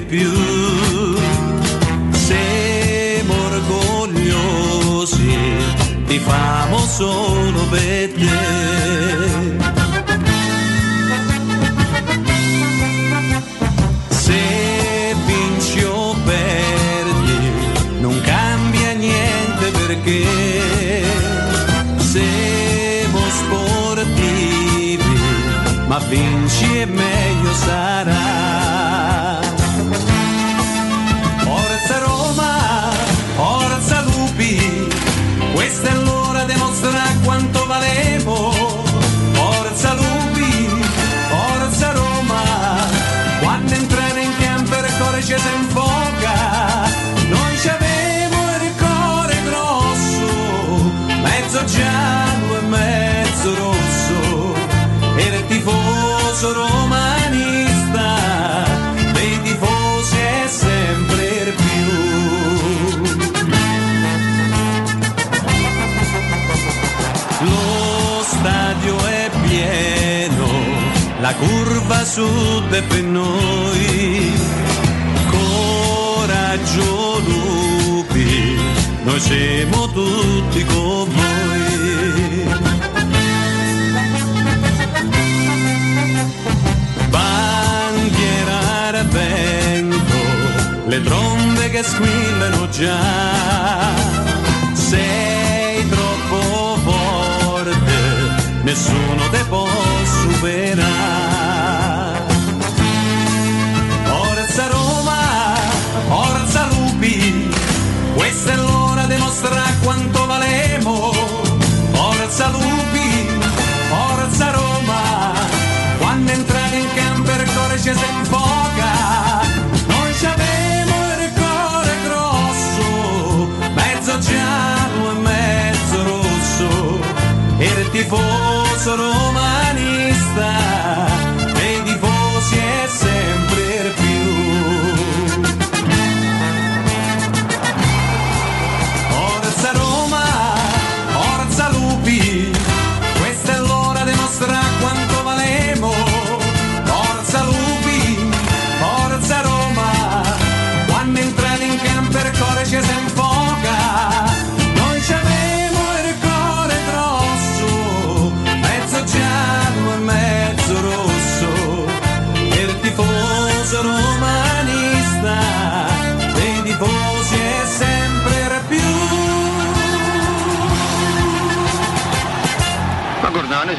più. Siamo orgogliosi, ti famo solo per te. Perché siamo sportivi, ma vinci il cuore ci si infoca. Noi ci avevo il cuore grosso, mezzo giallo e mezzo rosso, era il tifoso romanista, dei tifosi è sempre più. Lo stadio è pieno, la curva sud è per noi. Coraggio lupi, noi siamo tutti con voi. Bandiera vento, le trombe che squillano già. Sei troppo forte, nessuno te può superare. L'ora di mostrare quanto valemo. Forza Lupi, forza Roma, quando entrate in campo il cuore ci si infoca. Noi ci abbiamo il cuore grosso, mezzo giallo e mezzo rosso, il tifoso romanista,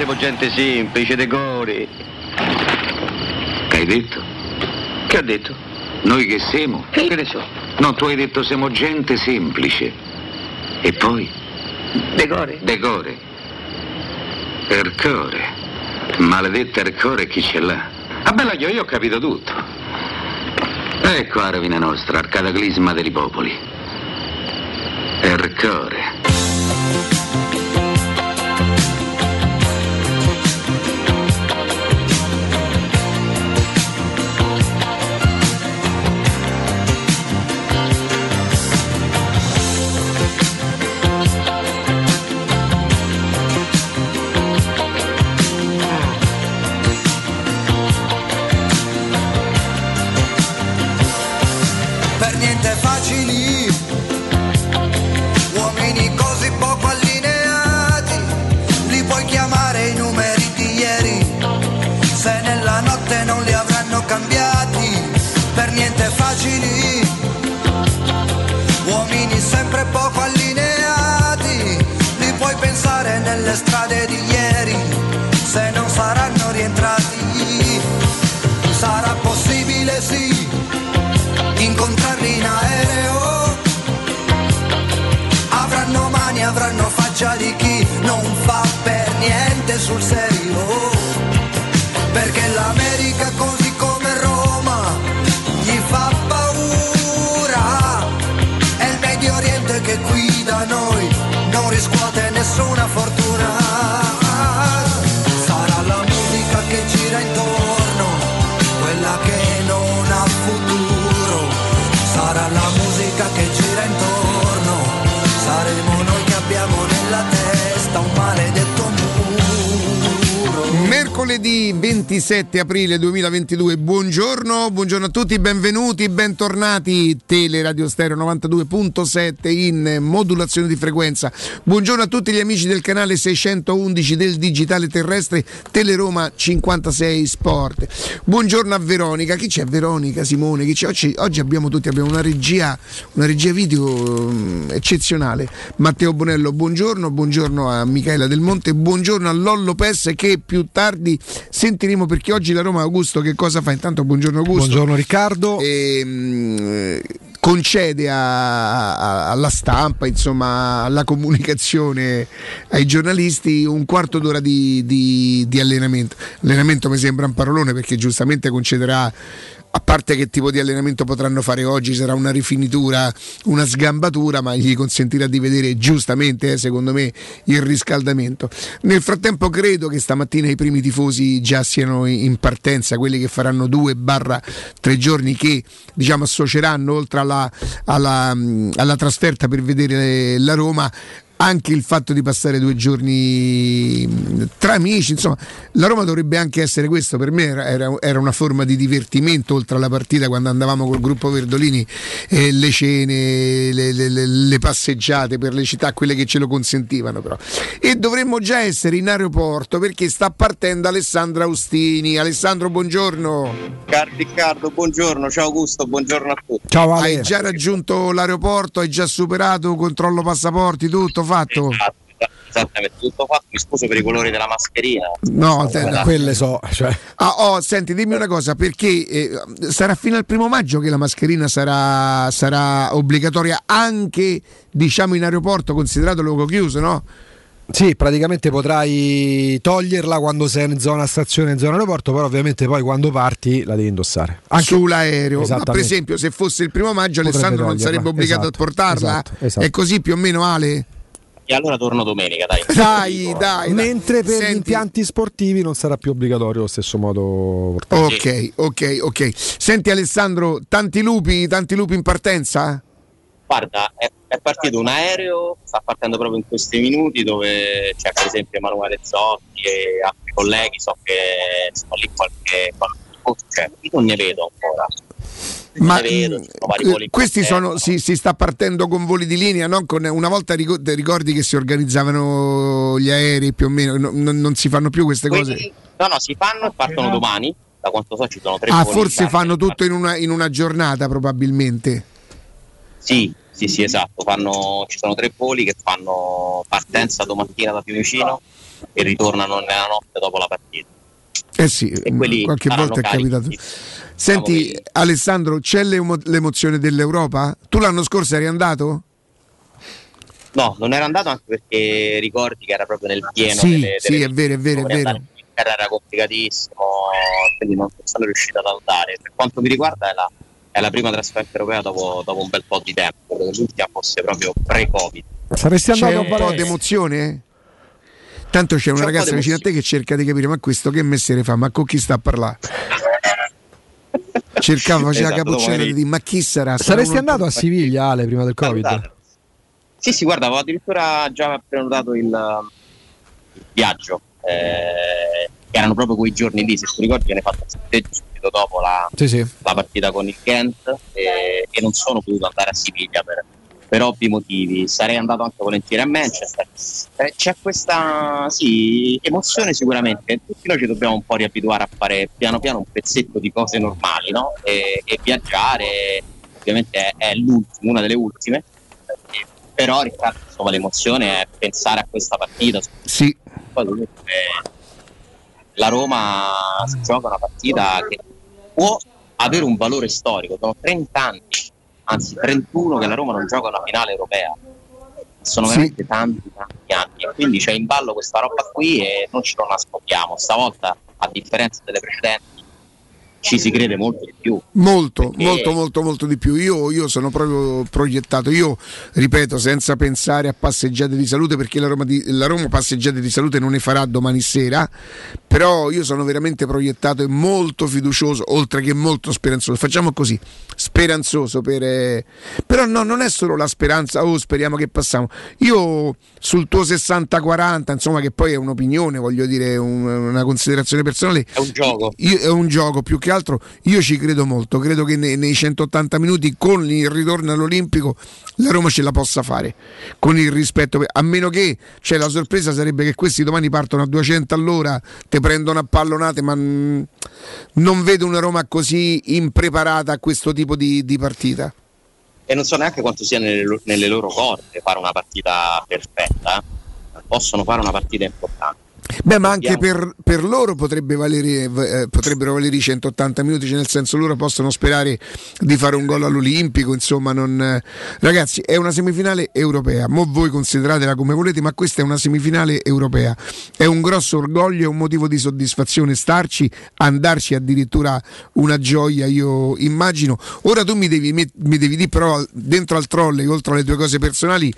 siamo gente semplice, decori. Che hai detto? Che ha detto? Noi che siamo? Che ne so? No, tu hai detto siamo gente semplice. E poi? Decore. Decore. Ercore. Maledetta Ercore chi ce l'ha? Ah bella io, io ho capito tutto. Ecco la rovina nostra, al cataclisma dei popoli. Ercore. Sul serio. Perché l'America così come Roma gli fa paura. È il Medio Oriente che qui da noi non riscuote nessuna fortuna Giovedì 27 aprile 2022, buongiorno, buongiorno a tutti, benvenuti, bentornati, Teleradio Stereo 92.7 in modulazione di frequenza. Buongiorno a tutti gli amici del canale 611 del Digitale Terrestre, Teleroma 56 Sport. Buongiorno a Veronica, chi c'è Veronica, Simone, chi c'è? Oggi, oggi abbiamo tutti, abbiamo una regia, una regia video um, eccezionale. Matteo Bonello, buongiorno, buongiorno a Michaela Del Monte, buongiorno a Lollo Pes che più tardi sentiremo perché oggi la Roma Augusto che cosa fa? Intanto buongiorno Augusto. Buongiorno Riccardo. E, mh, concede a, a, alla stampa, insomma, alla comunicazione, ai giornalisti un quarto d'ora di, di, di allenamento. Allenamento mi sembra un parolone perché giustamente concederà a parte che tipo di allenamento potranno fare oggi, sarà una rifinitura, una sgambatura, ma gli consentirà di vedere giustamente, eh, secondo me, il riscaldamento. Nel frattempo credo che stamattina i primi tifosi già siano in partenza, quelli che faranno due barra tre giorni che diciamo associeranno oltre alla, alla, alla trasferta per vedere la Roma anche il fatto di passare due giorni tra amici, insomma, la Roma dovrebbe anche essere questo, per me era, era una forma di divertimento oltre alla partita quando andavamo col gruppo Verdolini, eh, le cene, le, le, le, passeggiate per le città, quelle che ce lo consentivano però. E dovremmo già essere in aeroporto perché sta partendo Alessandro Austini. Alessandro, buongiorno. Caro Riccardo, buongiorno, ciao Augusto, buongiorno a tutti. Ciao Ale. Hai già raggiunto l'aeroporto, hai già superato controllo passaporti, tutto fatto? Esatto, esattamente, tutto fatto. Mi scuso per i colori della mascherina. No, te, quelle so. Cioè. Ah, oh, senti, dimmi una cosa, perché eh, sarà fino al primo maggio che la mascherina sarà, sarà obbligatoria anche, diciamo, in aeroporto, considerato luogo chiuso, no? Sì, praticamente potrai toglierla quando sei in zona stazione, in zona aeroporto, però ovviamente poi quando parti la devi indossare. Anche sull'aereo. Ma per esempio, se fosse il primo maggio, Potrebbe Alessandro non sarebbe obbligato esatto, a portarla. Esatto, esatto. È così più o meno, Ale? E allora torno domenica, dai. Dai, dai. Mentre per Senti... gli impianti sportivi non sarà più obbligatorio allo stesso modo. Ok, ok, ok. Senti Alessandro, tanti lupi, tanti lupi in partenza? Guarda, è, è, partito un aereo, sta partendo proprio in questi minuti dove c'è per esempio Emanuele Zotti e altri colleghi, so che sono lì qualche, qualche cioè, io non ne vedo ancora. Ma vedo, sono questi sono, si, si, sta partendo con voli di linea, non con, una volta ricordi che si organizzavano gli aerei più o meno, no, non, non, si fanno più queste Quindi, cose? No, no, si fanno e partono domani, da quanto so ci sono tre Ah, forse fanno tutto in una, in una giornata probabilmente. Sì, sì, sì, esatto. Fanno, ci sono tre voli che fanno partenza domattina da Fiumicino e ritornano nella notte dopo la partita. Eh sì, qualche volta è capitato. Senti, diciamo Alessandro, c'è l'emo- l'emozione dell'Europa? Tu l'anno scorso eri andato? No, non ero andato anche perché ricordi che era proprio nel pieno. Sì, delle, sì, è vero, è vero, è vero. Era complicatissimo, quindi non sono riuscito ad andare. Per quanto mi riguarda è la, è la prima trasferta europea dopo, dopo, un bel po' di tempo, perché l'ultima fosse proprio pre-Covid. Saresti andato c'è un po' di emozione? Tanto c'è una c'è ragazza un vicino a te che cerca di capire, ma questo che mestiere fa? Ma con chi sta a parlare? Cercava, faceva esatto, capocciata di ma chi sarà? Saresti andato a Siviglia, Ale, prima del Covid? Sì, sì, guarda, avevo addirittura già prenotato il, il viaggio. Eh, erano proprio quei giorni lì, se tu ricordi, viene fatto il sorteggio subito dopo la, sì, sì. la partita con il Kent e, e, non sono potuto andare a Siviglia per, per, ovvi motivi. Sarei andato anche volentieri a Manchester. Eh, c'è questa sì, emozione sicuramente. Tutti noi ci dobbiamo un po' riabituare a fare piano piano un pezzetto di cose normali, no? E, e viaggiare ovviamente è, è una delle ultime. Però Riccardo, insomma, l'emozione è pensare a questa partita. Sì. Poi, la Roma gioca una partita che può avere un valore storico, sono 30 anni, anzi 31 che la Roma non gioca una finale europea. Sono sì. veramente tanti, tanti anni e quindi c'è in ballo questa roba qui e non ci nascondiamo. Stavolta, a differenza delle precedenti, ci si crede molto di più. Molto, Perché- molto, molto, molto di più. Io, io sono proprio proiettato. Io ripeto, senza pensare a passeggiate di salute, perché la Roma, di- la Roma passeggiate di salute non ne farà domani sera. Però io sono veramente proiettato e molto fiducioso, oltre che molto speranzoso. Facciamo così: speranzoso per. eh, Però no, non è solo la speranza, oh, speriamo che passiamo. Io sul tuo 60-40, insomma, che poi è un'opinione, voglio dire, un- una considerazione personale. È un gioco. Io- è un gioco più che altro. Io ci credo molto. Credo che nei, nei 180 minuti con il ritorno all'Olimpico la Roma ce la possa fare. Con il rispetto, a meno che cioè, la sorpresa sarebbe che questi domani partono a 200 all'ora, te prendono a pallonate, ma mm, non vedo una Roma così impreparata a questo tipo di, di partita. E non so neanche quanto sia nelle, nelle loro corde fare una partita perfetta. eh. Possono fare una partita importante. Beh, ma anche per, per loro potrebbe valere, eh, potrebbero valere i 180 minuti, cioè nel senso loro possono sperare di fare un gol all'Olimpico, insomma, non, eh, ragazzi è una semifinale europea, mo voi consideratela come volete, ma questa è una semifinale europea, è un grosso orgoglio, è un motivo di soddisfazione starci, andarci addirittura una gioia, io immagino. Ora tu mi devi, met- mi devi dire però dentro al trolley, oltre alle tue cose personali,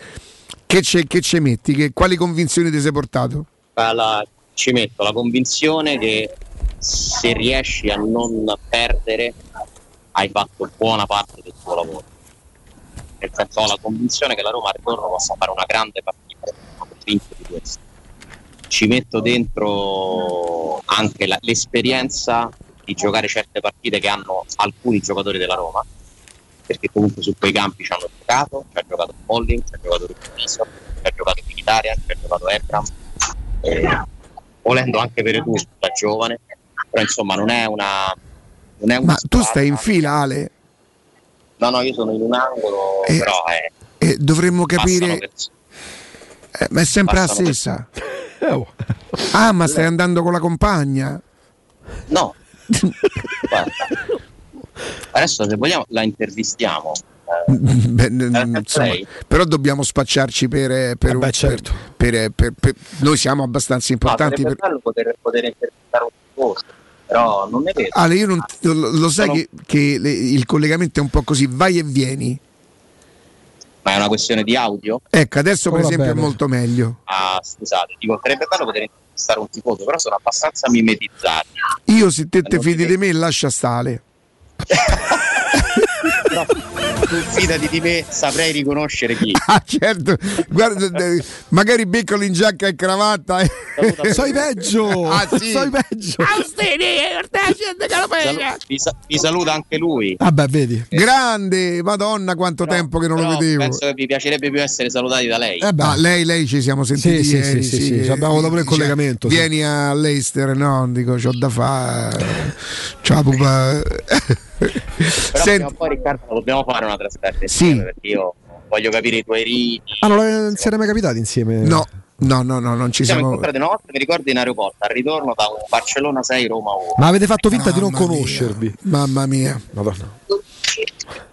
che ci metti, che, quali convinzioni ti sei portato? Alla- ci metto la convinzione che se riesci a non perdere hai fatto buona parte del tuo lavoro. Nel senso ho la convinzione che la Roma al ritorno possa fare una grande partita, convinto di questo. Ci metto dentro anche la- l'esperienza di giocare certe partite che hanno alcuni giocatori della Roma, perché comunque su quei campi ci hanno giocato, ci ha giocato Polling, ci ha giocato Ricciso, ci ha giocato Militarian, ci ha giocato Ebram, eh, volendo anche Veretù da giovane, però insomma non è una... Non è una Ma tu squadra- stai in fila, Ale, No, no, io sono in un angolo, Eh, però è... e dovremmo capire, pers- eh, ma è sempre la stessa. Eh, oh. Ah, ma stai andando con la compagna? No, guarda. Adesso se vogliamo la intervistiamo. Eh, Beh, Eh, insomma, però dobbiamo spacciarci per, eh, per Eh un- beh, certo. per- per- per- per- noi siamo abbastanza no, importanti. sarebbe per- bello poter, poter intervistare un tifoso, però non ne vedo. Ale, io non, lo, lo sai Sono- che, che le- il collegamento è un po' così, vai e vieni. Ma è una questione di audio? Ecco, adesso per Ora esempio bene. è molto meglio. Ah, scusate, dico, sarebbe bello poter intervistare un tifoso, però sono abbastanza mimetizzati. Io se te te fidi di me lascia stare. Però tu fidati di me, saprei riconoscere chi. Ah certo, guarda, eh, magari beccolo in giacca e cravatta. eh. Sei peggio! Ah, sì. Sei peggio! Vi, sa- saluta anche lui. Vabbè, vedi. Grande, madonna quanto Però- tempo che non lo vedevo. Penso che vi piacerebbe più essere salutati da lei. Eh beh, Ah, lei, lei ci siamo sentiti Sì, sì, ieri, sì, sì, sì, ci abbiamo avuto pure il collegamento, sì. Vieni a Leicester, no, dico, c'ho da fare. Ciao pupa. Però prima Senti, o poi Riccardo dobbiamo fare una trasferta Sì. insieme perché io voglio capire i tuoi riti. Ah, non, non siete mai capitati insieme? no, no, no, no, non ci siamo siamo. incontrati una volta, mi ricordo in aeroporto, al ritorno da un Barcellona 6 Roma 1. Ma avete fatto finta di non Mamma mia, conoscervi? Mamma mia. Madonna.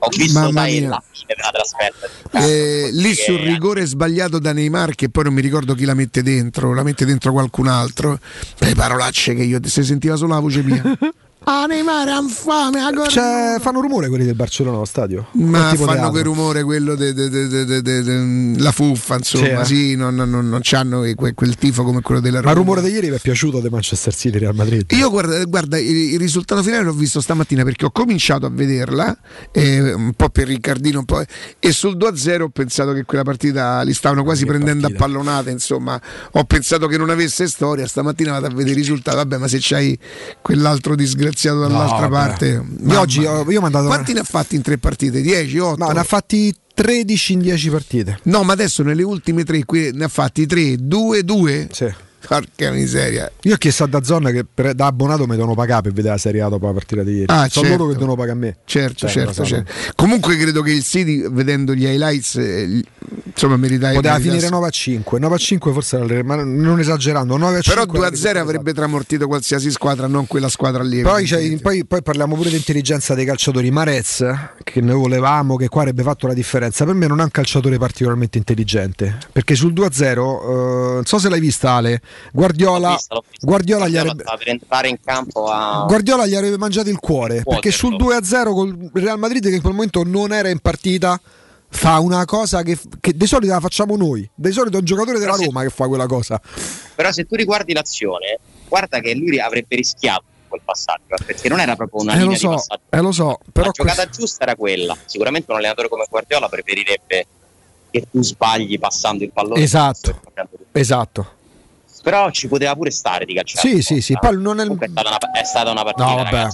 Ho visto Mamma sai, mia. la fine della trasferta. Eh, lì sul rigore sbagliato da Neymar che poi non mi ricordo chi la mette dentro la mette dentro qualcun altro le parolacce che io si sentiva solo la voce mia ah Neymar ha infame ah, guarda- Cioè, fanno rumore quelli del Barcellona allo stadio? ma Quel fanno quel rumore quello de, de- de- de- de- de- de- la fuffa insomma Sì, sì, eh. non, non, non, non c'hanno que- quel tifo come quello della Ma Roma il rumore di ieri vi è piaciuto di Manchester City Real Madrid? Io guarda, guarda, il, il risultato finale l'ho visto stamattina perché ho cominciato a vederla, eh, un po' per Riccardino, un po', e sul 2-0 ho pensato che quella partita li stavano quasi Che prendendo partita. a pallonate, insomma, ho pensato che non avesse storia, stamattina vado a vedere il risultato, vabbè ma se c'hai quell'altro disgraziato dall'altra vabbè. parte... Io oggi ho- io ho mandato- Quanti ne ha fatti in tre partite? 10, 8? Ma ne ha fatti 13 in 10 partite. No, ma adesso nelle ultime tre qui ne ha fatti 3, 2, 2. Sì. Porca miseria. Io ho chiesto a Dazzon che per- da abbonato mi devono pagare per vedere la Serie A dopo la partita di ieri. Ah, Sono certo. loro che devono pagare a me. Certo, Cioè, certo, certo. Comunque credo che il City, vedendo gli highlights, eh, insomma, meritava Poteva meritasse- finire 9 a 5. 9 a 5 forse era ma non esagerando. 9 a 5 Però 2 a era 0 esatto. avrebbe tramortito qualsiasi squadra, non quella squadra lì. Poi, evidentemente. poi- poi parliamo pure di intelligenza dei calciatori. Marez, che noi volevamo, che qua avrebbe fatto la differenza. Per me non è un calciatore particolarmente intelligente. Perché sul 2-0, eh, non so se l'hai vista Ale, Guardiola. Guardiola, gli avrebbe, stava per entrare in campo a... Guardiola gli avrebbe mangiato il cuore Waterloo. perché sul 2-0 col Real Madrid che in quel momento non era in partita fa una cosa che, che di solito la facciamo noi di solito è un giocatore della Però se- Roma che fa quella cosa Però se tu riguardi l'azione, guarda che lui avrebbe rischiato quel passaggio, perché non era proprio una eh linea lo di so, passaggio. eh lo so però la giocata quest- giusta era quella. Sicuramente un allenatore come Guardiola preferirebbe che tu sbagli passando il pallone. Esatto. esatto Però ci poteva pure stare di calciare. Sì, sì, sì, poi non è Comunque è stata una, è stata una partita, no vabbè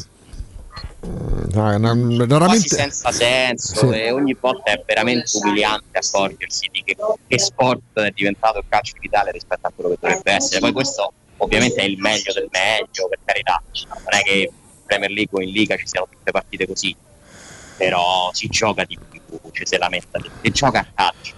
No, quasi veramente senza senso Sì. e ogni volta è veramente umiliante accorgersi di che, che sport è diventato il calcio in Italia rispetto a quello che dovrebbe essere. Poi questo ovviamente è il meglio del meglio, per carità. Non è che in Premier League o in Liga ci siano tutte partite così, però si gioca di più, ci si lamenta di più, si gioca a calcio.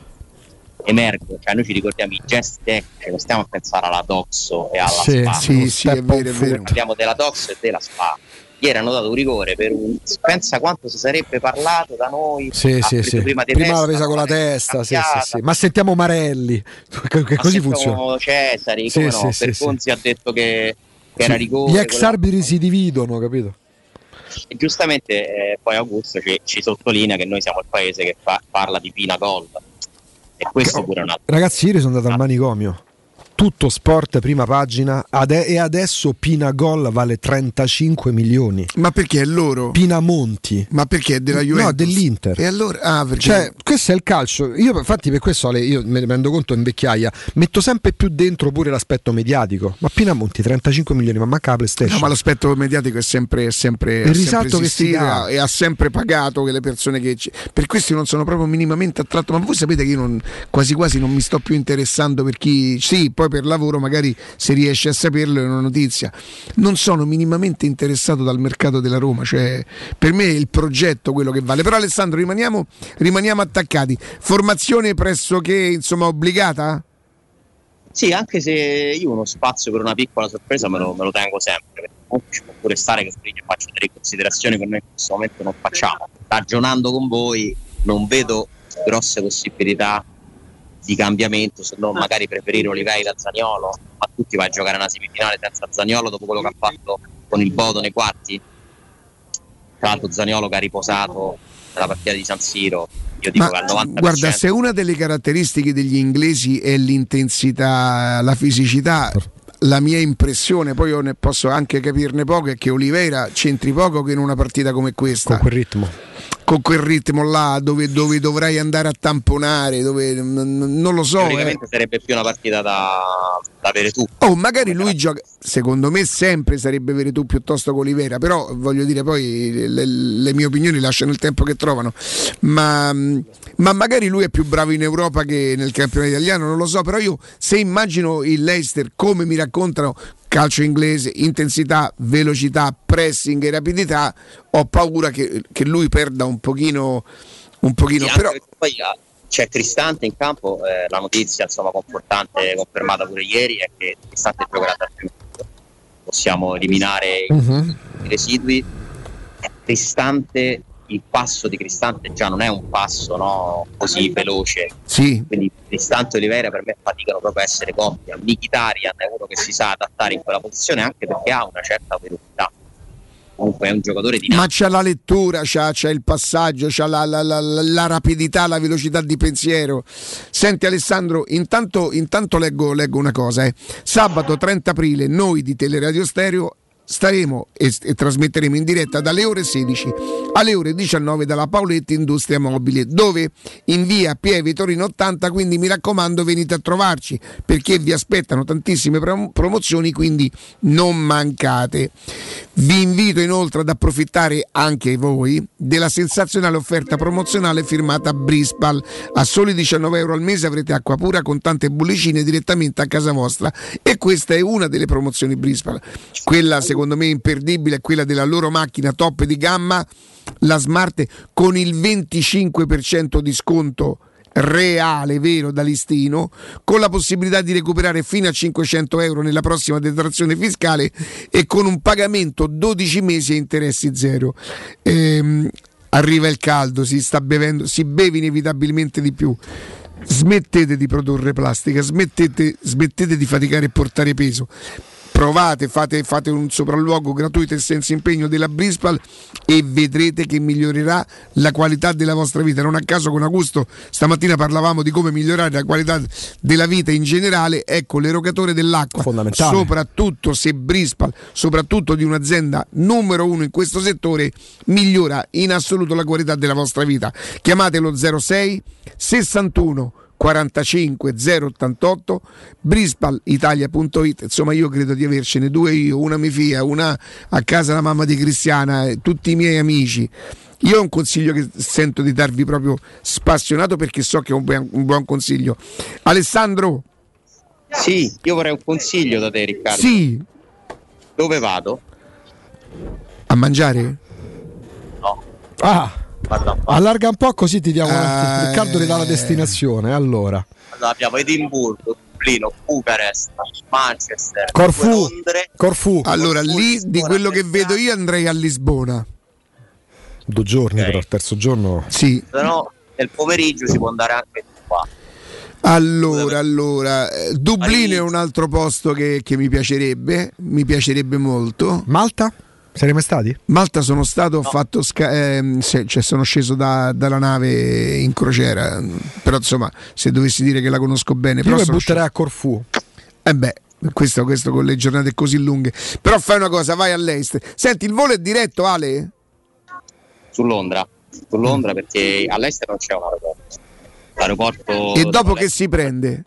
Emergo, cioè noi ci ricordiamo i gesti tecnici, non stiamo a pensare alla Doxo e alla Sì, Spa. Sì, sì, è vero, è vero. Parliamo della Doxo e della Spa. Ieri hanno dato un rigore per un. Pensa quanto si sarebbe parlato da noi. sì, sì, sì. Prima, di prima testa, l'ha presa con la testa sì, sì, sì. ma sentiamo Marelli che che Ma così sentiamo funziona Cesari, Sì, come sì, no? sì, Bergonzi ha detto che, che Sì. era rigore. gli ex quella- arbitri si dividono capito E giustamente eh, poi Augusto ci, ci sottolinea che noi siamo il paese che fa- parla di Pina Gol. E questo pure un altro. Ragazzi, ieri sono andato al manicomio. Tutto sport, prima pagina. ade- e adesso Pina Gol vale 35 milioni. Ma perché è loro? Pina Monti. Ma perché è della Juventus? No, dell'Inter. E allora? Ah, perché... Cioè, questo è il calcio. Io, infatti, per questo Ale, io me ne rendo conto in vecchiaia. Metto sempre più dentro pure l'aspetto mediatico. Ma Pina Monti, 35 milioni, ma manca la PlayStation. No, ma l'aspetto mediatico è sempre, è sempre, Il risalto sempre che si dà. e ha sempre pagato che le persone che ci- per questo non sono proprio minimamente attratto ma voi sapete che io non- quasi quasi non mi sto più interessando per chi sì poi per lavoro magari se riesce a saperlo è una notizia non sono minimamente interessato dal mercato della Roma cioè per me è il progetto quello che vale però Alessandro rimaniamo, rimaniamo attaccati formazione pressoché insomma obbligata? Sì, anche se io uno spazio per una piccola sorpresa me lo, me lo tengo sempre. perché ci può pure stare che faccia delle considerazioni che noi in questo momento non facciamo. Ragionando con voi, non vedo grosse possibilità di cambiamento, se non magari preferire Olivei da Zagnolo, ma tutti vai a giocare una semifinale senza Zagnolo dopo quello che ha fatto con il Bodo nei quarti. Tra l'altro Zagnolo che ha riposato nella partita di San Siro, io dico Ma che al 90%. guarda, se una delle caratteristiche degli inglesi è l'intensità, la fisicità, la mia impressione, poi io ne posso anche capirne poco, è che Oliveira c'entri poco che in una partita come questa, con quel ritmo. Con quel ritmo là, dove, dove dovrai andare a tamponare, dove non lo so. eh. Sarebbe più una partita da, da avere tu. Oh, magari lui gioca, secondo me sempre sarebbe avere tu piuttosto che Olivera, però voglio dire poi le, le mie opinioni lasciano il tempo che trovano, ma, ma magari lui è più bravo in Europa che nel campionato italiano, non lo so, però io se immagino il Leicester come mi raccontano calcio inglese, intensità, velocità, pressing e rapidità, ho paura che, che lui perda un pochino, un pochino Sì, però... poi ah, c'è Cristante in campo, eh, la notizia insomma confortante, confermata pure ieri, è che Cristante giocherà minuto. Possiamo eliminare i- Mhm. i residui. Cristante, il passo di Cristante già non è un passo no, così veloce, Sì, quindi Cristante e Oliveira per me faticano proprio a essere coppia. Mkhitaryan è uno che si sa adattare in quella posizione anche perché ha una certa velocità. Comunque è un giocatore dinamico. ma c'ha la lettura, c'ha, c'ha il passaggio, c'ha la, la- la- la- la rapidità, la velocità di pensiero. Senti Alessandro, intanto, intanto leggo, leggo una cosa. eh. Sabato 30 aprile noi di Teleradio Stereo staremo e, e trasmetteremo in diretta dalle ore 16 alle ore 19 dalla Paoletti Industria Mobile dove in via Pieve Torino 80 quindi mi raccomando venite a trovarci perché vi aspettano tantissime prom- promozioni quindi non mancate. Vi invito inoltre ad approfittare anche voi della sensazionale offerta promozionale firmata Brispal. A soli 19 euro al mese avrete acqua pura con tante bollicine direttamente a casa vostra e questa è una delle promozioni Brispal. Quella secondo me imperdibile è quella della loro macchina top di gamma la Smart con il 25% di sconto reale, vero, da listino, con la possibilità di recuperare fino a 500 euro nella prossima detrazione fiscale e con un pagamento 12 mesi a interessi zero. Ehm, arriva il caldo, si sta bevendo, si beve inevitabilmente di più. smettete di produrre plastica, smettete, smettete di faticare e portare peso. Provate, fate, fate un sopralluogo gratuito e senza impegno della Brispal e vedrete che migliorerà la qualità della vostra vita. Non a caso con Augusto stamattina parlavamo di come migliorare la qualità della vita in generale. Ecco, l'erogatore dell'acqua, soprattutto se Brispal, soprattutto di un'azienda numero uno in questo settore, migliora in assoluto la qualità della vostra vita. Chiamatelo 06 61 45 088 brispalitalia.it insomma io credo di avercene due io una mia figlia una a casa la mamma di Cristiana e tutti i miei amici. Io ho un consiglio che sento di darvi proprio spassionato perché so che è un buon, un buon consiglio. Alessandro? Sì, io vorrei un consiglio da te, Riccardo. sì. Dove vado? a mangiare? No, Ah. Allarga un po' così ti diamo. Eh. Riccardo ti dà la destinazione. Allora, Allora, abbiamo Edimburgo, Dublino, Bucarest, Manchester, Corfù. due Londre. Corfù, allora Corfù, lì di quello che vedo io andrei a Lisbona due giorni Ok. però, il terzo giorno. sì Se no, nel pomeriggio si può andare anche qua. Allora, allora, eh, Dublino è un altro posto che, che mi piacerebbe, mi piacerebbe molto. Malta? Siete mai stati? Malta sono stato, ho fatto sca- ehm, se- cioè sono sceso da- dalla nave in crociera, però insomma, se dovessi dire che la conosco bene, Io però mi butterei a Corfù. sceso- Eh beh, questo, questo con le giornate così lunghe. Però fai una cosa, vai all'est. Senti, il volo è diretto, Ale? Su Londra. Su Londra perché all'estero non c'è un aeroporto. L'aeroporto... E dopo che si prende?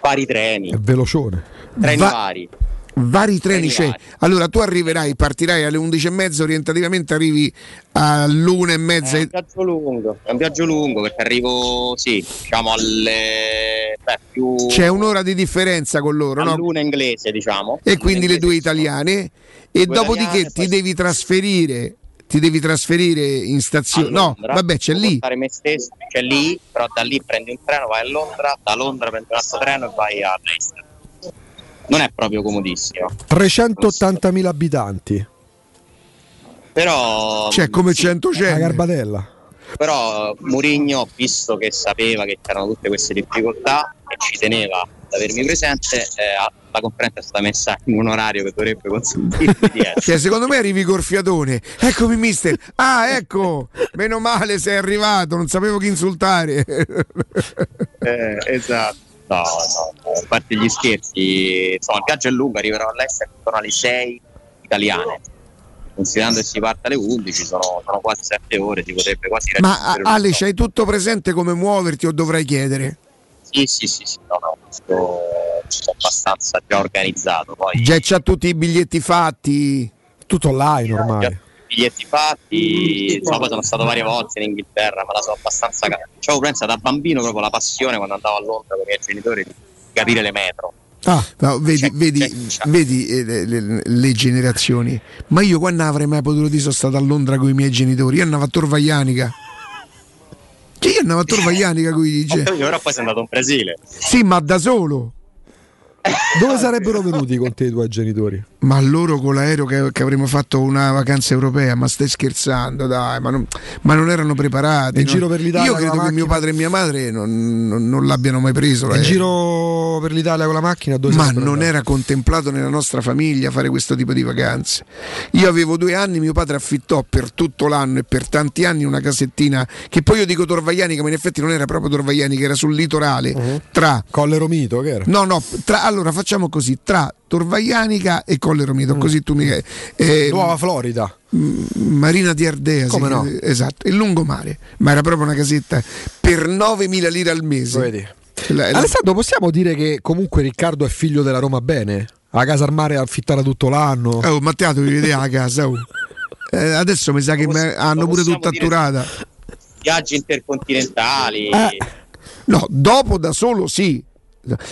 Vari treni, È velocione. treni Va- vari. Vari treni c'è. Allora tu arriverai, partirai alle 11.30, orientativamente arrivi all'una e mezza. È un viaggio lungo, è un viaggio lungo perché arrivo, sì, diciamo alle... Beh, più... C'è un'ora di differenza con loro, no? all'una inglese, diciamo. E quindi le due italiane. E Due dopodiché italiane, ti poi- devi trasferire. Ti devi trasferire in stazione. No, vabbè, c'è lì. stesso, c'è lì, però da lì prendi un treno, vai a Londra, da Londra prendi un altro treno e vai a Leicester. Non è proprio comodissimo, 380.000 abitanti. però... C'è come sì, 100 La cene. Garbatella. Però Murigno, visto che sapeva che c'erano tutte queste difficoltà e ci teneva ad avermi presente, eh, la conferenza è stata messa in un orario che dovrebbe consentirmi di essere. Cioè, secondo me arrivi gorfiatone. Eccomi, mister. Ah, ecco. Meno male sei arrivato. Non sapevo chi insultare. Eh, esatto. No, no, a parte gli scherzi, insomma, il viaggio è lungo, arriverò all'estero intorno alle 6 italiane. Considerando che si parte alle 11, sono, sono quasi 7 ore, si potrebbe quasi Ma Ale, c'hai tutto presente come muoverti o dovrai chiedere? Sì, sì, sì, sì, no, no, sto, sto abbastanza già organizzato. Poi Già c'ha tutti i biglietti fatti. Tutto online ormai. Biglietti fatti, insomma, poi sono stato varie volte in Inghilterra, ma la so abbastanza. ca- C'avevo pensa da bambino proprio la passione quando andavo a Londra con i miei genitori di capire le metro. Ah, No, vedi, C'è- vedi, c'è- c'è. vedi eh, le, le- le generazioni. Ma io quando avrei mai potuto dire sono stato a Londra con i miei genitori? Io andavo a Torvaianica. Che io andavo a Torvaianica con i dice. però poi sei andato in Brasile. Sì, ma da solo. dove sarebbero venuti con te i tuoi genitori? Ma loro con l'aereo che, che avremmo fatto una vacanza europea, ma stai scherzando, dai, ma non, ma non erano preparati. In no? giro per l'Italia Io credo che mio macchina? padre e mia madre non, non- non l'abbiano mai preso. In giro per l'Italia con la macchina? Dove Ma non era contemplato nella nostra famiglia fare questo tipo di vacanze. Io avevo due anni, mio padre affittò per tutto l'anno e per tanti anni una casettina che poi io dico Torvaianica, ma in effetti non era proprio Torvaianica, era sul litorale Uh-huh. tra Colle Romito, che era? No, no, tra- allora facciamo così, tra Torvaianica e Colle Romito, così tu mi eh, Nuova Florida. Marina di Ardea, Come sì, no? eh, esatto, il lungomare, ma era proprio una casetta per 9.000 lire al mese. Vedi? La- la- Alessandro, possiamo dire che comunque Riccardo è figlio della Roma bene? La casa al mare affittata tutto l'anno. Oh, Matteo, devi vedere la casa. oh. Eh, adesso mi sa che me- possiamo- hanno pure tutta atturata. Viaggi intercontinentali. Eh. No, dopo da solo sì.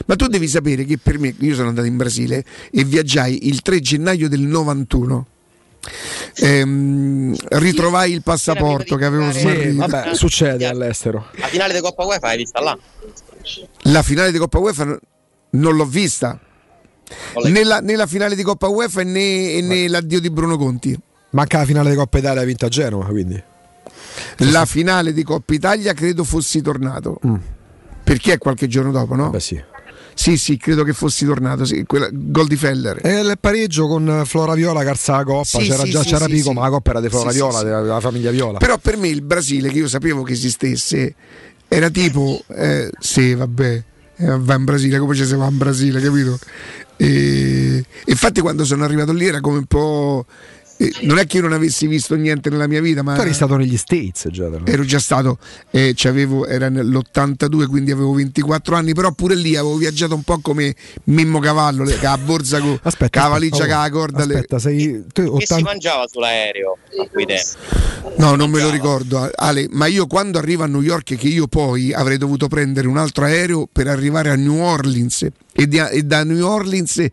Ma tu devi sapere che per me, io sono andato in Brasile e viaggiai il 3 gennaio del 91. Ehm, ritrovai il passaporto che avevo Sì, smarrito. vabbè, succede all'estero. La finale di Coppa UEFA l'hai vista là? La finale di Coppa UEFA non l'ho vista. Nella, nella finale di Coppa UEFA e né, e né l'addio di Bruno Conti. Manca la finale di Coppa Italia vinta a Genova, quindi. La finale di Coppa Italia credo fossi tornato. Mm. Perché è qualche giorno dopo, no? Beh sì. Sì, sì, credo che fossi tornato, sì, quella, gol di Feller. E il pareggio con Flora Viola carza la coppa, Sì, c'era sì, già sì, c'era sì, Pico, sì. ma la coppa era di Flora Sì, Viola, sì, sì. della famiglia Viola. Però per me il Brasile, che io sapevo che esistesse, era tipo, eh, sì, vabbè, eh, va in Brasile, come ci si va in Brasile, capito? E, infatti quando sono arrivato lì era come un po'... eh, non è che io non avessi visto niente nella mia vita, ma tu eri stato negli States già. ero già stato, eh, c'avevo- era nell'82, quindi avevo 24 anni, però pure lì avevo viaggiato un po' come Mimmo Cavallo, le- la borsa con la valigia aspetta, con la corda. le- Aspetta, sei tu, Che si 80 mangiava sull'aereo a quei tempi? No, non me lo ricordo, Ale, ma io quando arrivo a New York, che io poi avrei dovuto prendere un altro aereo per arrivare a New Orleans e da New Orleans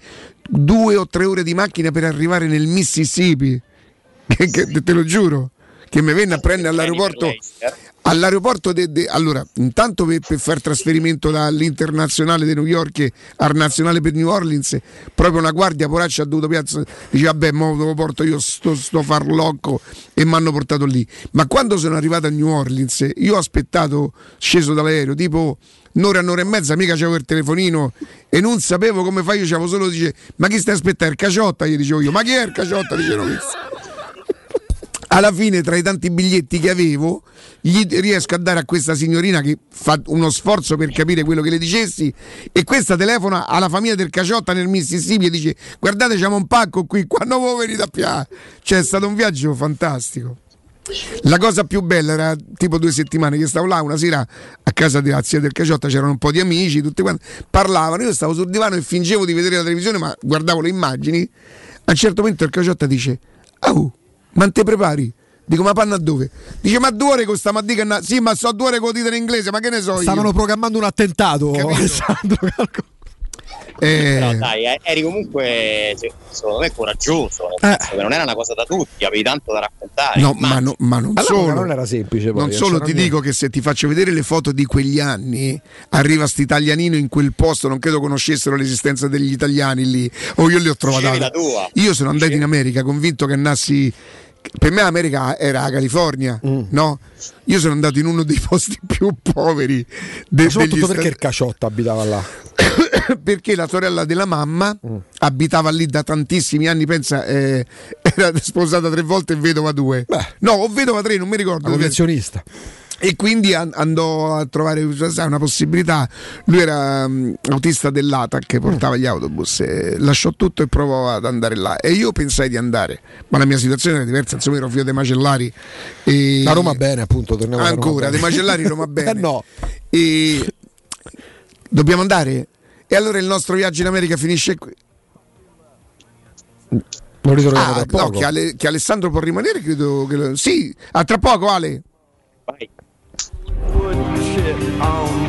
due o tre ore di macchina per arrivare nel Mississippi, che, che- te lo giuro, che mi venne a prendere all'aeroporto. All'aeroporto, de- de- allora, intanto per, per fare trasferimento dall'internazionale di New York al nazionale per New Orleans, proprio una guardia poraccia ha dovuto piazza, dice vabbè, mo lo porto io sto, sto farlocco e mi hanno portato lì. Ma quando sono arrivato a New Orleans, io ho aspettato, sceso dall'aereo, tipo un'ora, un'ora e mezza, mica c'avevo il telefonino e non sapevo come fai, io c'avevo solo, dice, ma chi stai aspettando? Il Caciotta? Gli dicevo io, ma chi è il Caciotta? Dicevo io alla fine tra i tanti biglietti che avevo gli riesco a dare a questa signorina che fa uno sforzo per capire quello che le dicessi e questa telefona alla famiglia del Caciotta nel Mississippi e dice guardate c'è un pacco qui quando voi venite a Pia cioè è stato un viaggio fantastico la cosa più bella era tipo due settimane che stavo là una sera a casa della zia del Caciotta c'erano un po' di amici tutti quanti parlavano io stavo sul divano e fingevo di vedere la televisione ma guardavo le immagini a un certo momento il Caciotta dice oh ma non te prepari? Dico, ma panna dove? Dice, ma due ore costa, ma dica, sì, ma so due ore con dito in inglese, ma che ne so io? Stavano programmando un attentato. Capito? Alessandro Calco. Eh, Però dai, eh, eri comunque se- secondo me coraggioso, Eh. senso che non era una cosa da tutti, avevi tanto da raccontare. no, ma, no- ma non Allora solo. non era semplice poi, non solo ti niente. dico che se ti faccio vedere le foto di quegli anni, arriva sto italianino in quel posto, non credo conoscessero l'esistenza degli italiani lì, o io li ho trovati. Io sono andato in America convinto che andassi. Per me America era la California, Mm. no? Io sono andato in uno dei posti più poveri de- Ma soprattutto perché il Stati- Caciotta abitava là. perché la sorella della mamma Mm. abitava lì da tantissimi anni, pensa, eh, era sposata tre volte e vedova due. Beh. no, o vedova tre, non mi ricordo. Una collezionista. E quindi an- andò a trovare una possibilità. Lui era mm, autista dell'ATAC che portava gli autobus, e lasciò tutto e provò ad andare là. E io pensai di andare, ma la mia situazione era diversa. Insomma, ero figlio dei macellari. E... La Roma bene, appunto, torniamo Ancora, dei macellari Roma bene. Eh no. E dobbiamo andare? E allora il nostro viaggio in America finisce qui. Lo ritroviamo Ah, tra no, poco. che, Ale- che Alessandro può rimanere, credo che lo- Sì, a tra poco Ale. Vai. Wood shit on.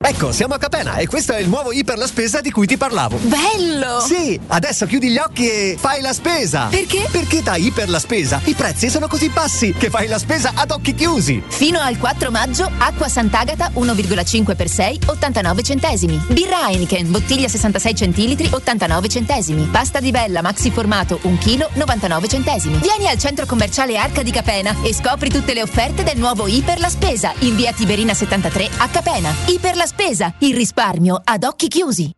Ecco, siamo a Capena e questo è il nuovo Iper la spesa di cui ti parlavo. Bello! Sì, adesso chiudi gli occhi e fai la spesa. Perché? Perché da Iper la spesa i prezzi sono così bassi che fai la spesa ad occhi chiusi. Fino al 4 maggio, acqua Sant'Agata 1,5 x 6, 89 centesimi. Birra Heineken, bottiglia 66 centilitri, 89 centesimi. Pasta di bella maxi formato 1 kg, 99 centesimi. Vieni al centro commerciale Arca di Capena e scopri tutte le offerte del nuovo Iper la spesa in via Tiberina 73 a Capena. Iper la spesa, il risparmio ad occhi chiusi.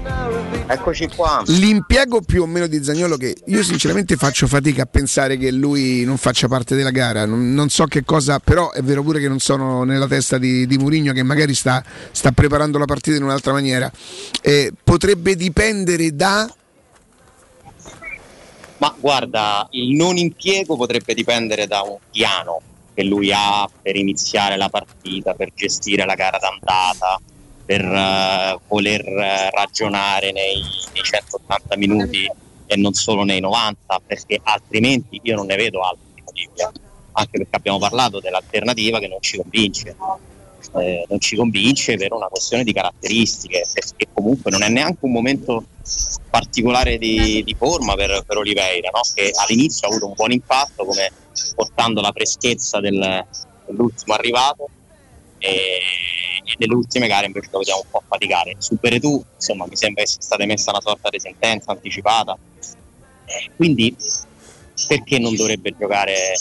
Eccoci qua. l'impiego più o meno di Zagnolo che io sinceramente faccio fatica a pensare che lui non faccia parte della gara, non, non so che cosa, però è vero pure che non sono nella testa di, di Murigno che magari sta, sta preparando la partita in un'altra maniera. Eh, potrebbe dipendere da... Ma guarda, il non impiego potrebbe dipendere da un piano che lui ha per iniziare la partita, per gestire la gara d'andata, per eh, voler ragionare nei, nei 180 minuti e non solo nei 90, perché altrimenti io non ne vedo altri. Anche perché abbiamo parlato dell'alternativa che non ci convince. Eh, non ci convince per una questione di caratteristiche, perché comunque non è neanche un momento particolare di, di forma per, per Oliveira, no? che all'inizio ha avuto un buon impatto come portando la freschezza del- dell'ultimo arrivato e nelle ultime gare invece lo vediamo un po' faticare. Su Beretù, insomma, mi sembra che sia stata emessa una sorta di sentenza anticipata, Eh, quindi perché non dovrebbe giocare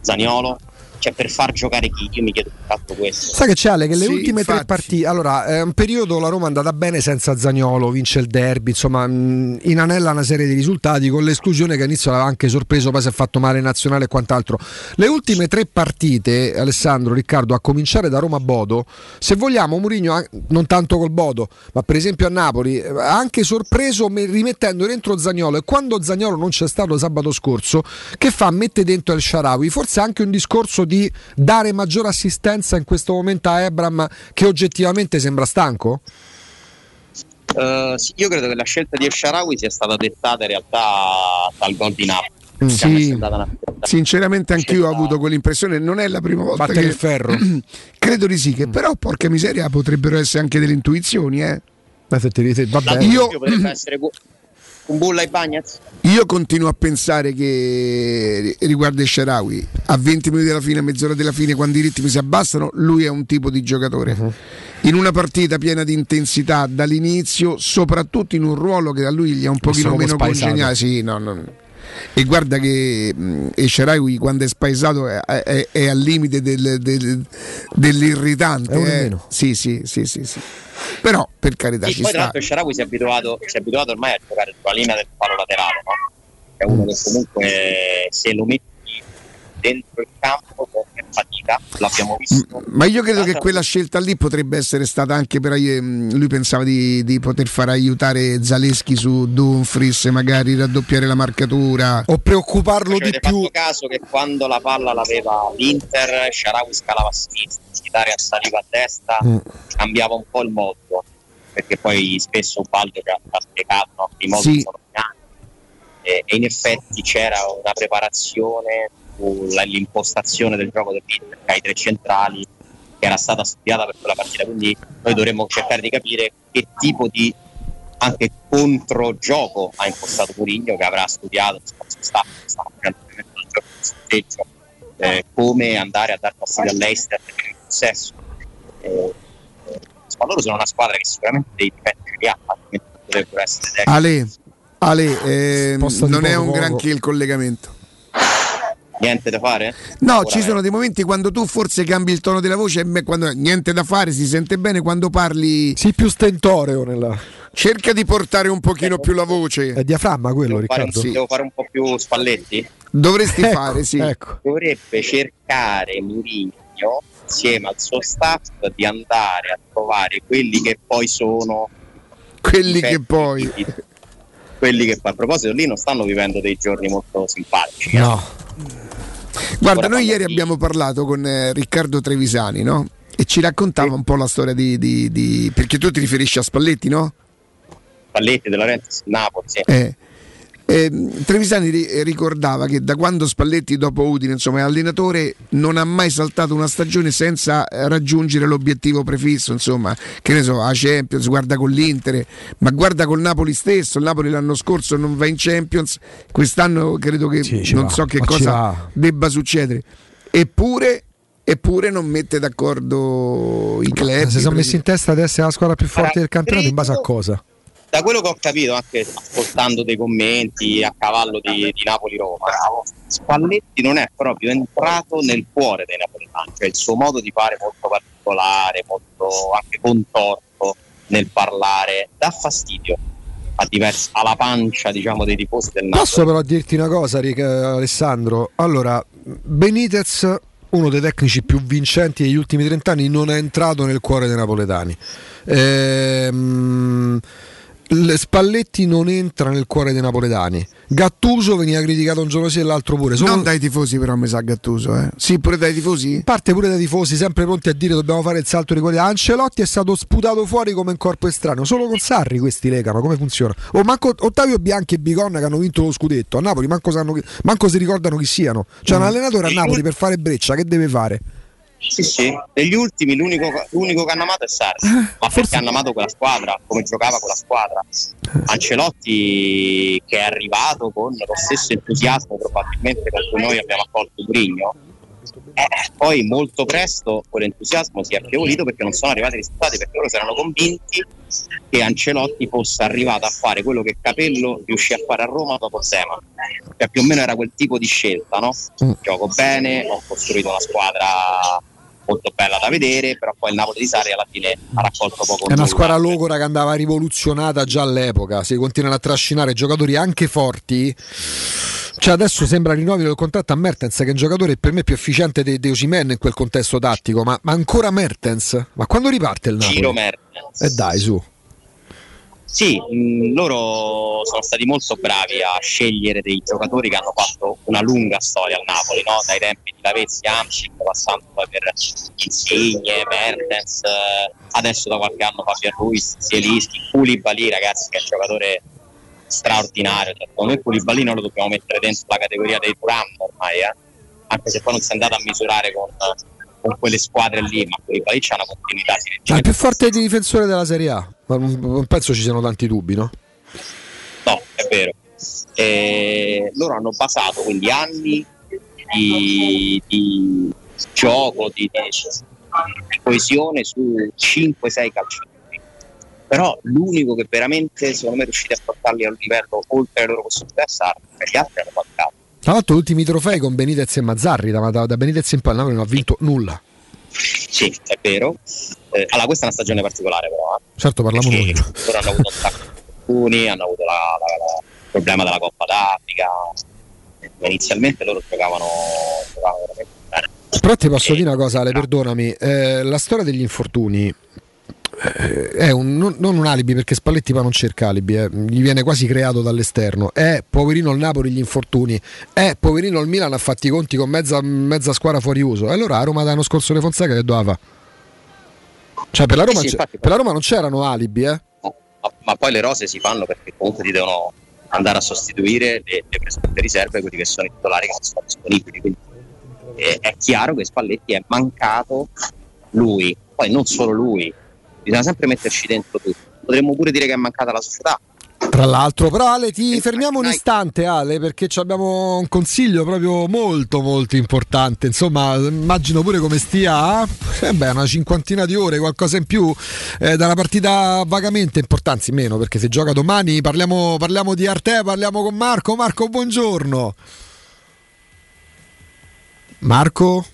Zaniolo? Cioè per far giocare chi? Io mi chiedo che altro questo. Sai che c'è Ale che le Sì, ultime tre infatti. partite, allora, è un periodo la Roma è andata bene senza Zagnolo, vince il derby, insomma, mh, inanella una serie di risultati con l'esclusione che all'inizio l'aveva anche sorpreso, poi si è fatto male in nazionale e quant'altro. Le ultime tre partite, Alessandro, Riccardo, a cominciare da Roma a Bodo, se vogliamo Mourinho non tanto col Bodo, ma per esempio a Napoli, ha anche sorpreso me- rimettendo dentro Zagnolo e quando Zagnolo non c'è stato sabato scorso, che fa? Mette dentro il Sharawi, forse anche un discorso di dare maggiore assistenza in questo momento a Ebram che oggettivamente sembra stanco? Eh, sì, io credo che la scelta di Esharawi sia stata dettata in realtà dal gol di Napoli. Mm, sì. Sinceramente anch'io ho avuto quell'impressione, non è la prima volta Battere che il ferro. credo di sì, che però porca miseria potrebbero essere anche delle intuizioni, eh. Beh, se ti- te- vabbè. Io- potrebbe essere Un bulla ai Bagnets. Io continuo a pensare che riguardo il Sharawi, a 20 minuti dalla fine, a mezz'ora della fine, quando i ritmi si abbassano, lui è un tipo di giocatore. Mhm. In una partita piena di intensità dall'inizio, soprattutto in un ruolo che a lui gli è un pochino meno spaesato. congeniale. Sì, no, no. E guarda che mh, e Sharawi quando è spaesato è, è- è al limite del- del- dell'irritante. Eh. Sì, sì, sì, sì, sì. Però per carità Sì, ci poi tra sta. l'altro Sharawi si è abituato, si è abituato ormai a giocare sulla linea del palo laterale, no? È uno che comunque se lo metti dentro il campo con fatica, l'abbiamo visto. Ma io credo che quella scelta lì potrebbe essere stata anche per ehm, lui pensava di, di poter far aiutare Zaleschi su Dumfries, magari raddoppiare la marcatura. O preoccuparlo Ci avete fatto caso che quando la palla l'aveva l'Inter, Sharawi scalava a sinistra, Mkhitaryan saliva a destra, Mm. cambiava un po' il modo, perché poi spesso Baldo ci ha spiegato no? i modi Sì. sono e, e in effetti c'era una preparazione sull'impostazione del gioco dell'Inter, che ha i tre centrali, che era stata studiata per quella partita, quindi noi dovremmo cercare di capire che tipo di anche controgioco ha impostato Mourinho che avrà studiato facendo il gioco di sorteggio eh, come andare a dar fastidio all'Eister per il possesso eh, ma loro sono una squadra che sicuramente dei difetti li ha dovrebbero essere. Ale, Ale ehm, Sposta di non è un granché il collegamento. Niente da fare? No, ci sono dei momenti quando tu forse cambi il tono della voce e me- quando niente da fare, si sente bene quando parli. Sì, più stentoreo nella. Cerca di portare un pochino più la voce. È diaframma quello, Devo fare, un, Riccardo. devo fare un po' più Spalletti? Dovresti Ecco, fare, sì. ecco. dovrebbe cercare Mourinho insieme al suo staff di andare a trovare quelli che poi sono Quelli che poi. quelli che a proposito lì non stanno vivendo dei giorni molto simpatici eh. No. Guarda, noi ieri abbiamo parlato con eh, Riccardo Trevisani, no? E ci raccontava un po' la storia di, di- di- Perché tu ti riferisci a Spalletti, no? Spalletti De Laurentiis Napoli sì. Eh. Ehm, Trevisani ri- ricordava che da quando Spalletti dopo Udine insomma, è allenatore non ha mai saltato una stagione senza eh, raggiungere l'obiettivo prefisso insomma. Che ne so a Champions guarda con l'Inter ma guarda col Napoli stesso. Il Napoli l'anno scorso non va in Champions quest'anno credo che ci non va, so che cosa debba succedere. Eppure eppure non mette d'accordo i club Si sono messi in testa di essere la squadra più forte del campionato in base a cosa? Da quello che ho capito anche ascoltando dei commenti a cavallo di, di Napoli-Roma Spalletti non è proprio entrato nel cuore dei napoletani cioè il suo modo di fare molto particolare molto anche contorto nel parlare dà fastidio a diversi, alla pancia diciamo dei tifosi del Napoli Posso però dirti una cosa, Ric- eh, Alessandro? Allora, Benitez, uno dei tecnici più vincenti degli ultimi trent'anni, non è entrato nel cuore dei napoletani. Ehm, Spalletti non entra nel cuore dei napoletani. Gattuso veniva criticato un giorno sì e l'altro pure. Solo- non dai tifosi però mi sa Gattuso eh. sì pure dai tifosi parte pure dai tifosi, sempre pronti a dire dobbiamo fare il salto di qualità. Ancelotti è stato sputato fuori come un corpo estraneo. Solo con Sarri questi legano, come funziona? O manco Ottavio Bianchi e Biconna che hanno vinto lo scudetto. A Napoli manco, sanno manco si ricordano chi siano. Cioè un Mm. allenatore a Napoli per fare breccia, che deve fare? Sì, sì, degli ultimi l'unico, l'unico che hanno amato è Sarri, ma perché hanno amato quella squadra, come giocava quella squadra. Ancelotti che è arrivato con lo stesso entusiasmo probabilmente con cui noi abbiamo accolto Mourinho, Eh, poi molto presto quell'entusiasmo si è affievolito perché non sono arrivati i risultati, perché loro si erano convinti che Ancelotti fosse arrivato a fare quello che Capello riuscì a fare a Roma dopo Sema. Cioè più o meno era quel tipo di scelta, no? Mm. Gioco bene, ho costruito una squadra molto bella da vedere, però poi il Napoli di Sarri alla fine ha raccolto poco. È una squadra logora che andava rivoluzionata già all'epoca. Si continuano a trascinare giocatori anche forti. Cioè adesso sembra rinnovare il contratto a Mertens, che è un giocatore per me più efficiente di, di Osimhen in quel contesto tattico. Ma, ma ancora Mertens? Ma quando riparte il Napoli? Ciro Mertens. E dai, su. Sì, mh, loro sono stati molto bravi a scegliere dei giocatori che hanno fatto una lunga storia al Napoli, no? dai tempi di Lavezzi, Amcic, passando poi per Insigne, Mertens, eh, adesso da qualche anno Fabian Ruiz, Zielinski, Koulibaly ragazzi che è un giocatore straordinario, cioè, secondo Koulibaly non lo dobbiamo mettere dentro la categoria dei Turam ormai, eh? anche se poi non si è andato a misurare con, con quelle squadre lì, ma Koulibaly c'ha una continuità, Ma il più forte difensore della Serie A. Ma non, penso ci siano tanti dubbi, no? No, è vero. E loro hanno basato quindi anni di, di gioco, di, di- coesione su 5-6 calciatori. Però l'unico che veramente secondo me è riuscito a portarli a un livello oltre le loro possibilità è Sarri, gli altri hanno mancato. Tra l'altro, ultimi trofei con Benitez e Mazzarri, da, da, da Benitez in poi non ha vinto nulla. Sì, è vero. Eh, allora, questa è una stagione particolare, però. eh. Certo, parliamo noi. Loro hanno avuto un sacco di hanno avuto la- la- la- il problema della Coppa d'Africa. Ma inizialmente loro giocavano, giocavano veramente bene. Però ti posso dire una cosa, Ale, perdonami. eh, la storia degli infortuni eh, è un- non, non un alibi perché Spalletti poi non cerca alibi, eh, gli viene quasi creato dall'esterno. È poverino il Napoli gli infortuni, è poverino il Milan ha fatti i conti con mezza, mezza squadra fuori uso. E allora a Roma l'anno scorso le Fonseca che doveva? Cioè per la Roma, Sì, sì, infatti, per la Roma non c'erano alibi, eh? ma, ma poi le rose si fanno perché comunque ti devono andare a sostituire le, le presunte riserve, quelli che sono i titolari che non sono disponibili. Quindi eh, è chiaro che Spalletti è mancato lui, poi non solo lui, bisogna sempre metterci dentro tutti. Potremmo pure dire che è mancata la società. Tra l'altro, però Ale, ti fermiamo un istante, Ale, perché ci abbiamo un consiglio proprio molto molto importante. Insomma, immagino pure come stia, eh beh, una cinquantina di ore, qualcosa in più, eh, da una partita vagamente importante, anzi meno, perché se gioca domani parliamo, parliamo di Arte, parliamo con Marco. Marco, buongiorno. Marco?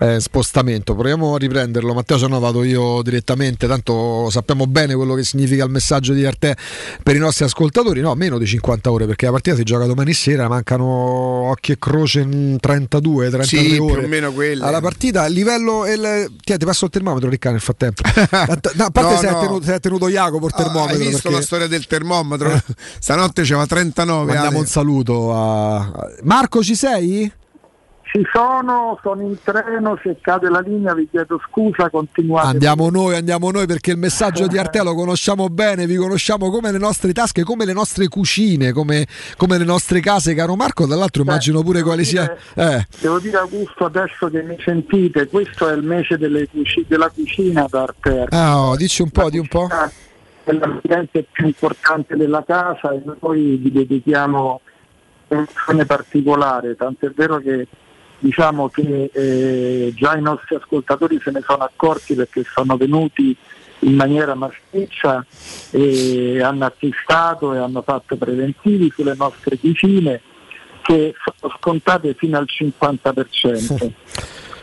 Eh, spostamento, proviamo a riprenderlo. Matteo, se no vado io direttamente. Tanto sappiamo bene quello che significa il messaggio di Arte per i nostri ascoltatori. No, meno di 50 ore perché la partita si gioca domani sera. Mancano occhi e croce in 32, 33 Sì, più ore. o meno quelle. Alla partita, il livello. Il... Ti, ti passo il termometro, Ricca, nel frattempo. No, a parte No, se, È no. tenuto, se è tenuto Jacopo il Ah, termometro. hai visto perché- la storia del termometro? Stanotte c'era 39. Mandiamo Ale. un saluto a Marco, ci sei? Ci sono, sono in treno, se cade la linea vi chiedo scusa, continuate. Andiamo noi, andiamo noi perché il messaggio di Arte lo conosciamo bene, vi conosciamo come le nostre tasche, come le nostre cucine, come, come le nostre case, caro Marco. Dall'altro immagino pure quale sia. Eh, Devo dire Augusto adesso che mi sentite, questo è il mese cuci- della cucina da Arter. ah, oh, dici un po', di un po'. È l'ambiente più importante della casa e noi vi dedichiamo un'azione particolare, tant'è vero che diciamo che eh, già i nostri ascoltatori se ne sono accorti perché sono venuti in maniera massiccia e hanno acquistato e hanno fatto preventivi sulle nostre cucine che sono scontate fino al 50%.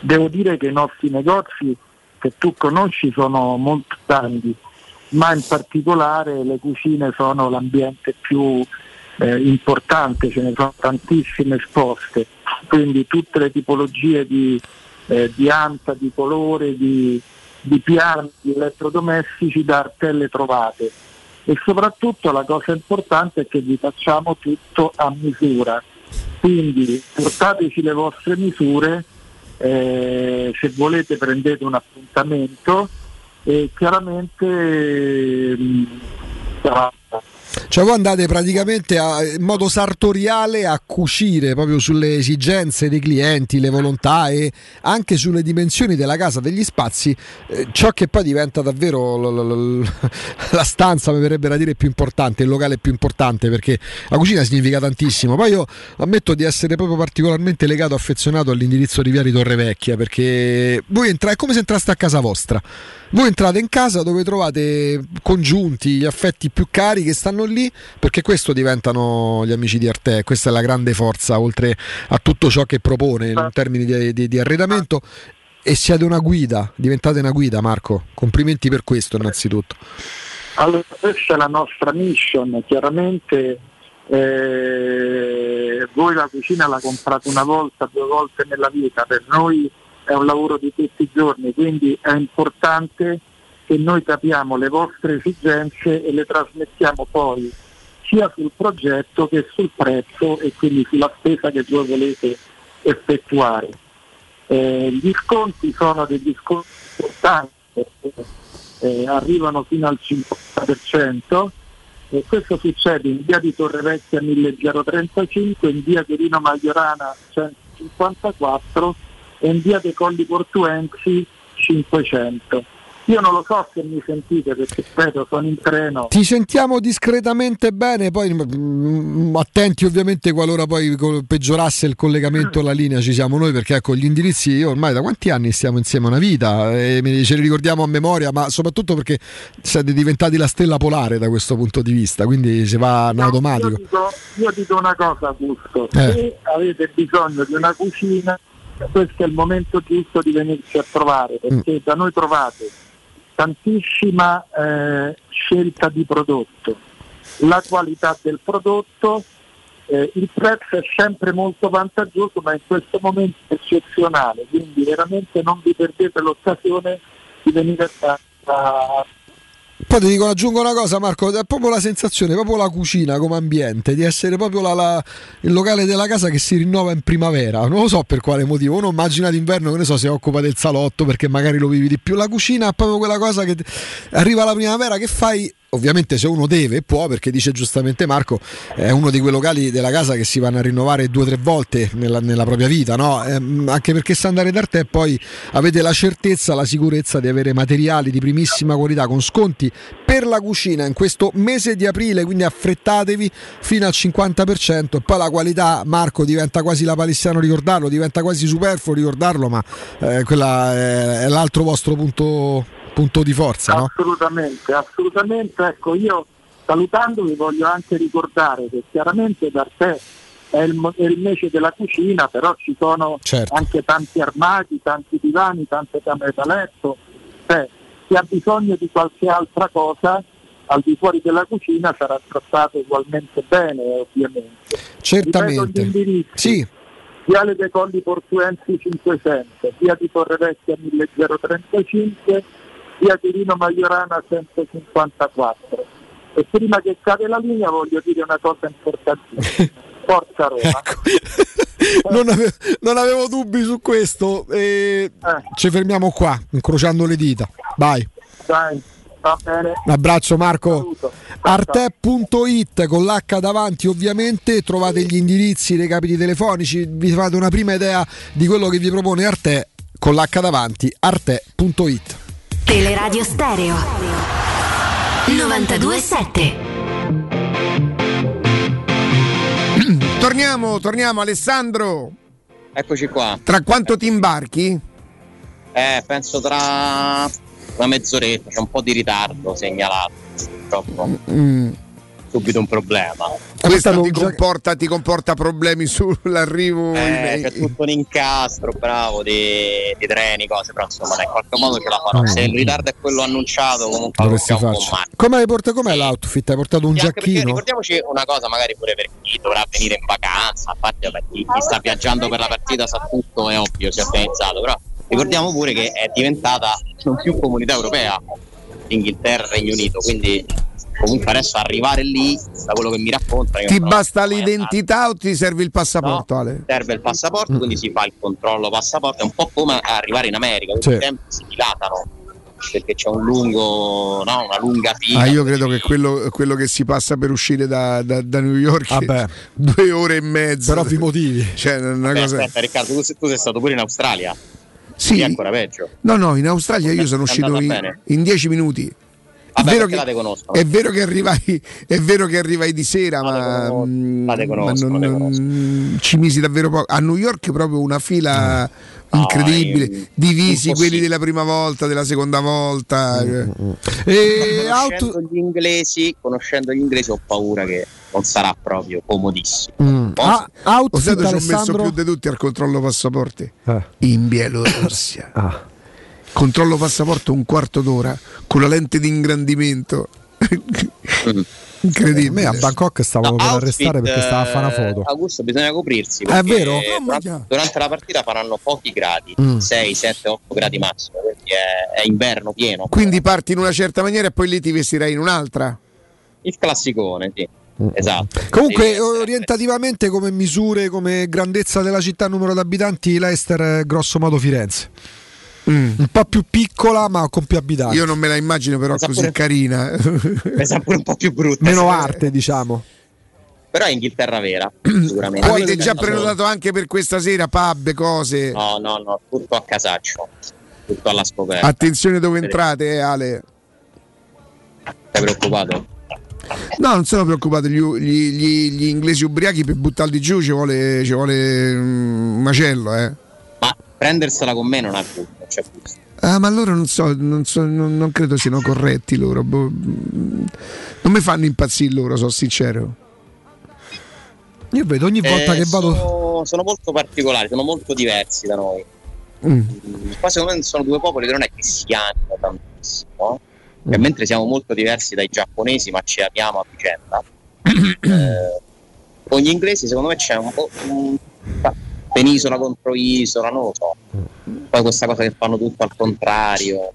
Devo dire che i nostri negozi che tu conosci sono molto grandi, ma in particolare le cucine sono l'ambiente più eh, importante, ce ne sono tantissime esposte, quindi tutte le tipologie di, eh, di anta, di colore, di, di piani, di elettrodomestici da artelle trovate. E soprattutto la cosa importante è che vi facciamo tutto a misura, quindi portateci le vostre misure, eh, se volete prendete un appuntamento e chiaramente mm, sarà- Cioè voi andate praticamente a- in modo sartoriale a cucire proprio sulle esigenze dei clienti, le volontà e anche sulle dimensioni della casa, degli spazi, eh, ciò che poi diventa davvero l- l- l- la stanza, mi verrebbe da dire, più importante, il locale più importante, perché la cucina significa tantissimo. Poi io ammetto di essere proprio particolarmente legato, affezionato all'indirizzo di Via di Torrevecchia, perché voi entrate, è come se entraste a casa vostra. Voi entrate in casa dove trovate congiunti gli affetti più cari che stanno lì, perché questo diventano gli amici di Arte, questa è la grande forza, oltre a tutto ciò che propone in termini di, di- di arredamento. E siete una guida, diventate una guida, Marco. Complimenti per questo, innanzitutto. Allora, questa è la nostra mission, chiaramente eh, voi la cucina la comprate una volta, due volte nella vita, per noi è un lavoro di tutti i giorni, quindi è importante che noi capiamo le vostre esigenze e le trasmettiamo poi sia sul progetto che sul prezzo e quindi sulla spesa che voi volete effettuare. Eh, gli sconti sono degli sconti importanti, perché, eh, arrivano fino al 50%. E questo succede in via di Torrevecchia 1035, in via Torino Magliorana 154 e in via dei Colli Portuensi 500. Io non lo so se mi sentite perché ripeto sono in treno. Ti sentiamo discretamente bene, poi mm, attenti ovviamente qualora poi peggiorasse il collegamento alla linea ci siamo noi perché ecco gli indirizzi io ormai da quanti anni stiamo insieme una vita e me- ce li ricordiamo a memoria ma soprattutto perché siete diventati la stella polare da questo punto di vista quindi si va in Io automatico. dico, io dico una cosa Augusto, Eh. se avete bisogno di una cucina questo è il momento giusto di venirci a trovare perché da noi trovate tantissima eh, scelta di prodotto, la qualità del prodotto, eh, il prezzo è sempre molto vantaggioso ma in questo momento è eccezionale, quindi veramente non vi perdete l'occasione di venire a, a Poi ti dico, aggiungo una cosa Marco, è proprio la sensazione, proprio la cucina come ambiente, di essere proprio la- la- il locale della casa che si rinnova in primavera, non lo so per quale motivo, uno immagina d'inverno che ne so si occupa del salotto perché magari lo vivi di più, la cucina è proprio quella cosa che arriva la primavera che fai... Ovviamente se uno deve può, perché dice giustamente Marco, è uno di quei locali della casa che si vanno a rinnovare due o tre volte nella, nella propria vita, no? Ehm, anche perché da te poi avete la certezza, la sicurezza di avere materiali di primissima qualità con sconti per la cucina in questo mese di aprile, quindi affrettatevi fino al 50% e poi la qualità, Marco, diventa quasi la palissiano ricordarlo, diventa quasi superfluo ricordarlo, ma eh, quella è, è l'altro vostro punto, punto di forza, no? Assolutamente, assolutamente. Ecco, io salutandovi voglio anche ricordare che chiaramente da te è il, è il mese della cucina, però ci sono Certo. anche tanti armadi, tanti divani, tante camere da letto. Cioè, chi ha bisogno di qualche altra cosa al di fuori della cucina sarà trattato ugualmente bene, ovviamente. Certamente. Sì. Viale dei Colli Portuensi 500, via di Torrevecchia 1035, via Tirino Maiorana 154. E prima che cade la linea voglio dire una cosa importantissima. Forza Roma. non, ave- non avevo dubbi su questo. e Ci fermiamo qua, incrociando le dita. Vai. Dai. Un abbraccio Marco. Arte.it con l'H davanti ovviamente trovate gli indirizzi, i recapiti telefonici, vi fate una prima idea di quello che vi propone Arte con l'H davanti, arte.it. Teleradio Stereo 927 Torniamo, torniamo Alessandro. Eccoci qua. Tra quanto ti imbarchi? Eh, penso tra una mezz'oretta, c'è un po' di ritardo segnalato, purtroppo. Mm. Subito un problema. Questo ti comporta, ti comporta problemi sull'arrivo Eh, in- c'è tutto un incastro, bravo, di, di treni, cose, però insomma in qualche modo ce la farò. Se il ritardo è quello annunciato, comunque Dovresti farci. po' male. Come hai portato? Com'è l'outfit? Hai portato un Sì, giacchino? ricordiamoci una cosa, magari pure per chi dovrà venire in vacanza, vabbè, chi, chi sta viaggiando per la partita sa tutto, è ovvio, si è organizzato, però ricordiamo pure che è diventata non più comunità europea, Inghilterra e Regno Unito, quindi comunque adesso arrivare lì, da quello che mi raccontano, io Ti basta l'identità o ti serve il passaporto, Ale? serve il passaporto, quindi si fa il controllo passaporto, è un po' come arrivare in America, tutti Sì. i tempi si dilatano. perché c'è un lungo, no, una lunga fila. Ah, io credo che quello, quello che si passa per uscire da, da- da New York Vabbè. due ore e mezza. Per ovvi motivi. Cioè, una Beh, cosa... aspetta Riccardo, tu, tu sei stato pure in Australia. Sì. È ancora peggio. No, no, in Australia io sono È uscito in, in dieci minuti. È Vabbè, vero, perché che, è vero che arrivai, è vero che arrivai di sera, ma, mm, la te conosco, ma la te non- ci misi davvero poco. A New York è proprio una fila incredibile, in- divisi impossibile. quelli della prima volta, della seconda volta. E conoscendo gli inglesi, conoscendo gli inglesi ho paura che non sarà proprio comodissimo. Mm. Ah, outfit, Lo sai dove ci ho messo più di tutti al controllo passaporti? Eh. In Bielorussia. Ah. Controllo passaporto un quarto d'ora con la lente di ingrandimento. Incredibile. A me a Bangkok stavano per arrestare perché stava a fare una foto. Eh, Augusto bisogna coprirsi. È vero? Durante, durante la partita faranno pochi gradi, Mm. 6, 7, 8 gradi massimo, quindi è, è inverno pieno. Quindi parti in una certa maniera e poi lì ti vestirai in un'altra. Il classicone, sì. Esatto. Comunque, Sì, orientativamente, come misure, come grandezza della città, numero di abitanti, l'Ester è grosso modo Firenze. Un po' più piccola, ma con più abitanti. Io non me la immagino però Esatto, così pure- carina. mi sa pure un po' più brutta. Meno arte, diciamo. Però è Inghilterra vera, sicuramente. Avete già prenotato anche per questa sera pub, cose. No, no, no, tutto a casaccio. Tutto alla scoperta. Attenzione dove entrate, eh, Ale. Sei preoccupato? No, non sono preoccupato. Gli, gli- gli- gli inglesi ubriachi per buttarli giù ci vuole, ci vuole mm, un macello, eh. Ma prendersela con me non ha c'è gusto. Ah, ma loro non so, non, so- non- non credo siano corretti loro. boh. Non mi fanno impazzire loro, sono sincero. Io vedo ogni volta Eh, che vado. Sono, sono molto particolari, sono molto diversi da noi. Mm. Qua secondo me sono due popoli che non è che si amino tantissimo. Mm. E mentre siamo molto diversi dai giapponesi, ma ci amiamo a vicenda. eh, con gli inglesi secondo me c'è un po' un- penisola contro isola, non lo so. Poi questa cosa che fanno tutto al contrario.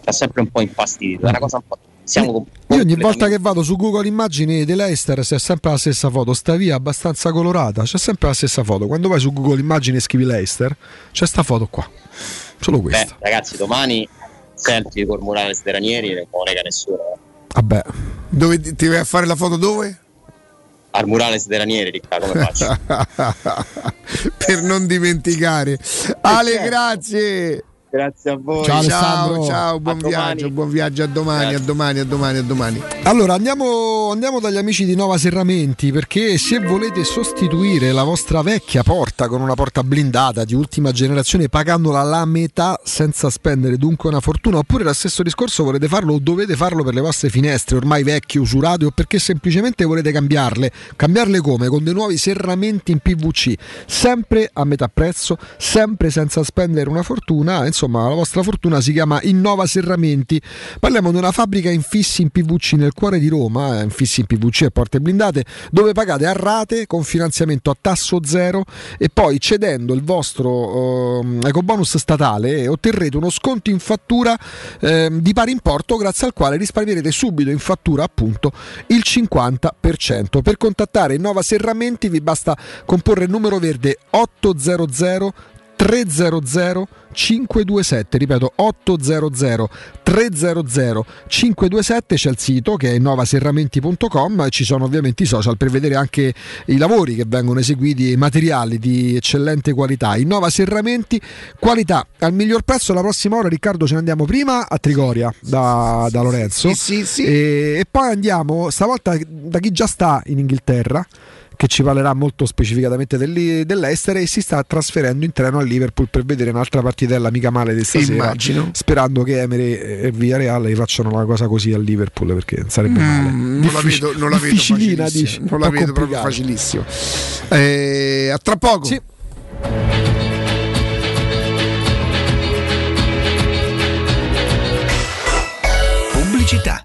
Sta sempre un po' infastidito. È una cosa un po'. Siamo Io ogni volta che vado su Google Immagini dell'Ester c'è sempre la stessa foto, sta via abbastanza colorata, c'è sempre la stessa foto. Quando vai su Google Immagini e scrivi l'Ester, c'è sta foto qua. Solo Beh, questa. ragazzi, domani selfie col Morales dei Ranieri non lo nega nessuno. eh. Vabbè. Dove ti vai a fare la foto dove? Al Murales dei Ranieri, Riccardo, come faccio? per non dimenticare. Ale, grazie. Grazie a voi. Ciao, ciao, ciao, buon A domani. viaggio, buon viaggio a domani, a domani, a domani, a domani. Allora andiamo, andiamo dagli amici di Nova Serramenti perché se volete sostituire la vostra vecchia porta con una porta blindata di ultima generazione pagandola la metà senza spendere dunque una fortuna oppure lo stesso discorso volete farlo o dovete farlo per le vostre finestre ormai vecchie, usurate o perché semplicemente volete cambiarle, cambiarle come? Con dei nuovi serramenti in PVC sempre a metà prezzo, sempre senza spendere una fortuna, insomma la vostra fortuna si chiama Innova Serramenti. Parliamo di una fabbrica infissi in PVC nel cuore di Roma, eh, infissi in PVC e porte blindate, dove pagate a rate con finanziamento a tasso zero e poi cedendo il vostro ehm, ecobonus statale otterrete uno sconto in fattura ehm, di pari importo grazie al quale risparmierete subito in fattura appunto il 50%. Per contattare Innova Serramenti vi basta comporre il numero verde 800 300 527 ripeto 800 300 527 c'è il sito che è innovaserramenti.com e ci sono ovviamente i social per vedere anche i lavori che vengono eseguiti e i materiali di eccellente qualità. Innova Serramenti qualità al miglior prezzo. La prossima ora Riccardo ce ne andiamo prima a Trigoria da, da Lorenzo. Sì, sì, sì. E, e poi andiamo stavolta da chi già sta in Inghilterra che ci parlerà molto specificatamente dell'Estere e si sta trasferendo in treno a Liverpool per vedere un'altra partitella mica male di stasera Immagino. sperando che Emery e Villarreal facciano una cosa così a Liverpool perché sarebbe male Mm, non la vedo, non la vedo difficilina, facilissima, dici, non la vedo proprio facilissimo. Eh, a tra poco. Sì. Pubblicità.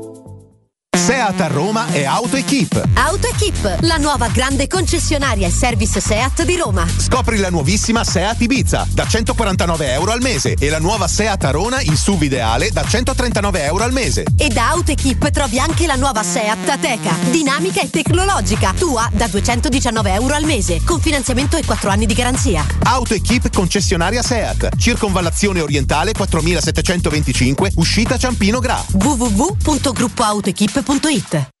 Seat a Roma è AutoEquip. AutoEquip, la nuova grande concessionaria e service Seat di Roma. Scopri la nuovissima Seat Ibiza da 149 euro al mese e la nuova Seat Arona in SUV ideale da 139 euro al mese. E da AutoEquip trovi anche la nuova Seat Ateca, dinamica e tecnologica, tua da 219 euro al mese, con finanziamento e 4 anni di garanzia. AutoEquip concessionaria Seat, circonvallazione orientale 4725, uscita Ciampino Gra. www.gruppoautoequip.it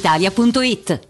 brispalitalia.it.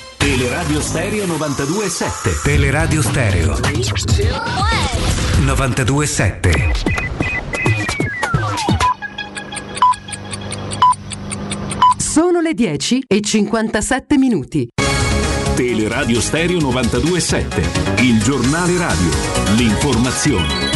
Teleradio Stereo 92.7 Teleradio Stereo 92.7 Sono le 10 e 57 minuti. Teleradio Stereo 92.7 Il giornale radio. L'informazione.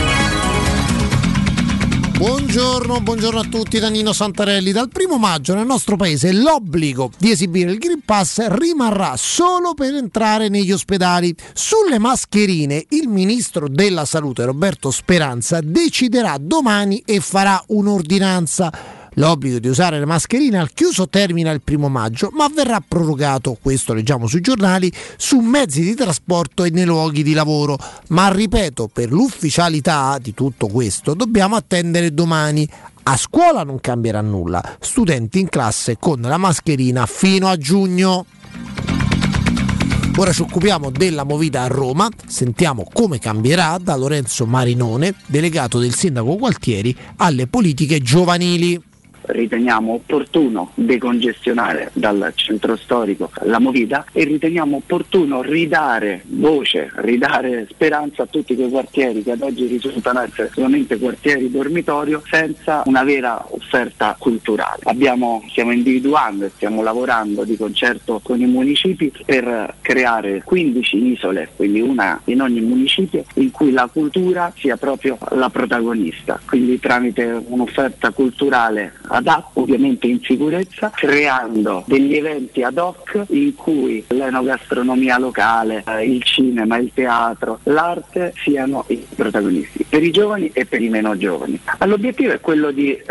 Buongiorno, buongiorno a tutti da Nino Santarelli. Dal primo maggio nel nostro paese l'obbligo di esibire il Green Pass rimarrà solo per entrare negli ospedali. Sulle mascherine il ministro della salute Roberto Speranza deciderà domani e farà un'ordinanza. L'obbligo di usare le mascherine al chiuso termina il primo maggio, ma verrà prorogato, questo leggiamo sui giornali, su mezzi di trasporto e nei luoghi di lavoro. Ma ripeto, per l'ufficialità di tutto questo dobbiamo attendere domani. A scuola non cambierà nulla, studenti in classe con la mascherina fino a giugno. Ora ci occupiamo della movita a Roma, sentiamo come cambierà da Lorenzo Marinone, delegato del sindaco Gualtieri alle politiche giovanili riteniamo opportuno decongestionare dal centro storico la movita e riteniamo opportuno ridare voce, ridare speranza a tutti quei quartieri che ad oggi risultano essere solamente quartieri dormitorio senza una vera offerta culturale. Abbiamo, stiamo individuando e stiamo lavorando di concerto con i municipi per creare 15 isole, quindi una in ogni municipio, in cui la cultura sia proprio la protagonista, quindi tramite un'offerta culturale adatto, ovviamente in sicurezza, creando degli eventi ad hoc in cui l'enogastronomia locale, eh, il cinema, il teatro, l'arte siano i protagonisti, per i giovani e per i meno giovani. L'obiettivo è quello di eh,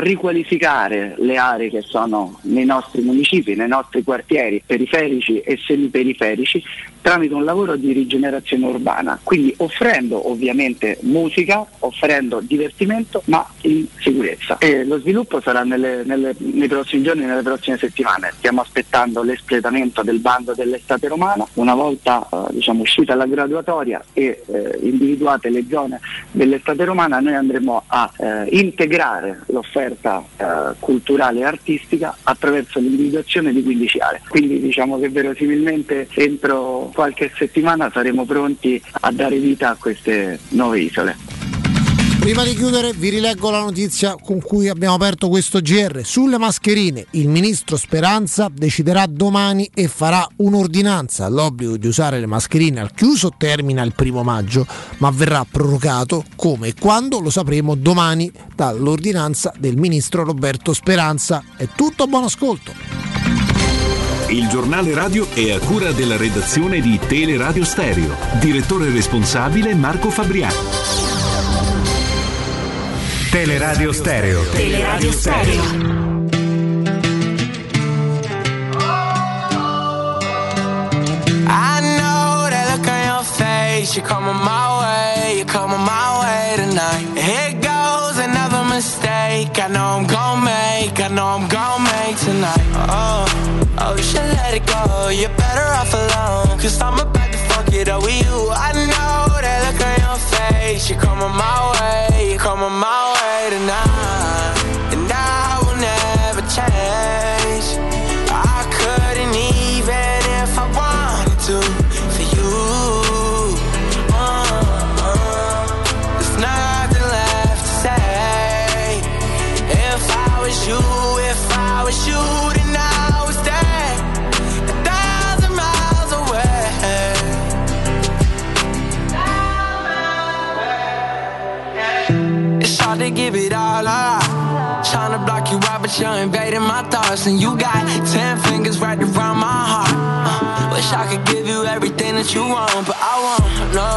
riqualificare le aree che sono nei nostri municipi, nei nostri quartieri periferici e semiperiferici tramite un lavoro di rigenerazione urbana, quindi offrendo ovviamente musica, offrendo divertimento ma in sicurezza. E lo sviluppo sarà nelle, nelle, nei prossimi giorni, nelle prossime settimane. Stiamo aspettando l'espletamento del bando dell'estate romana, una volta eh, diciamo, uscita la graduatoria e eh, individuate le zone dell'estate romana noi andremo a eh, integrare l'offerta eh, culturale e artistica attraverso l'individuazione di 15 aree. Quindi diciamo che verosimilmente entro qualche settimana saremo pronti a dare vita a queste nuove isole. Prima di chiudere vi rileggo la notizia con cui abbiamo aperto questo GR. Sulle mascherine il ministro Speranza deciderà domani e farà un'ordinanza. L'obbligo di usare le mascherine al chiuso termina il primo maggio, ma verrà prorogato come e quando lo sapremo domani dall'ordinanza del ministro Roberto Speranza. È tutto, buon ascolto. Il giornale radio è a cura della redazione di Teleradio Stereo. Direttore responsabile Marco Fabriano. Teleradio Stereo. Teleradio Stereo. I know that look on your face. You're coming my way. You're coming my way tonight. Here goes another mistake. I know I'm gonna make. I know I'm gonna make tonight. Oh, oh, you should let it go. You're better off alone. Cause I'm about to fuck it up with you. I know face. You're coming my way. You're coming my way tonight. And I will never change. But you're invading my thoughts. And you got ten fingers right around my heart. Uh, wish I could give you everything that you want, but I won't. No.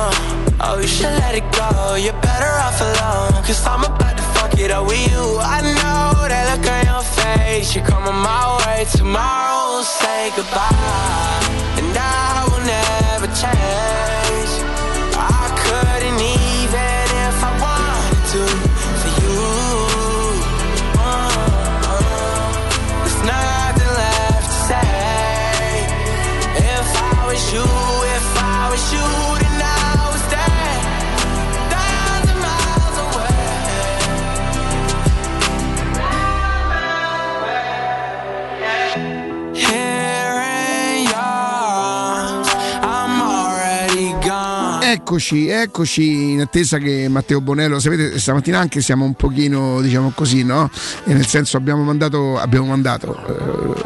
Oh, you should let it go. You're better off alone. Cause I'm about to fuck it up with you. I know that look on your face. You're coming my way. Tomorrow we'll say goodbye. And I will never change. I couldn't even if I wanted to Eccoci, eccoci in attesa che Matteo Bonello, sapete, stamattina anche siamo un pochino, diciamo così, no? E nel senso abbiamo mandato, abbiamo mandato eh,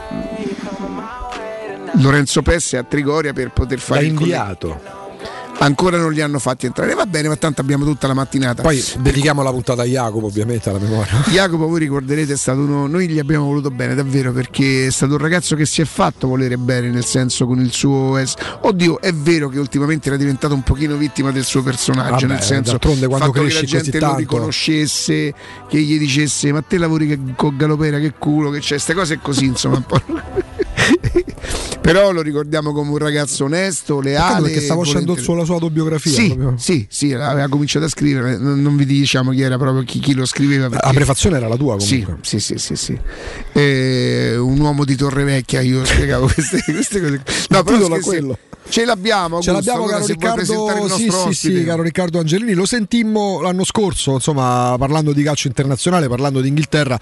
Lorenzo Pesse a Trigoria per poter fare L'ha il inviato. Ancora non li hanno fatti entrare. Va bene, ma tanto abbiamo tutta la mattinata. Poi dedichiamo la puntata a Jacopo, ovviamente, alla memoria. Jacopo, voi ricorderete, è stato uno. Noi gli abbiamo voluto bene, davvero, perché è stato un ragazzo che si è fatto volere bene, nel senso con il suo. Oddio, è vero che ultimamente era diventato un pochino vittima del suo personaggio, Vabbè, nel senso d'altronde quando fatto che la gente lo riconoscesse, che gli dicesse: Ma te lavori che- con Galopera, che culo, che c'è, queste cose così, insomma, un po'. Però lo ricordiamo come un ragazzo onesto, leale. perché stavo facendo il suo- la sua autobiografia. Sì, proprio. sì, sì, aveva cominciato a scrivere, non, vi diciamo chi era proprio chi, chi lo scriveva. perché- La prefazione era la tua comunque. Sì, sì, sì, sì, sì. Eh, un uomo di Torrevecchia, io spiegavo queste, queste cose. No, però scherzi, quello. Ce l'abbiamo, Ce Augusto, l'abbiamo allora caro Riccardo, sì, sì, sì, caro Riccardo Angelini, lo sentimmo l'anno scorso, insomma, parlando di calcio internazionale, parlando di Inghilterra,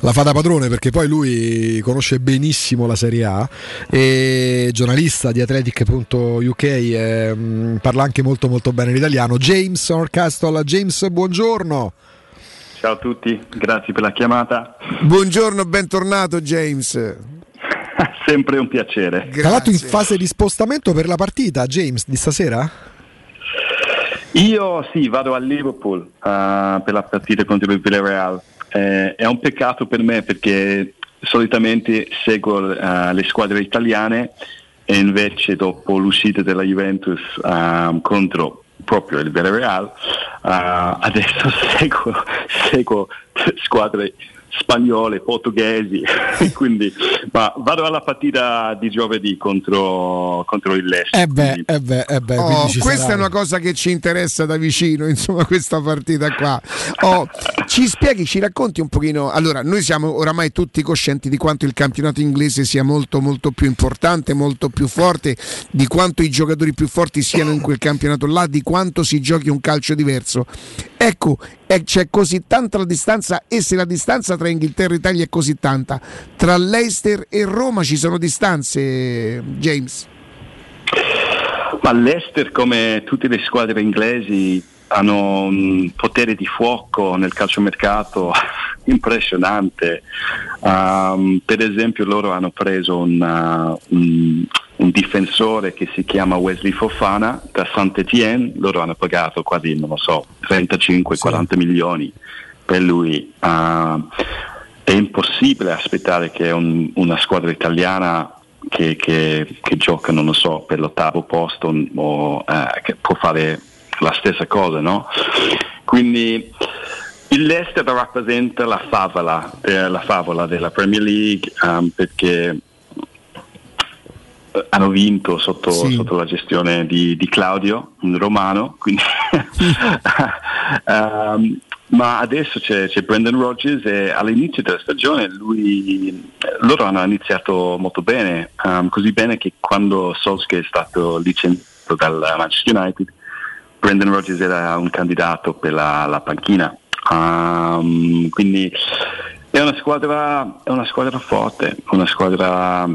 la fata padrone perché poi lui conosce benissimo la Serie A e giornalista di athletic.uk e, mm, parla anche molto molto bene l'italiano. James Orcastle, James, buongiorno. Ciao a tutti, grazie per la chiamata. Buongiorno, bentornato James. Sempre un piacere. Tra l'altro in fase di spostamento per la partita, James, di stasera? Io sì, vado a Liverpool eh, per la partita contro il Villarreal. Eh, è un peccato per me perché solitamente seguo eh, le squadre italiane e invece dopo l'uscita della Juventus eh, contro proprio il Villarreal eh, adesso seguo, seguo squadre spagnole, portoghesi, quindi ma vado alla partita di giovedì contro, contro il Leicester. Eh beh, eh beh, eh beh, Oh, quindi questa sarai. è una cosa che ci interessa da vicino, insomma, questa partita qua. Oh, ci spieghi, ci racconti un pochino. Allora, noi siamo oramai tutti coscienti di quanto il campionato inglese sia molto molto più importante, molto più forte, di quanto i giocatori più forti siano in quel campionato là, di quanto si giochi un calcio diverso. Ecco, c'è così tanta la distanza e se la distanza tra Inghilterra e Italia è così tanta, tra Leicester e Roma ci sono distanze, James. Ma l'Ester, come tutte le squadre inglesi, hanno un potere di fuoco nel calciomercato impressionante. Um, per esempio loro hanno preso una- un, un difensore che si chiama Wesley Fofana da Saint-Étienne, loro hanno pagato quasi, non lo so, 35-40 milioni per lui. Uh, è impossibile aspettare che un- una squadra italiana che, che- che gioca, non lo so, per l'ottavo posto o eh, che può fare la stessa cosa, no? Quindi il Leicester rappresenta la favola, eh, la favola della Premier League ehm, perché hanno vinto sotto, Sì. sotto la gestione di, di Claudio, un romano, quindi Ehm, ma adesso c'è, c'è Brendan Rodgers e all'inizio della stagione lui, loro hanno iniziato molto bene, ehm, così bene che quando Solskjaer è stato licenziato dal Manchester United, Brendan Rodgers era un candidato per la, la panchina. Ehm, quindi è una squadra, è una squadra forte, una squadra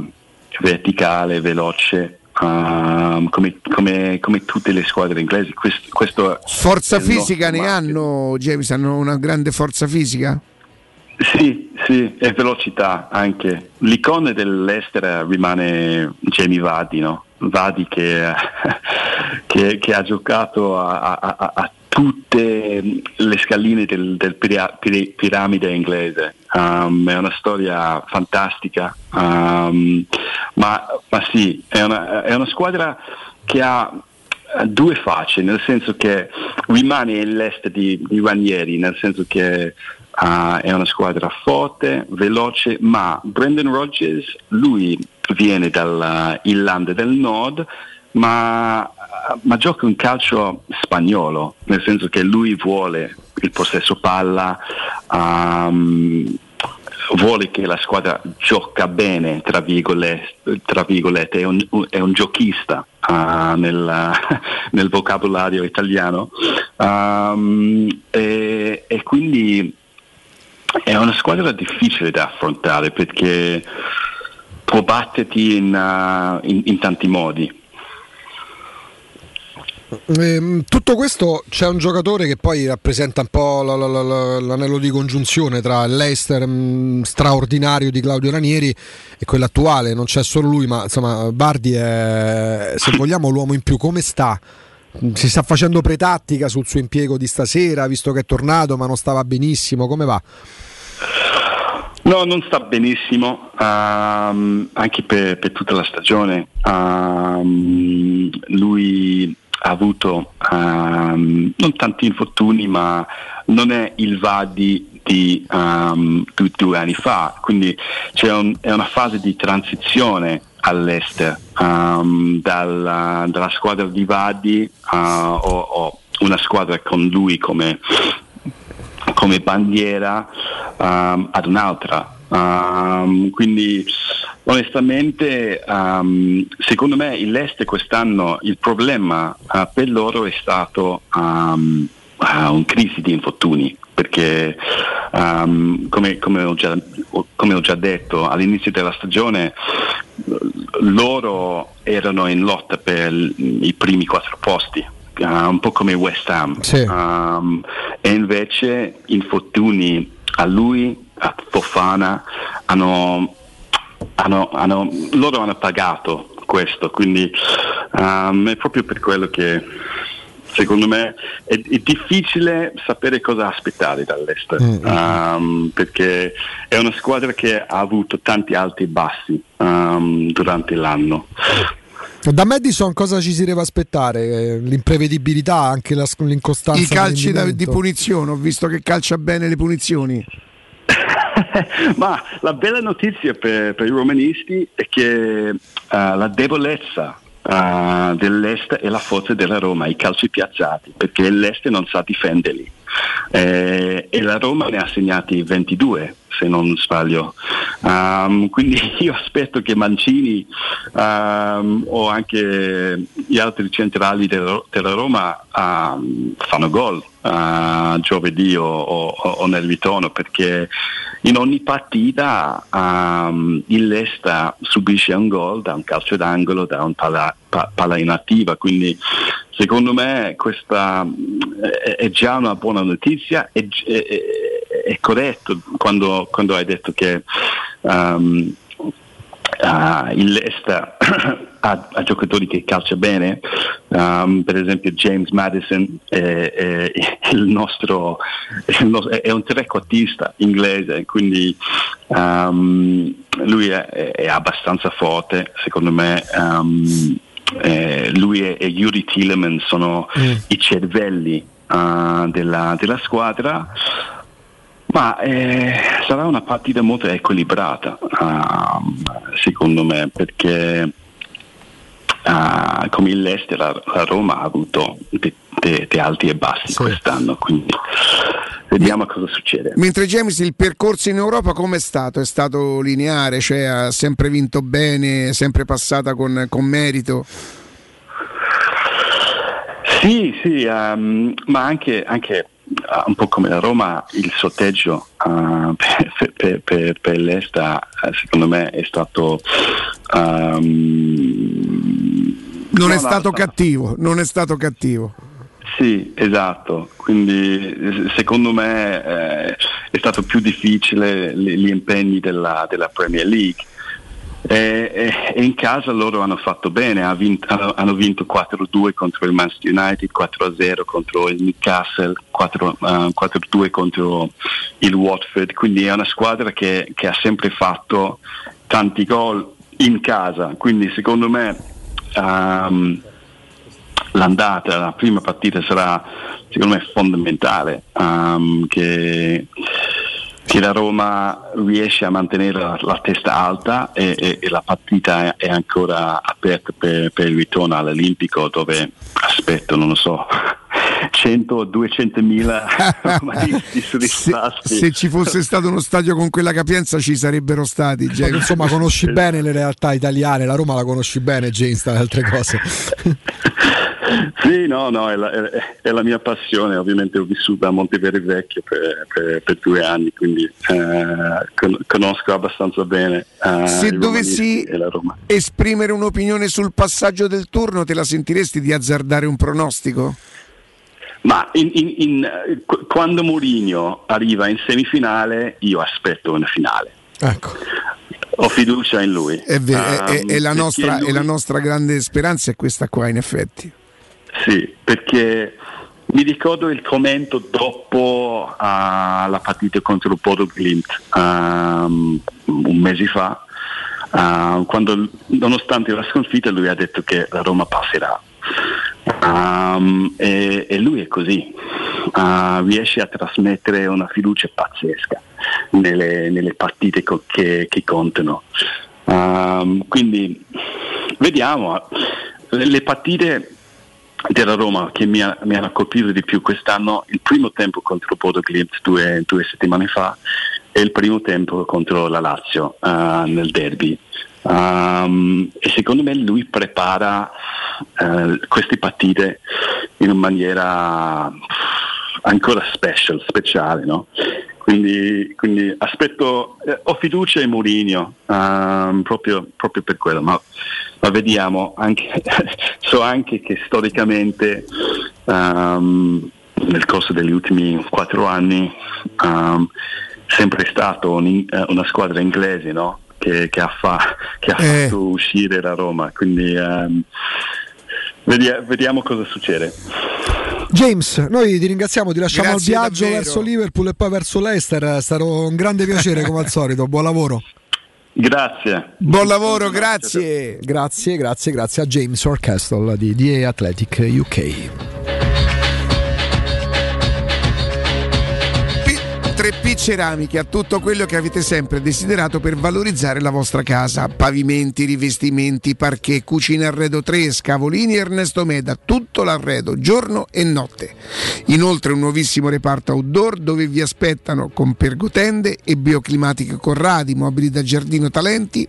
verticale, veloce, ehm, come, come- come tutte le squadre inglesi. Questo, questo Forza fisica ne marchio. hanno, James? Hanno una grande forza fisica? Sì, sì, e velocità anche. L'icona dell'Ester rimane Jamie Vardy, no? Vardy che, che- che ha giocato a, a- a- a tutte le scaline del, del pira- pir- piramide inglese. Um, è una storia fantastica, um, ma, ma sì, è una, è una squadra che ha eh, due facce, nel senso che rimane l'est di, di Ranieri, nel senso che ah, è una squadra forte, veloce, ma Brendan Rodgers, lui viene dall'Irlanda del Nord, ma, ma gioca un calcio spagnolo, nel senso che lui vuole il possesso palla, ehm, vuole che la squadra gioca bene, tra virgolette, tra virgolette, è, un, è un giochista ah, nel, nel vocabolario italiano Um, e, e quindi è una squadra difficile da affrontare perché può batterti in, ah, in- in tanti modi. Ehm, tutto questo c'è un giocatore che poi rappresenta un po' la- la- la- la- l'anello di congiunzione tra l'Eister mh, straordinario di Claudio Ranieri e quello attuale. Non c'è solo lui, ma insomma, Bardi è, se vogliamo, l'uomo in più. Come sta si sta facendo pretattica sul suo impiego di stasera, visto che è tornato ma non stava benissimo, come va? No, non sta benissimo, ehm, anche per, per tutta la stagione. Ehm, lui ha avuto ehm, non tanti infortuni, ma non è il Vadi di um, due, due anni fa, quindi un- è una fase di transizione all'Ester um, dalla, dalla squadra di Vadi uh, o, o una squadra con lui come, come bandiera um, ad un'altra. Um, quindi onestamente um, secondo me il Leste quest'anno il problema uh, per loro è stato um, uh, un crisi di infortuni perché um, come, come ho già, come ho già detto all'inizio della stagione loro erano in lotta per i primi quattro posti uh, un po' come West Ham. Um, e invece infortuni a lui a Fofana hanno, hanno, hanno, loro hanno pagato questo quindi um, è proprio per quello che secondo me è, è difficile sapere cosa aspettare dall'Est um, perché è una squadra che ha avuto tanti alti e bassi um, durante l'anno Da Madison cosa ci si deve aspettare? L'imprevedibilità, anche la, l'incostanza. I calci di punizione, ho visto che calcia bene le punizioni. Ma la bella notizia per, per i romanisti è che eh, la debolezza eh, dell'Est è la forza della Roma, i calci piazzati, perché l'Est non sa difenderli. Eh, e la Roma ne ha segnati 22 se non sbaglio. Um, quindi io aspetto che Mancini um, o anche gli altri centrali della, della Roma um, fanno gol uh, giovedì o, o- o nel ritorno perché in ogni partita il Lesta subisce un gol da un calcio d'angolo, da un palla, pa- palla inattiva, quindi secondo me questa mm, è, già una buona notizia, è, è- è- corretto quando, quando hai detto che um, uh, il Leicester ha, ha giocatori che calcia bene, um, per esempio James Madison è, è- il nostro, il nostro- è un trequartista inglese, quindi um, lui è abbastanza forte, secondo me. Eh, lui e, e Yuri Tilleman sono i cervelli uh, della, della squadra. Ma eh, sarà una partita molto equilibrata, um, secondo me, perché ah, come il Leicester, la, la Roma ha avuto de- de- de alti e bassi quest'anno, quindi vediamo cosa succede. Mentre James il percorso in Europa come è stato? È stato lineare, cioè ha sempre vinto bene, sempre passata con, con merito. Sì, sì, ehm, ma anche, anche, un po' come la Roma, il sorteggio eh, per, per, per, per l'Esta eh, secondo me è stato... ehm, Non no, è stato cattivo, non è stato cattivo. Sì, esatto, quindi secondo me eh, è stato più difficile gli, gli impegni della, della Premier League. E, e- e in casa loro hanno fatto bene, ha vinto- hanno, hanno vinto 4-2 contro il Manchester United, 4-0 contro il Newcastle, 4, eh, 4-2 contro il Watford, quindi è una squadra che, che ha sempre fatto tanti gol in casa, quindi secondo me ehm, l'andata, la prima partita sarà secondo me fondamentale ehm, che, che la Roma riesce a mantenere la, la testa alta e, e- e la partita è, ancora aperta per, per il ritorno all'Olimpico dove aspetto, non lo so, 100 o 200 mila romanisti spasti. Se ci fosse stato uno stadio con quella capienza ci sarebbero stati. James. insomma, conosci bene le realtà italiane, la Roma la conosci bene, James, tra le altre cose. Sì, no, no, è la, è- è la mia passione, ovviamente ho vissuto a Montevideo Vecchio per, per- per due anni, quindi eh, con- conosco abbastanza bene eh, Se dovessi esprimere un'opinione sul passaggio del turno, te la sentiresti di azzardare un pronostico? Ma in- in- in, qu- quando Mourinho arriva in semifinale, io aspetto una finale. Ecco. Ho fiducia in lui. È, ve- è- è- è la nostra, lui- è la nostra grande speranza, è questa qua in effetti. Sì, perché mi ricordo il commento dopo uh, la partita contro il Bodo Glimt um, un mese fa, uh, quando nonostante la sconfitta lui ha detto che la Roma passerà. Um, e, e, lui è così, uh, riesce a trasmettere una fiducia pazzesca nelle, nelle partite co- che, che, contano. Um, quindi vediamo, le partite della Roma che mi, ha, mi, hanno colpito di più quest'anno, il primo tempo contro Bodo due, due settimane fa e il primo tempo contro la Lazio uh, nel derby. Um, e secondo me lui prepara uh, queste partite in una maniera ancora special, speciale. No? Quindi, quindi, aspetto, eh, ho fiducia in Mourinho um, proprio, proprio, per quello, ma, ma vediamo, anche, so anche che storicamente um, nel corso degli ultimi quattro anni um, sempre stato un, uh, una squadra inglese no? che, che, ha, fa, che ha eh. fatto uscire la Roma, quindi um, vediamo, vediamo cosa succede. James, noi ti ringraziamo, ti lasciamo Grazie al viaggio davvero. verso Liverpool e poi verso l'Ester. È stato un grande piacere come al solito. Buon lavoro. Grazie. Buon lavoro, grazie. Grazie, grazie, grazie a James Orchestle di DA Athletic UK. 3P Ceramiche ha tutto quello che avete sempre desiderato per valorizzare la vostra casa. Pavimenti, rivestimenti, parquet, cucina arredo 3, scavolini Ernesto Meda, tutto l'arredo, giorno e notte. Inoltre un nuovissimo reparto outdoor dove vi aspettano con pergotende e bioclimatiche corradi, mobili da giardino talenti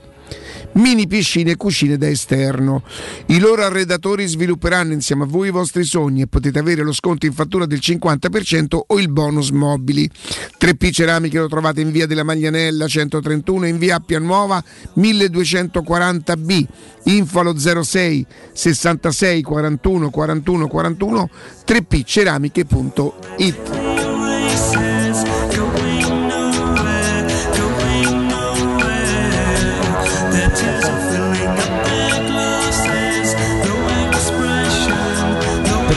mini piscine e cucine da esterno. I loro arredatori svilupperanno insieme a voi i vostri sogni e potete avere lo sconto in fattura del 50% o il bonus mobili. 3P Ceramiche lo trovate in via della Maglianella 131 e in via Appia Nuova 1240B. Info allo 06 66 41 41 41 3pceramiche.it.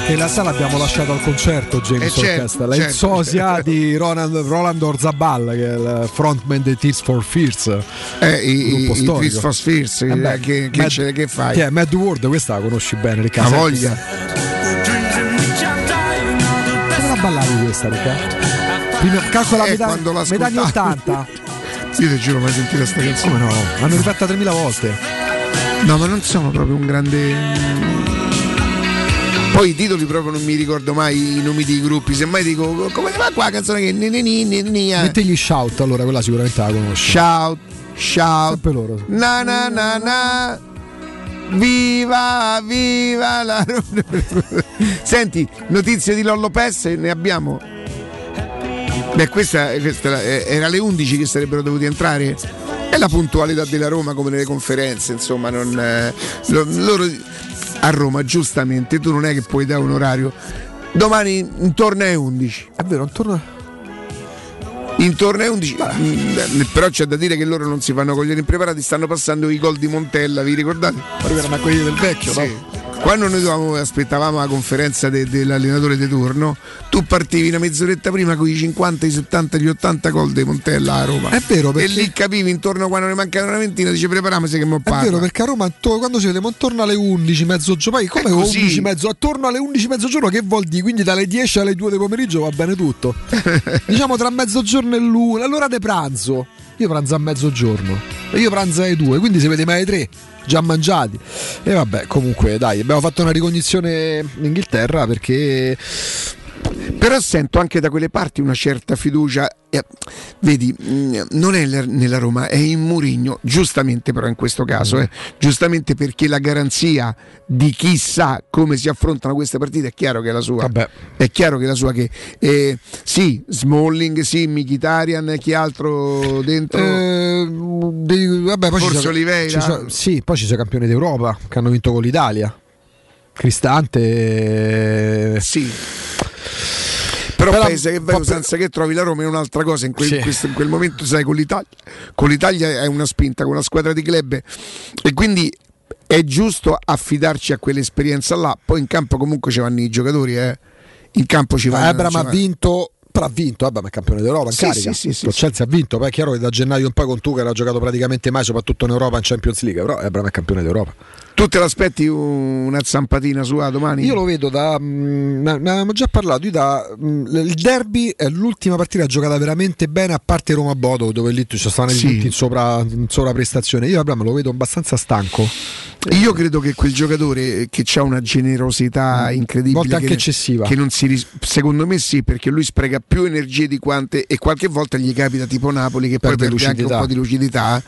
perché in realtà l'abbiamo lasciato al concerto James eh certo, Orchestra, sosia certo. di Roland, Roland Orzabal che è il frontman di Tears for Fears. Eh, i, i Tears for Fears, eh beh, che, che, Mad, che, fai? Che è Mad World, questa la conosci bene, Riccardo. La voglia. Come la ballavi questa, Riccardo? Prima, calcola eh, metà, metà anni 80. Io ti giuro, mai sentito questa canzone? Come no? L'hanno rifatta 3000 volte. No, ma non sono proprio un grande poi i titoli proprio non mi ricordo mai i nomi dei gruppi, semmai dico come va qua la canzone che ni, ni, ni, ni, Mettegli shout allora, quella sicuramente la conosci. Shout, shout. Sempre loro. Na na na na. Viva, viva la Senti, notizie di Lollo Pes, ne abbiamo? Beh, questa, questa era alle 11 che sarebbero dovuti entrare. È la puntualità della Roma come nelle conferenze, insomma, non, eh, loro a Roma, giustamente, tu non è che puoi dare un orario. Domani intorno alle 11. È vero, intorno a intorno ai 11 mm, però c'è da dire che loro non si fanno cogliere impreparati stanno passando i gol di Montella vi ricordate? ma quelli del vecchio sì. no? Quando noi aspettavamo la conferenza de, dell'allenatore di turno, tu partivi una mezz'oretta prima con i 50, i 70, gli 80 gol di Montella a Roma. È vero, perché... E lì capivi intorno quando ne mancava una ventina, dice prepariamoci che mo parla. È vero, perché a Roma quando si vede intorno alle 11 mezzogiorno, poi come 11 mezzo, attorno alle 11 mezzogiorno che vuol dire? Quindi dalle 10 alle 2 del pomeriggio va bene tutto. diciamo tra mezzogiorno e l'una, all'ora di pranzo. Io pranzo a mezzogiorno e io pranzo alle 2, quindi si vede mai alle 3 già mangiati. E vabbè, comunque, dai, abbiamo fatto una ricognizione in Inghilterra perché. Però sento anche da quelle parti una certa fiducia eh, vedi, mm, non è nella Roma, è in Murigno, giustamente però in questo caso, eh, giustamente perché la garanzia di chi sa come si affrontano queste partite è chiaro che è la sua. Vabbè. È chiaro che è la sua che eh, sì, Smalling, sì, Mkhitaryan, chi altro dentro? Eh, di, vabbè, poi Forse Oliveira. Sono, sì, poi ci sono campioni d'Europa che hanno vinto con l'Italia. Cristante. Sì. Però, però paese che vai senza che trovi la Roma è un'altra cosa. In quel, sì. questo, in quel momento, sai, con l'Italia, con l'Italia è una spinta, con una squadra di club. E quindi è giusto affidarci a quell'esperienza là. Poi in campo comunque ci vanno i giocatori, eh. In campo ci vanno. Abram ci ha vinto. Però ha vinto, vabbè, ma è campione d'Europa in Sì, carica. sì, sì, sì, sì. Chelsea ha vinto, poi è chiaro che da gennaio un po' con tu che era giocato praticamente mai, soprattutto in Europa in Champions League, però Abram è campione d'Europa. Tu te l'aspetti una zampatina sua domani? Io lo vedo da. mm, ne avevamo già parlato. Io da, mm, il derby è l'ultima partita giocata veramente bene, a parte Roma Bodo, dove lì ci stavano Sì. tutti in, sopra, in sovraprestazione. Io Abram lo vedo abbastanza stanco. Io credo che quel giocatore che ha una generosità incredibile, Volte anche che, eccessiva. che non si ris- secondo me sì, perché lui spreca più energie di quante e qualche volta gli capita tipo Napoli che poi Perde perde anche un lucidità. po' di lucidità.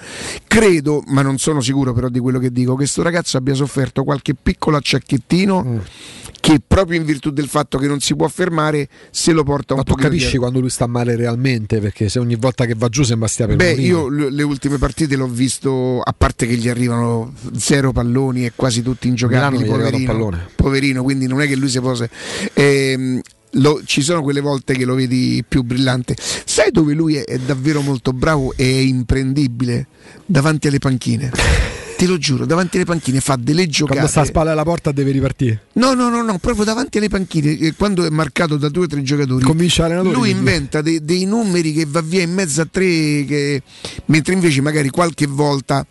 Credo, ma non sono sicuro però di quello che dico, che sto ragazzo abbia sofferto qualche piccolo acciacchettino Mm. che proprio in virtù del fatto che non si può fermare se lo porta un Ma tu capisci dietro. quando lui sta male realmente? Perché se ogni volta che va giù sembra stia per Beh, morire. io le ultime partite l'ho visto, a parte che gli arrivano zero palloni e quasi tutti ingiocabili, poverino, poverino, quindi non è che lui si fosse... Ehm, lo- ci sono quelle volte che lo vedi più brillante. Sai dove lui è, è davvero molto bravo e è imprendibile? Davanti alle panchine. Te lo giuro, davanti alle panchine fa delle giocate. Quando sta a spalla alla porta deve ripartire. No, no, no, no, proprio davanti alle panchine, eh, quando è marcato da due o tre giocatori, lui inventa dei, dei numeri che va via in mezzo a tre, che- mentre invece magari qualche volta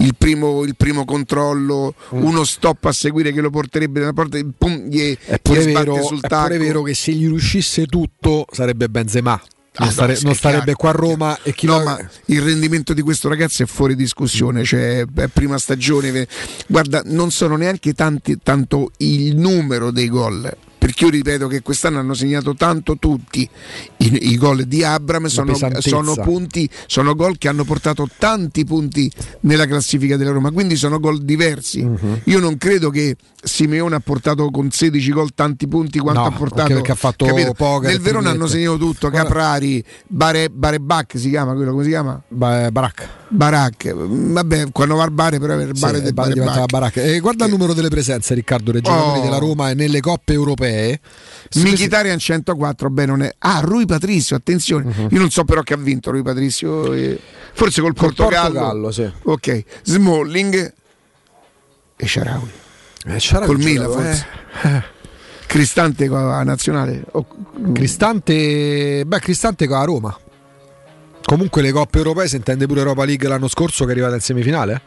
il primo, il primo controllo, Mm. uno stop a seguire che lo porterebbe nella porta, pum, gli, È pure, gli vero, sul è tacco. pure vero che se gli riuscisse tutto sarebbe Benzema. Ah, Non, no, stare- non è starebbe chiaro, qua a Roma e chi No, lo- ma il rendimento di questo ragazzo è fuori discussione, cioè è prima stagione, guarda, non sono neanche tanti, tanto il numero dei gol. Perché io ripeto che quest'anno hanno segnato tanto tutti i, i gol di Abram, sono, sono punti, sono gol che hanno portato tanti punti nella classifica della Roma, quindi sono gol diversi. Mhm. Io non credo che Simeone ha portato con 16 gol tanti punti quanto No, ha portato perché ha fatto capito? poker, Nel Verona hanno triplette. segnato tutto, Caprari, Bare, Barebach si chiama quello, come si chiama? Barak. Barak. Vabbè, quando va al bare però è il Sì, bare il del bar diventava Barebach. baracca. E guarda il numero delle presenze, Riccardo, dei giocatori Oh. della Roma e nelle coppe europee. Mkhitaryan 104, beh non è. Ah, Rui Patrizio, attenzione. Mhm. Io non so però che ha vinto Rui Patrizio, eh, forse col, Col Portogallo. Portogallo, sì. Ok, Smalling e Sharawi. Eh, Sharawi Col Milan forse. eh. Cristante con la nazionale. Oh, Cristante, beh, Cristante con la Roma. Comunque le coppe europee si intende pure Europa League l'anno scorso che è arrivata in semifinale.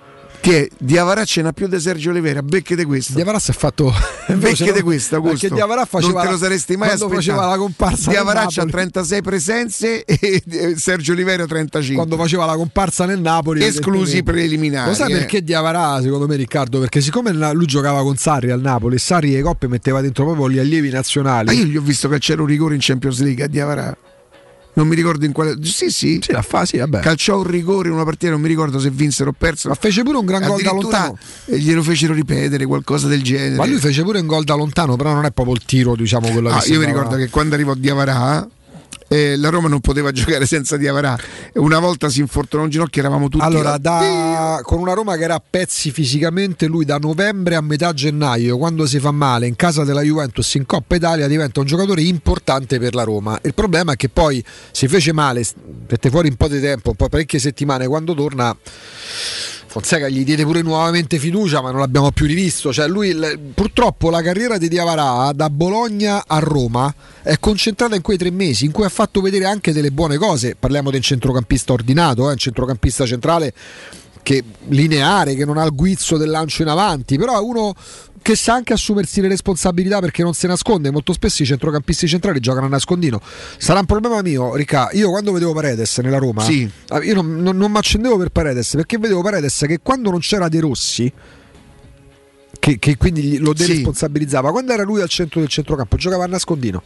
Che Diavarà ce n'ha più di Sergio Oliveira, becchete questo. Diavarà si è fatto Becchete questo, Augusto. Perché Diavarà faceva non te lo saresti mai aspettato. faceva la comparsa Diavarà ha Napoli. 36 presenze e Sergio Oliveira 35. Quando faceva la comparsa nel Napoli esclusi preliminari. Lo sai eh. perché Diavarà, secondo me, Riccardo? Perché siccome lui giocava con Sarri al Napoli, e Sarri le coppe metteva dentro proprio gli allievi nazionali. Ma io gli ho visto che c'era un rigore in Champions League a Diavarà. Non mi ricordo in quale. Sì, sì. Sì, la fa, sì, vabbè. Calciò un rigore in una partita, non mi ricordo se vinsero o perso. Ma fece pure un gran gol da lontano. eh, Glielo fecero ripetere, qualcosa del genere. Ma lui fece pure un gol da lontano, però non è proprio il tiro, diciamo, quello che Ah, io mi ricordo che quando arrivò Diavarà. Eh, la Roma non poteva giocare senza Diavarà. Una volta si infortunò un ginocchio, eravamo tutti. Allora, da- con una Roma che era a pezzi fisicamente, lui da novembre a metà gennaio, quando si fa male in casa della Juventus in Coppa Italia, diventa un giocatore importante per la Roma. Il problema è che poi si fece male, mette fuori un po' di tempo, un po' parecchie settimane, quando torna. Fonseca gli diede pure nuovamente fiducia, ma non l'abbiamo più rivisto. Cioè, lui, purtroppo, la carriera di Diavarà da Bologna a Roma è concentrata in quei tre mesi in cui ha fatto vedere anche delle buone cose. Parliamo del centrocampista ordinato, eh, un centrocampista centrale che lineare, che non ha il guizzo del lancio in avanti, però è uno che sa anche assumersi le responsabilità perché non si nasconde. Molto spesso i centrocampisti centrali giocano a nascondino. Sarà un problema mio, Ricca. Io quando vedevo Paredes nella Roma, Sì. ah, io non, non, non mi accendevo per Paredes perché vedevo Paredes che quando non c'era De Rossi. Che, che quindi lo Sì. deresponsabilizzava quando era lui al centro del centrocampo giocava a nascondino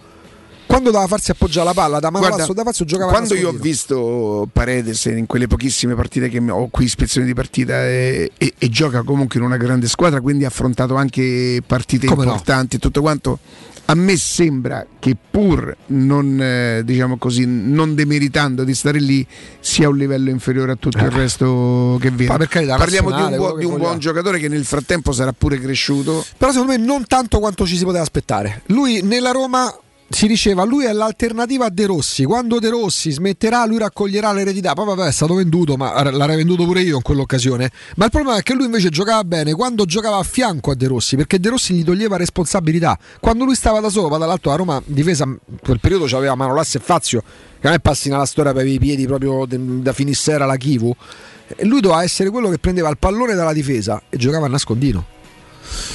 quando doveva farsi appoggiare la palla da Guarda, Manolas o da Fazio giocava quando io ho visto Paredes in quelle pochissime partite che ho qui ispezioni di partita e, e- e gioca comunque in una grande squadra quindi ha affrontato anche partite Come no? importanti e tutto quanto a me sembra che pur non, eh, diciamo così, non demeritando di stare lì sia un livello inferiore a tutto il resto che viene. Ma per carità, parliamo di un, buo- di un buon giocatore che nel frattempo sarà pure cresciuto. Però secondo me non tanto quanto ci si poteva aspettare. Lui nella Roma si diceva lui è l'alternativa a De Rossi. Quando De Rossi smetterà, lui raccoglierà l'eredità. Poi vabbè, è stato venduto, ma l'avrei venduto pure io in quell'occasione. Ma il problema è che lui invece giocava bene quando giocava a fianco a De Rossi, perché De Rossi gli toglieva responsabilità. Quando lui stava da solo, dall'alto a Roma, difesa quel periodo c'aveva Manolas e Fazio, che non è passi nella storia per i piedi proprio da finissera Kivu. E lui doveva essere quello che prendeva il pallone dalla difesa e giocava a nascondino.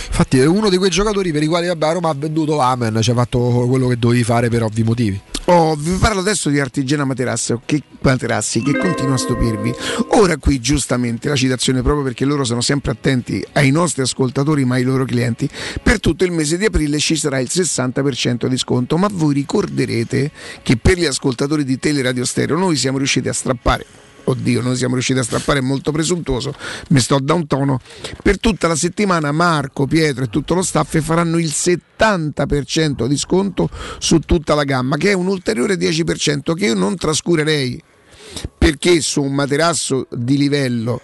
Infatti è uno di quei giocatori per i quali vabbè, Roma ha venduto Amen, ci ha fatto quello che dovevi fare per ovvi motivi. Oh, vi parlo adesso di Artigiana Materassi che, Materassi che continua a stupirvi. Ora qui giustamente la citazione proprio perché loro sono sempre attenti ai nostri ascoltatori ma ai loro clienti. Per tutto il mese di aprile ci sarà il 60% di sconto, ma voi ricorderete che per gli ascoltatori di Teleradio Stereo noi siamo riusciti a strappare oddio, noi siamo riusciti a strappare, è molto presuntuoso, mi sto da un tono. Per tutta la settimana Marco, Pietro e tutto lo staff faranno il 70% di sconto su tutta la gamma, che è un ulteriore 10% che io non trascurerei, perché su un materasso di livello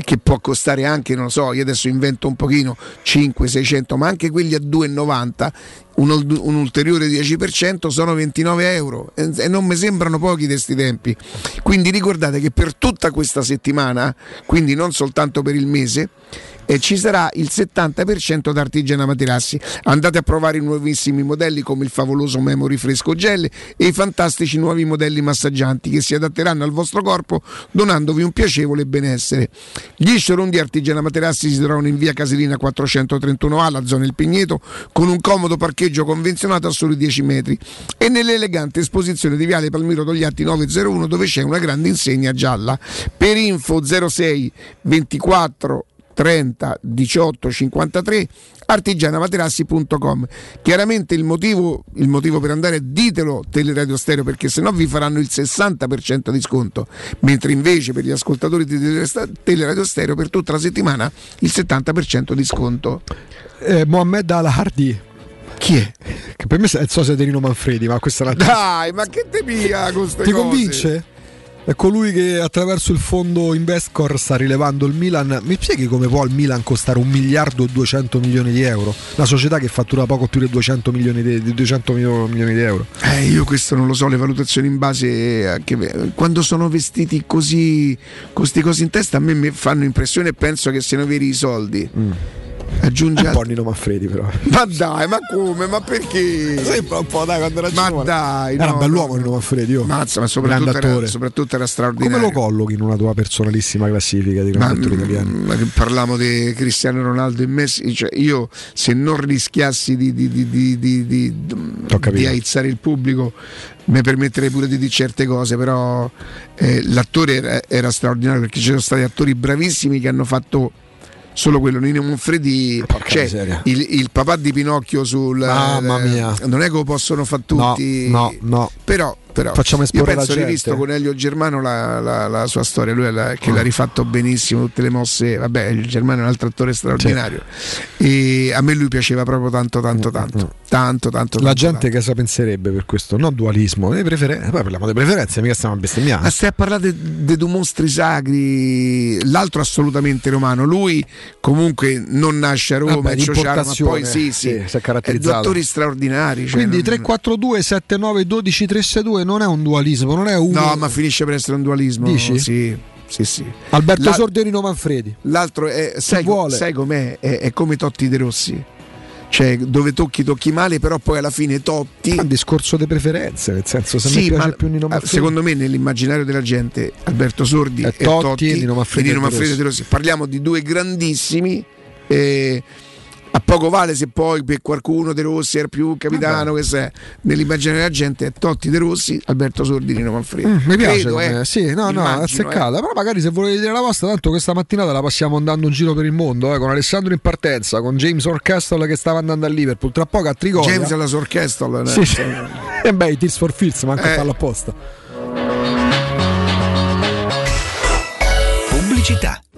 che può costare anche, non lo so, io adesso invento un pochino 5-600, ma anche quelli a 2,90, un, un, ulteriore 10% sono 29 euro e non mi sembrano pochi questi tempi. Quindi ricordate che per tutta questa settimana, quindi non soltanto per il mese, e ci sarà il 70% da Artigiana Materassi. Andate a provare i nuovissimi modelli come il favoloso Memory Fresco Gel e i fantastici nuovi modelli massaggianti che si adatteranno al vostro corpo donandovi un piacevole benessere. Gli showroom di Artigiana Materassi si trovano in via Casilina 431A, la zona Il Pigneto, con un comodo parcheggio convenzionato a soli 10 metri e nell'elegante esposizione di Viale Palmiro Togliatti 901 dove c'è una grande insegna gialla. Per info 06 24 30 18 53 artigianamaterassi.com chiaramente il motivo, il motivo per andare ditelo Teleradio Stereo perché sennò vi faranno il 60% di sconto mentre invece per gli ascoltatori di Teleradio Stereo per tutta la settimana il 70% di sconto eh, Mohamed Al-Hardi chi è? Che per me è il socio di Rino Manfredi, ma questa è la Dai, ma che te pia Ti cose? convince? È colui che attraverso il fondo Investcore sta rilevando il Milan. Mi spieghi come può il Milan costare un miliardo e 200 milioni di euro? Una società che fattura poco più di 200 milioni di, di 200 milioni di euro. Eh, io questo non lo so, le valutazioni in base a che quando sono vestiti così con queste cose in testa a me mi fanno impressione e penso che siano veri i soldi. Mm. Aggiunge un po' Nino Manfredi però. Ma dai ma come? Ma perché? Sembra un po' dai quando era ma giovane. dai era no, un bell'uomo Nino Manfredi oh. mazza ma soprattutto era, soprattutto era straordinario. Come lo collochi in una tua personalissima classifica di grandi attori italiani ma parliamo di Cristiano Ronaldo e Messi cioè io se non rischiassi di, di, di, di, di, di aizzare il pubblico mi permetterei pure di dire certe cose, però eh, l'attore era, era straordinario perché ci sono stati attori bravissimi che hanno fatto solo quello Nino Manfredi cioè, il, il, papà di Pinocchio sul mamma mia. non è che lo possono fare tutti. no, no, no. però però Facciamo io esporre penso la di visto con Elio Germano la, la, la sua storia lui la, che Oh. l'ha rifatto benissimo tutte le mosse vabbè Elio Germano è un altro attore straordinario. E a me lui piaceva proprio tanto tanto tanto. tanto tanto la tanto, gente che sa penserebbe per questo? Non dualismo le preferenze poi parliamo di preferenze mica stiamo a bestemmiare. Ma stai a parlare di due mostri sacri l'altro assolutamente romano. Lui comunque non nasce a Roma Vabbè, Ciociaro, ma poi sì sì, sì, si è attori straordinari cioè quindi non- 342 79 12 362 non è un dualismo non è un No, ma finisce per essere un dualismo. Dici? Sì, sì, sì. Alberto La- Sordi Nino Manfredi L'altro è, sai, sai com'è? È, è come Totti De Rossi. Cioè, dove tocchi, tocchi male, però poi alla fine Totti. un discorso di preferenze nel senso se Sì, ma più Nino Manfredi secondo me nell'immaginario della gente Alberto Sordi È e Totti Totti e Nino Manfredi e Nino e De Manfredi Rossi. De Rossi. Parliamo di due grandissimi. eh, a poco vale se poi per qualcuno De Rossi era più capitano che sei. nell'immaginario della gente è Totti De Rossi, Alberto Sordi, Nino Manfredi. Mm, mi piace, Credo, eh. sì, no, no, Immagino, azzeccata. Però magari se volete dire la vostra, tanto questa mattinata la passiamo andando in giro per il mondo, eh, con Alessandro in partenza, con James Orchestra che stava andando a Liverpool, tra poco a Trigoria. James alla Sorchestra. eh. Sì, sì. E beh, i Tears for Fears, manco a Eh. farlo apposta. Pubblicità.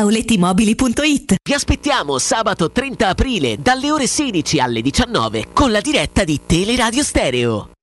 paolettimobili.it. Vi aspettiamo sabato 30 aprile dalle ore 16 alle 19 con la diretta di Teleradio Stereo.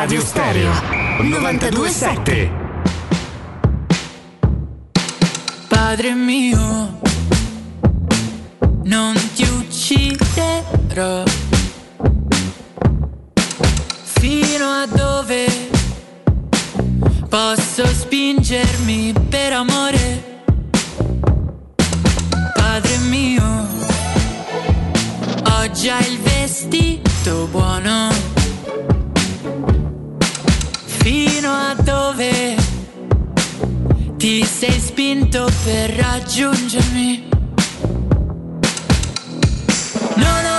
Radio Stereo 927. Padre mio, non ti ucciderò. Fino a dove posso spingermi per amore? Padre mio, ho già il vestito buono Fino a dove ti sei spinto per raggiungermi? Non ho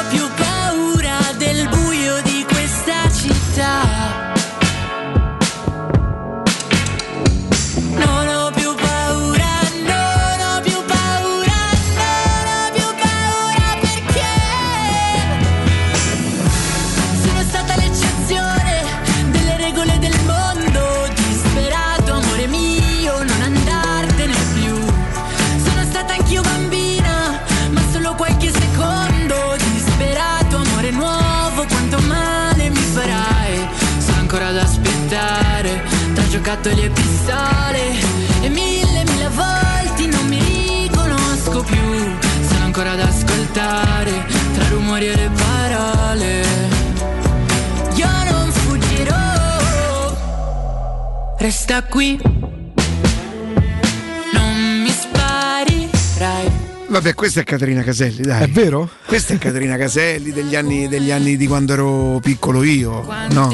questa è Caterina Caselli, dai. È vero? Questa è Caterina Caselli degli anni, degli anni di quando ero piccolo io. No.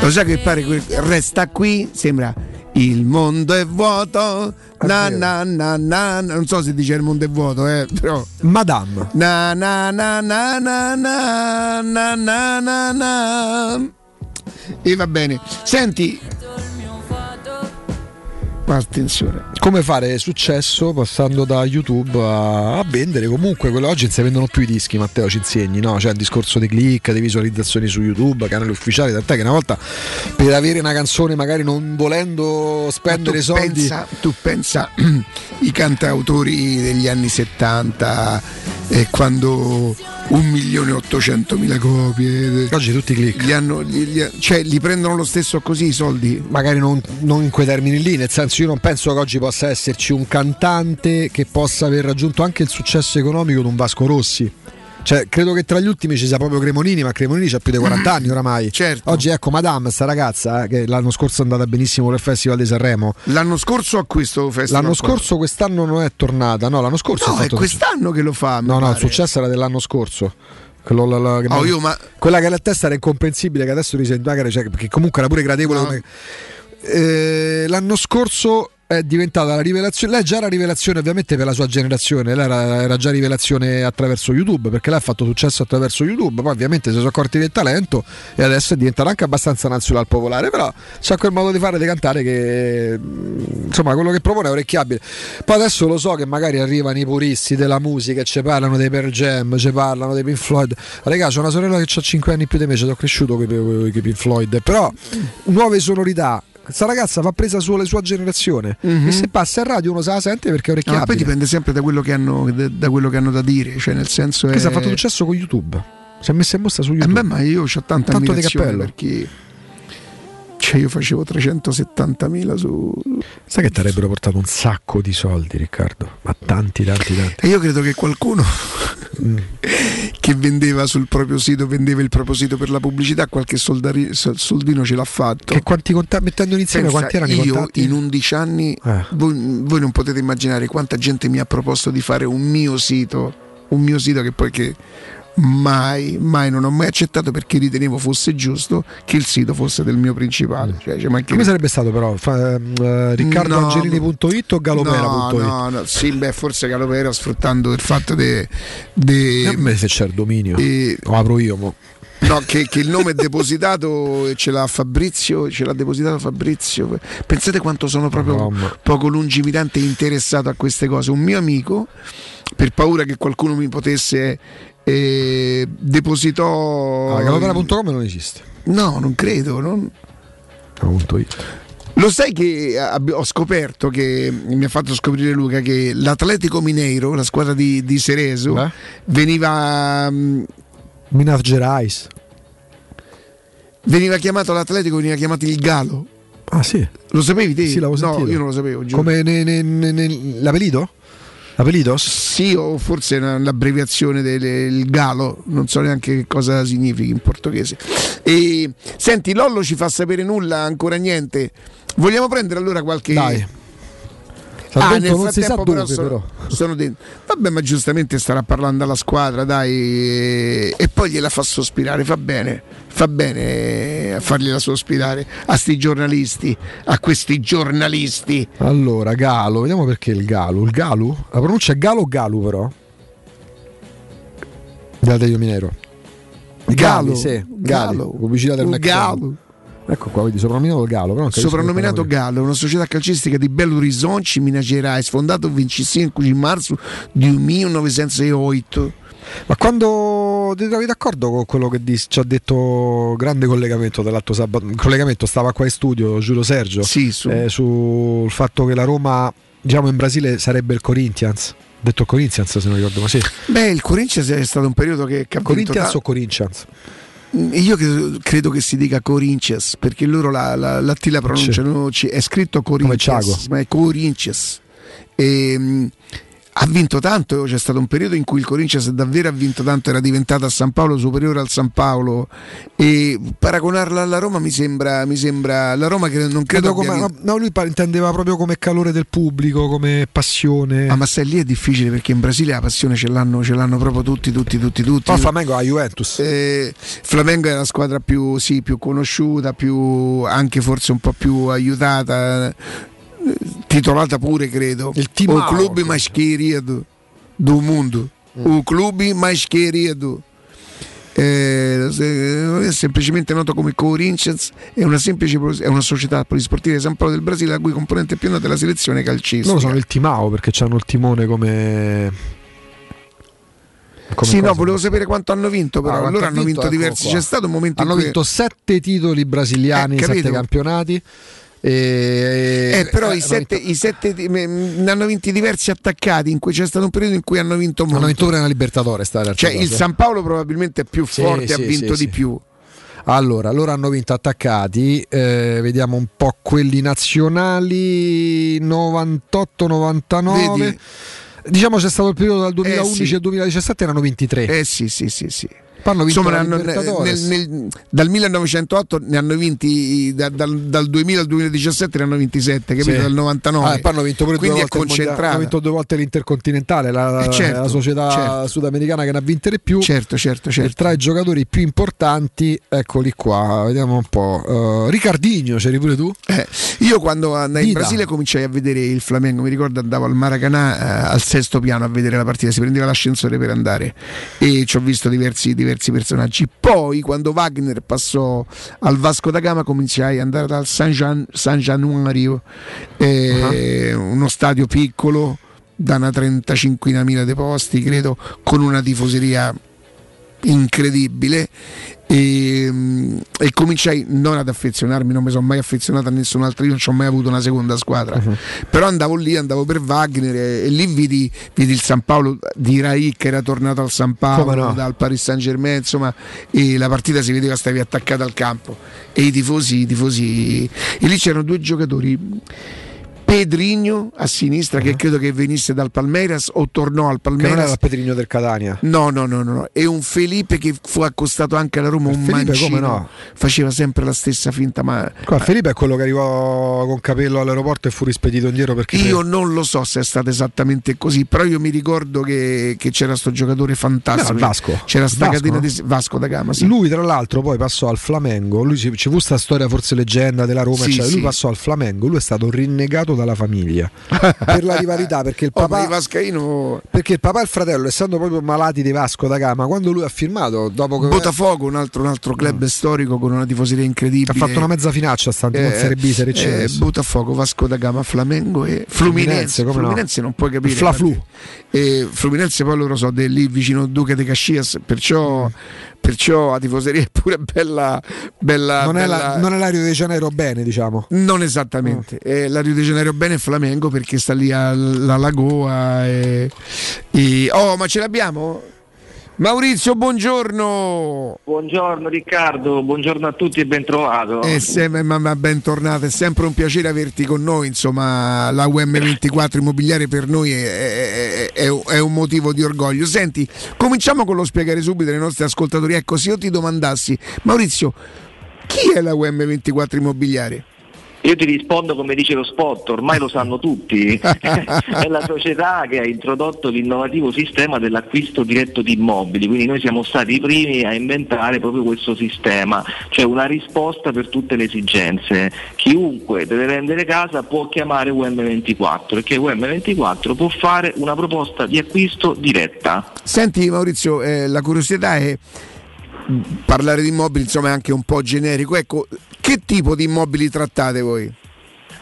Lo sai che pare que- resta qui, sembra il mondo è vuoto. Na, na, na, na, na. Non so se dice il mondo è vuoto, eh, però. Madame. Na na na na na na na na na na. E va bene. Senti. Attenzione. Come fare successo passando da YouTube a, a vendere? Comunque, quello oggi non si vendono più i dischi, Matteo ci insegni, no? C'è il discorso dei click, di visualizzazioni su YouTube, canali ufficiali, tant'è che una volta per avere una canzone, magari non volendo spendere tu soldi. Pensa, tu pensa i cantautori degli anni 70 eh, quando un milione e ottocentomila copie. Oggi tutti click. Li, hanno, li, li- cioè, li prendono lo stesso così i soldi? Magari non, non in quei termini lì, nel senso io non penso che oggi possa esserci un cantante che possa aver raggiunto anche il successo economico di un Vasco Rossi. Cioè, credo che tra gli ultimi ci sia proprio Cremonini, ma Cremonini ha più di 40 anni oramai. Certo. Oggi ecco Madame, sta ragazza, eh, che l'anno scorso è andata benissimo per il Festival di Sanremo. L'anno scorso a questo festival? L'anno scorso quest'anno non è tornata, no, l'anno scorso No, è quest'anno che lo fa. No, no, il pare. successo era dell'anno scorso. Quello- la- la- che- Oh, io, ma- Quella che alla testa era incomprensibile, che adesso risente magari, cioè, perché comunque era pure gradevole. come- Eh, l'anno scorso è diventata la rivelazione. Lei già era rivelazione, ovviamente, per la sua generazione. Lei era, era già rivelazione attraverso YouTube, perché lei ha fatto successo attraverso YouTube. Poi, ovviamente, si sono accorti del talento e adesso è diventata anche abbastanza nazionale popolare. Però c'ha quel modo di fare di cantare che mm, insomma quello che propone è orecchiabile. Poi adesso lo so che magari arrivano i puristi della musica e ci parlano dei Pearl Jam, ci parlano dei Pink Floyd. Raga, c'ho una sorella che ha 5 anni più di me, ci sono cresciuto con i Pink Floyd. Però nuove sonorità. Questa ragazza va presa sulla sua generazione e se passa in radio uno se la sente perché è No, orecchiabile. poi dipende sempre da quello che hanno da, quello che hanno da dire, cioè nel senso Questa è... ha fatto successo con YouTube. Si è messa in mostra su Eh YouTube. beh, ma io ho tanta Tanto di cappello. perché cioè io facevo 370.000 su Sai che ti avrebbero portato un sacco di soldi, Riccardo? Ma tanti, tanti, tanti. e io credo che qualcuno che vendeva sul proprio sito, vendeva il proprio sito per la pubblicità, qualche soldari- sol- soldino ce l'ha fatto. Che quanti contatti, mettendoli insieme, Pensa, quanti erano i io contatti? in 11 anni, Eh. voi, voi non potete immaginare quanta gente mi ha proposto di fare un mio sito, un mio sito che poi che mai, mai non ho mai accettato perché ritenevo fosse giusto che il sito fosse del mio principale. Cioè, ci mancherebbe- Come sarebbe stato però? Fra, ehm, eh, riccardoangelini.it o galopera.it? No, no, no, sì, beh, forse Galopera sfruttando il fatto de, de- me se c'è il dominio. e- Lo apro io, mo. no, che, che il nome è depositato e ce l'ha Fabrizio, ce l'ha depositato Fabrizio. Pensate quanto sono proprio Madonna. poco lungimirante e interessato a queste cose. Un mio amico, per paura che qualcuno mi potesse eh, depositò. Ah, galopera.com non esiste. No, non credo. non-. Lo sai che ho scoperto che mi ha fatto scoprire Luca che l'Atletico Mineiro, la squadra di, di Cerezo, Beh. veniva, mm, Minas Gerais. veniva chiamato l'Atletico, veniva chiamato il Galo. Ah sì? Lo sapevi te? Sì, l'avevo no, sentito. io non lo sapevo. giuro. Come ne, ne, ne, ne- l'Apelido? L'Apelidos? Sì, o forse l'abbreviazione del Galo, non so neanche che cosa significhi in portoghese. E, senti, Lollo ci fa sapere nulla, ancora niente. Vogliamo prendere allora qualche. Dai. Ah, Salvento nel non si sa però dove, sono, però. sono dentro. Vabbè, ma giustamente starà parlando alla squadra, dai, e, poi gliela fa sospirare, fa bene, fa bene a fargliela sospirare a sti giornalisti, a questi giornalisti. Allora, Galo, vediamo perché il Galo. Il Galu? La pronuncia è Galo o Galu però? Date Minero. Galo, Gali, sì. Galo, pubblicità del. Galo. Ecco qua, vedi, soprannominato Galo. Però Soprannominato Gallo, una società calcistica di Belo Horizonte, Minas Gerais, fondato il 25 di marzo di 1908. Ma quando ti trovi d'accordo con quello che ci ha detto grande collegamento dell'altro sabato? Collegamento stava qua in studio, Giulio Sergio. Sì, su- eh, sul fatto che la Roma, diciamo in Brasile, sarebbe il Corinthians. Detto Corinthians, se non ricordo, ma sì. Beh, il Corinthians è stato un periodo che, che vinto Corinthians ta- o Corinthians? Io credo, credo che si dica Corinthians perché loro la, la, la T la pronunciano, ci- è scritto Corinthians, ma è Corinthians. E, mh, ha vinto tanto, c'è stato un periodo in cui il Corinthians davvero ha vinto tanto, era diventata a San Paolo superiore al San Paolo e paragonarla alla Roma mi sembra, mi sembra la Roma che non credo come- abbia no, lui intendeva proprio come calore del pubblico, come passione. Ah, ma sai lì è difficile perché in Brasile la passione ce l'hanno, ce l'hanno proprio tutti, tutti, tutti, tutti. Ma Flamengo ha Juventus. Eh, Flamengo è la squadra più, sì, più conosciuta, più, anche forse un po' più aiutata, titolata pure credo. Il o clube mais querido do mundo. Mm. O clube mais querido. Eh, è semplicemente noto come Corinthians è una, semplice, è una società polisportiva di San Paolo del Brasile la cui componente più nota è la selezione calcistica. Loro sono il Timao perché hanno il timone come. come sì, no, cosa. volevo sapere quanto hanno vinto, però Ah, loro ha hanno vinto, Ecco diversi. qua. C'è stato un momento Hanno in cui vinto sette titoli brasiliani, Eh, sette campionati. E, Eh, però eh, i sette, i sette ne hanno vinti diversi attaccati in cui c'è stato un periodo in cui hanno vinto molto. hanno vinto pure una Libertadore. Sta realtà, cioè il sì. San Paolo probabilmente è più Sì, forte, sì, ha vinto sì, di più. Allora, loro hanno vinto attaccati, eh, vediamo un po' quelli nazionali 98-99. Vedi? Diciamo c'è stato il periodo dal 2011 Eh, sì. al 2017 erano 23. Eh sì, sì, sì, sì. Poi hanno vinto Insomma, hanno- nel- nel- dal 1908 ne hanno vinti da- dal, dal 2000 al 2017 ne hanno vinti 7, capito? Sì. Dal 99. Ah, e poi hanno vinto pure Quindi due è volte concentrata. hanno vinto due volte l'Intercontinentale, la, Eh, certo, la società certo. sudamericana che ne ha vinte di più. Certo, certo, E certo. tra i giocatori più importanti, eccoli qua, vediamo un po'. Eh, Ricardinho, c'eri pure tu? Eh, io quando andai in Dida. Brasile cominciai a vedere il Flamengo, mi ricordo andavo al Maracanã eh, al sesto piano a vedere la partita, si prendeva l'ascensore per andare e ci ho visto diversi, diversi personaggi. Poi quando Wagner passò al Vasco da Gama cominciai ad andare dal San, Gian, San Januario, eh, uno stadio piccolo da una 35.000 di posti, credo, con una tifoseria incredibile e, mm, e cominciai non ad affezionarmi, non mi sono mai affezionato a nessun altro, io non ci ho mai avuto una seconda squadra, Mhm. però andavo lì, andavo per Wagner e, e lì vidi, vidi il San Paolo di Rai che era tornato al San Paolo no? dal Paris Saint Germain, insomma, e la partita si vedeva stavi attaccata al campo e i tifosi, i tifosi e lì c'erano due giocatori Pedrigno a sinistra che credo che venisse dal Palmeiras o tornò al Mhm. Che non Palmeiras era il Petrigno del Catania. No, no, no, no. E un Felipe che fu accostato anche alla Roma, un Felipe mancino. come no? Faceva sempre la stessa finta, ma Qua, Felipe è quello che arrivò con capello all'aeroporto e fu rispedito indietro perché io non lo so se è stato esattamente così, però io mi ricordo che, che c'era sto giocatore fantastico. No, Vasco. C'era sta Vasco, catena no? di Vasco da Gama, sì. Lui, tra l'altro, poi passò al Flamengo. Lui ci, fu sta storia, forse leggenda della Roma. Sì, eccetera. sì. Lui passò al Flamengo. Lui è stato rinnegato dalla famiglia per la rivalità. Perché il Oh, papà, Vascaino perché il papà e il fratello, essendo proprio malati di Vasco da Gama, quando lui ha firmato, dopo che Botafogo, un altro, un altro club storico con una tifoseria incredibile. ha fatto una mezza finaccia, stanti con Serie B, Serie C. eh. Botafogo, Vasco da Gama, Flamengo e Fluminense, Fluminense. come no? Fluminense non puoi capire. Il Fla-Flu. E Fluminense poi loro so lì vicino Duca de Caxias, perciò, perciò la tifoseria è pure bella. bella non, è la, bella- non è la Rio de Janeiro bene, diciamo. non esattamente, Eh, la Rio de Janeiro bene è Flamengo perché sta lì alla Lagoa. E, e- Oh, ma ce l'abbiamo? Maurizio, buongiorno. Buongiorno Riccardo, buongiorno a tutti e ben trovato. E sempre, ma, ma bentornato, è sempre un piacere averti con noi. Insomma, la UM24 immobiliare per noi è, è- è- è un motivo di orgoglio. Senti, cominciamo con lo spiegare subito ai nostri ascoltatori. Ecco, se io ti domandassi, Maurizio, chi è la UM24 immobiliare? Io ti rispondo come dice lo spot, ormai lo sanno tutti, è la società che ha introdotto l'innovativo sistema dell'acquisto diretto di immobili, quindi noi siamo stati i primi a inventare proprio questo sistema, cioè una risposta per tutte le esigenze. Chiunque deve vendere casa può chiamare UM24 perché UM24 può fare una proposta di acquisto diretta. Senti Maurizio, eh, la curiosità è parlare di immobili, insomma è anche un po' generico. Ecco, che tipo di immobili trattate voi?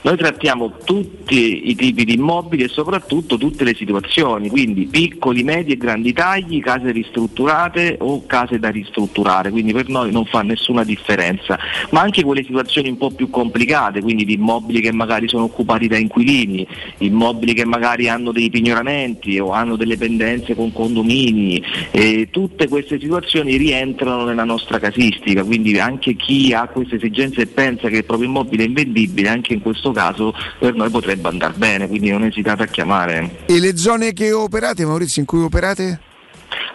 Noi trattiamo tutti i tipi di immobili e soprattutto tutte le situazioni, quindi piccoli, medi e grandi tagli, case ristrutturate o case da ristrutturare, quindi per noi non fa nessuna differenza, ma anche quelle situazioni un po' più complicate, quindi di immobili che magari sono occupati da inquilini, immobili che magari hanno dei pignoramenti o hanno delle pendenze con condomini, e tutte queste situazioni rientrano nella nostra casistica, quindi anche chi ha queste esigenze e pensa che il proprio immobile è invendibile, anche in questo caso per noi potrebbe andare bene, quindi non esitate a chiamare. E le zone che operate, Maurizio, in cui operate?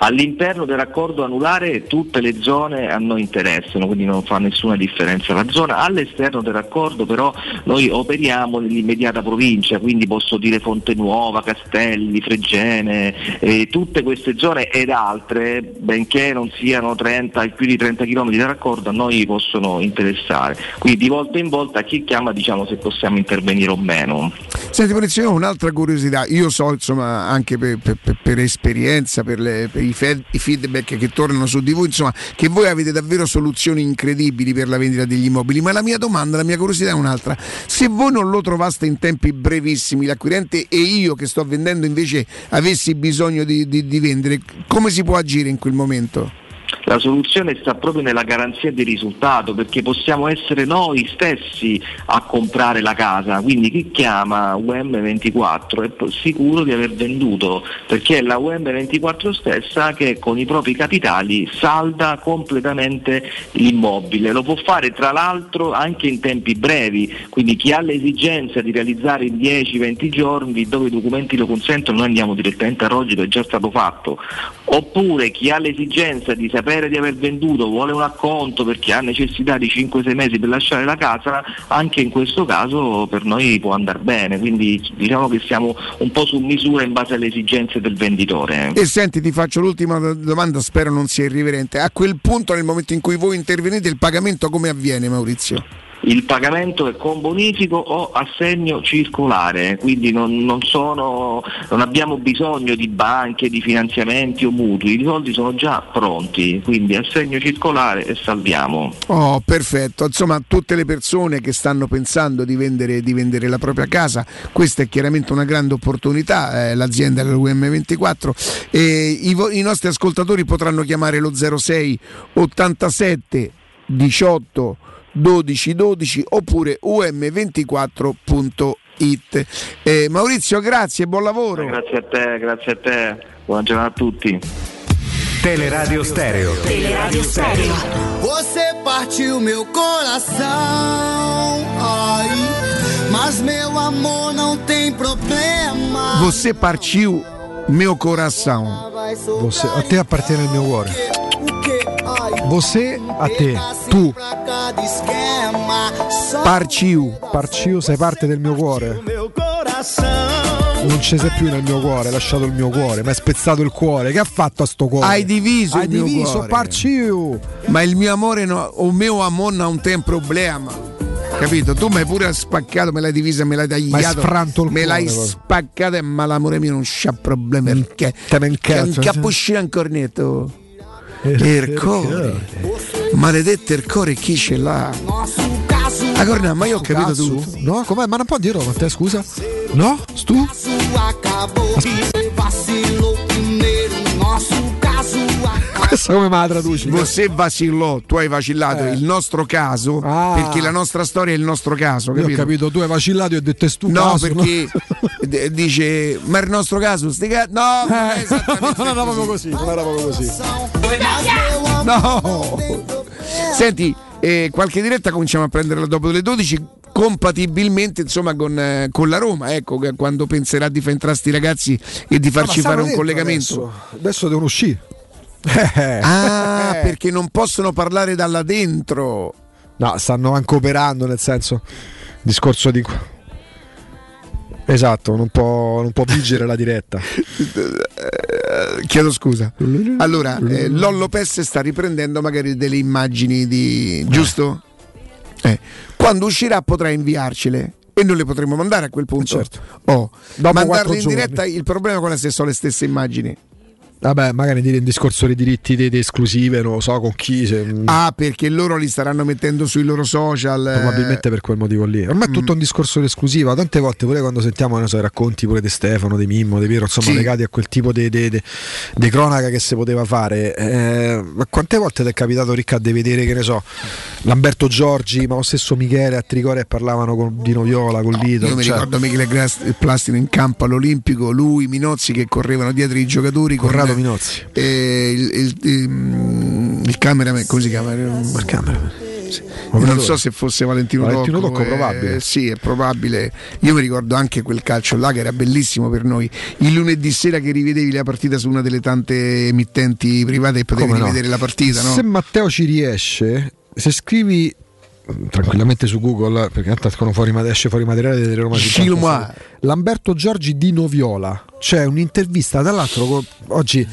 All'interno del raccordo anulare tutte le zone a noi interessano, quindi non fa nessuna differenza la zona. All'esterno del raccordo però noi operiamo nell'immediata provincia, quindi posso dire Fonte Nuova, Castelli, Fregene, eh, tutte queste zone ed altre, benché non siano 30, più di 30 km da raccordo, a noi possono interessare. Quindi di volta in volta chi chiama diciamo se possiamo intervenire o meno. Senti ho un'altra curiosità, io so insomma anche per- per- per esperienza, per, le- per i, fe- i feedback che tornano su di voi, insomma, che voi avete davvero soluzioni incredibili per la vendita degli immobili, ma la mia domanda, la mia curiosità è un'altra. Se voi non lo trovaste in tempi brevissimi, l'acquirente e io che sto vendendo invece avessi bisogno di, di- di vendere, come si può agire in quel momento? La soluzione sta proprio nella garanzia di risultato perché possiamo essere noi stessi a comprare la casa, quindi chi chiama UM24 è sicuro di aver venduto perché è la UM24 stessa che con i propri capitali salda completamente l'immobile, lo può fare tra l'altro anche in tempi brevi, quindi chi ha l'esigenza di realizzare in 10-20 giorni dove i documenti lo consentono noi andiamo direttamente a Rogito, è già stato fatto, oppure chi ha l'esigenza di sapere di aver venduto, vuole un acconto perché ha necessità di 5-6 mesi per lasciare la casa, anche in questo caso per noi può andare bene, quindi diciamo che siamo un po' su misura in base alle esigenze del venditore. E senti, ti faccio l'ultima do- domanda, spero non sia irriverente. A quel punto, nel momento in cui voi intervenite, il pagamento come avviene, Maurizio? Il pagamento è con bonifico o assegno circolare, quindi non, non sono- non abbiamo bisogno di banche, di finanziamenti o mutui, i soldi sono già pronti, quindi assegno circolare e salviamo. Oh, perfetto. Insomma, tutte le persone che stanno pensando di vendere, di vendere la propria casa, questa è chiaramente una grande opportunità. eh, l'azienda dell'UM24 e i, vo- i nostri ascoltatori potranno chiamare lo 06 87 18 12 12 oppure um24.it. Eh, Maurizio, grazie, buon lavoro. Grazie a te, grazie a te, buona giornata a tutti. Teleradio Stereo. Teleradio Stereo. Você partiu meu coração, ai, mas meu amor não tem problema. Você partiu meu coração. Você- a te appartiene il mio cuore. Você a te, tu. Partiu. Parcio, sei parte del mio cuore. Non ci sei più nel mio cuore, hai lasciato il mio cuore, mi hai spezzato il cuore. Che ha fatto a sto cuore? Hai diviso Hai diviso, cuore. parcio. Ma il mio amore, no, o mio amore non tem problema. Capito? Tu mi hai pure spaccato, me l'hai divisa, me l'hai tagliato. il me l'hai cuore, proprio. spaccato, ma l'amore mio non c'ha problemi perché. Te Che incazzo, un sì. cappuccino un Maledetto il cuore chi ce l'ha? Ah, Cornà, ma io ho capito tutto. No, com'è? Ma non può dirlo con te, scusa? No? Tu? acabou. Questa come me la traduci? Você vacillò, tu hai vacillato, Eh. il nostro caso, Ah. perché la nostra storia è il nostro caso, Io ho capito? capito, tu hai vacillato e ho detto è stu No, caso, perché d- dice, ma il nostro caso, sti ca- No, non è Eh, non era proprio così. non era proprio così. No! Senti, eh, qualche diretta cominciamo a prenderla dopo le 12 compatibilmente insomma con, eh, con la Roma ecco quando penserà di far entrare sti ragazzi e di farci fare un collegamento Adesso, adesso devono uscire. Ah perché non possono parlare dalla dentro No, stanno anche operando, nel senso. Discorso di. Esatto, non può, non può vigere la diretta. Eh, chiedo scusa. Allora, eh, Lollo Pes sta riprendendo magari delle immagini di. giusto? Eh, Quando uscirà potrà inviarcele. E noi le potremo mandare a quel punto. Certo. Oh, Dopo mandarle in diretta. Il problema qual è se sono le stesse immagini? Vabbè, magari dire un discorso di diritti di, di esclusive, non lo so con chi. se- Ah, perché loro li staranno mettendo sui loro social. eh. Probabilmente per quel motivo lì. Ormai è tutto un discorso di esclusiva. Tante volte, pure quando sentiamo so, i racconti pure di Stefano, di Mimmo, di Piero, insomma, Sì. legati a quel tipo di, cronaca che si poteva fare. eh, ma quante volte ti è capitato, Riccardo, di vedere, che ne so, Lamberto Giorgi, ma lo stesso Michele a Trigoria parlavano con Dino Viola, con Lito. Io mi cioè, ricordo Michele Plastino in campo all'Olimpico, lui, Minozzi che correvano dietro i giocatori. con- Corrado Minozzi. eh, il, il, il, il cameraman, come si chiama? Il cameraman. Io non so se fosse Valentino, Valentino Tocco, Tocco, eh, probabile. sì, è probabile. Io mi ricordo anche quel calcio là che era bellissimo per noi. Il lunedì sera che rivedevi la partita su una delle tante emittenti private e potevi Come no? rivedere la partita, no? Se Matteo ci riesce, se scrivi mm, tranquillamente su Google, perché tanto escono fuori, esce fuori materiale delle Roma 56. Lamberto Giorgi di Noviola. C'è un'intervista, tra l'altro oggi,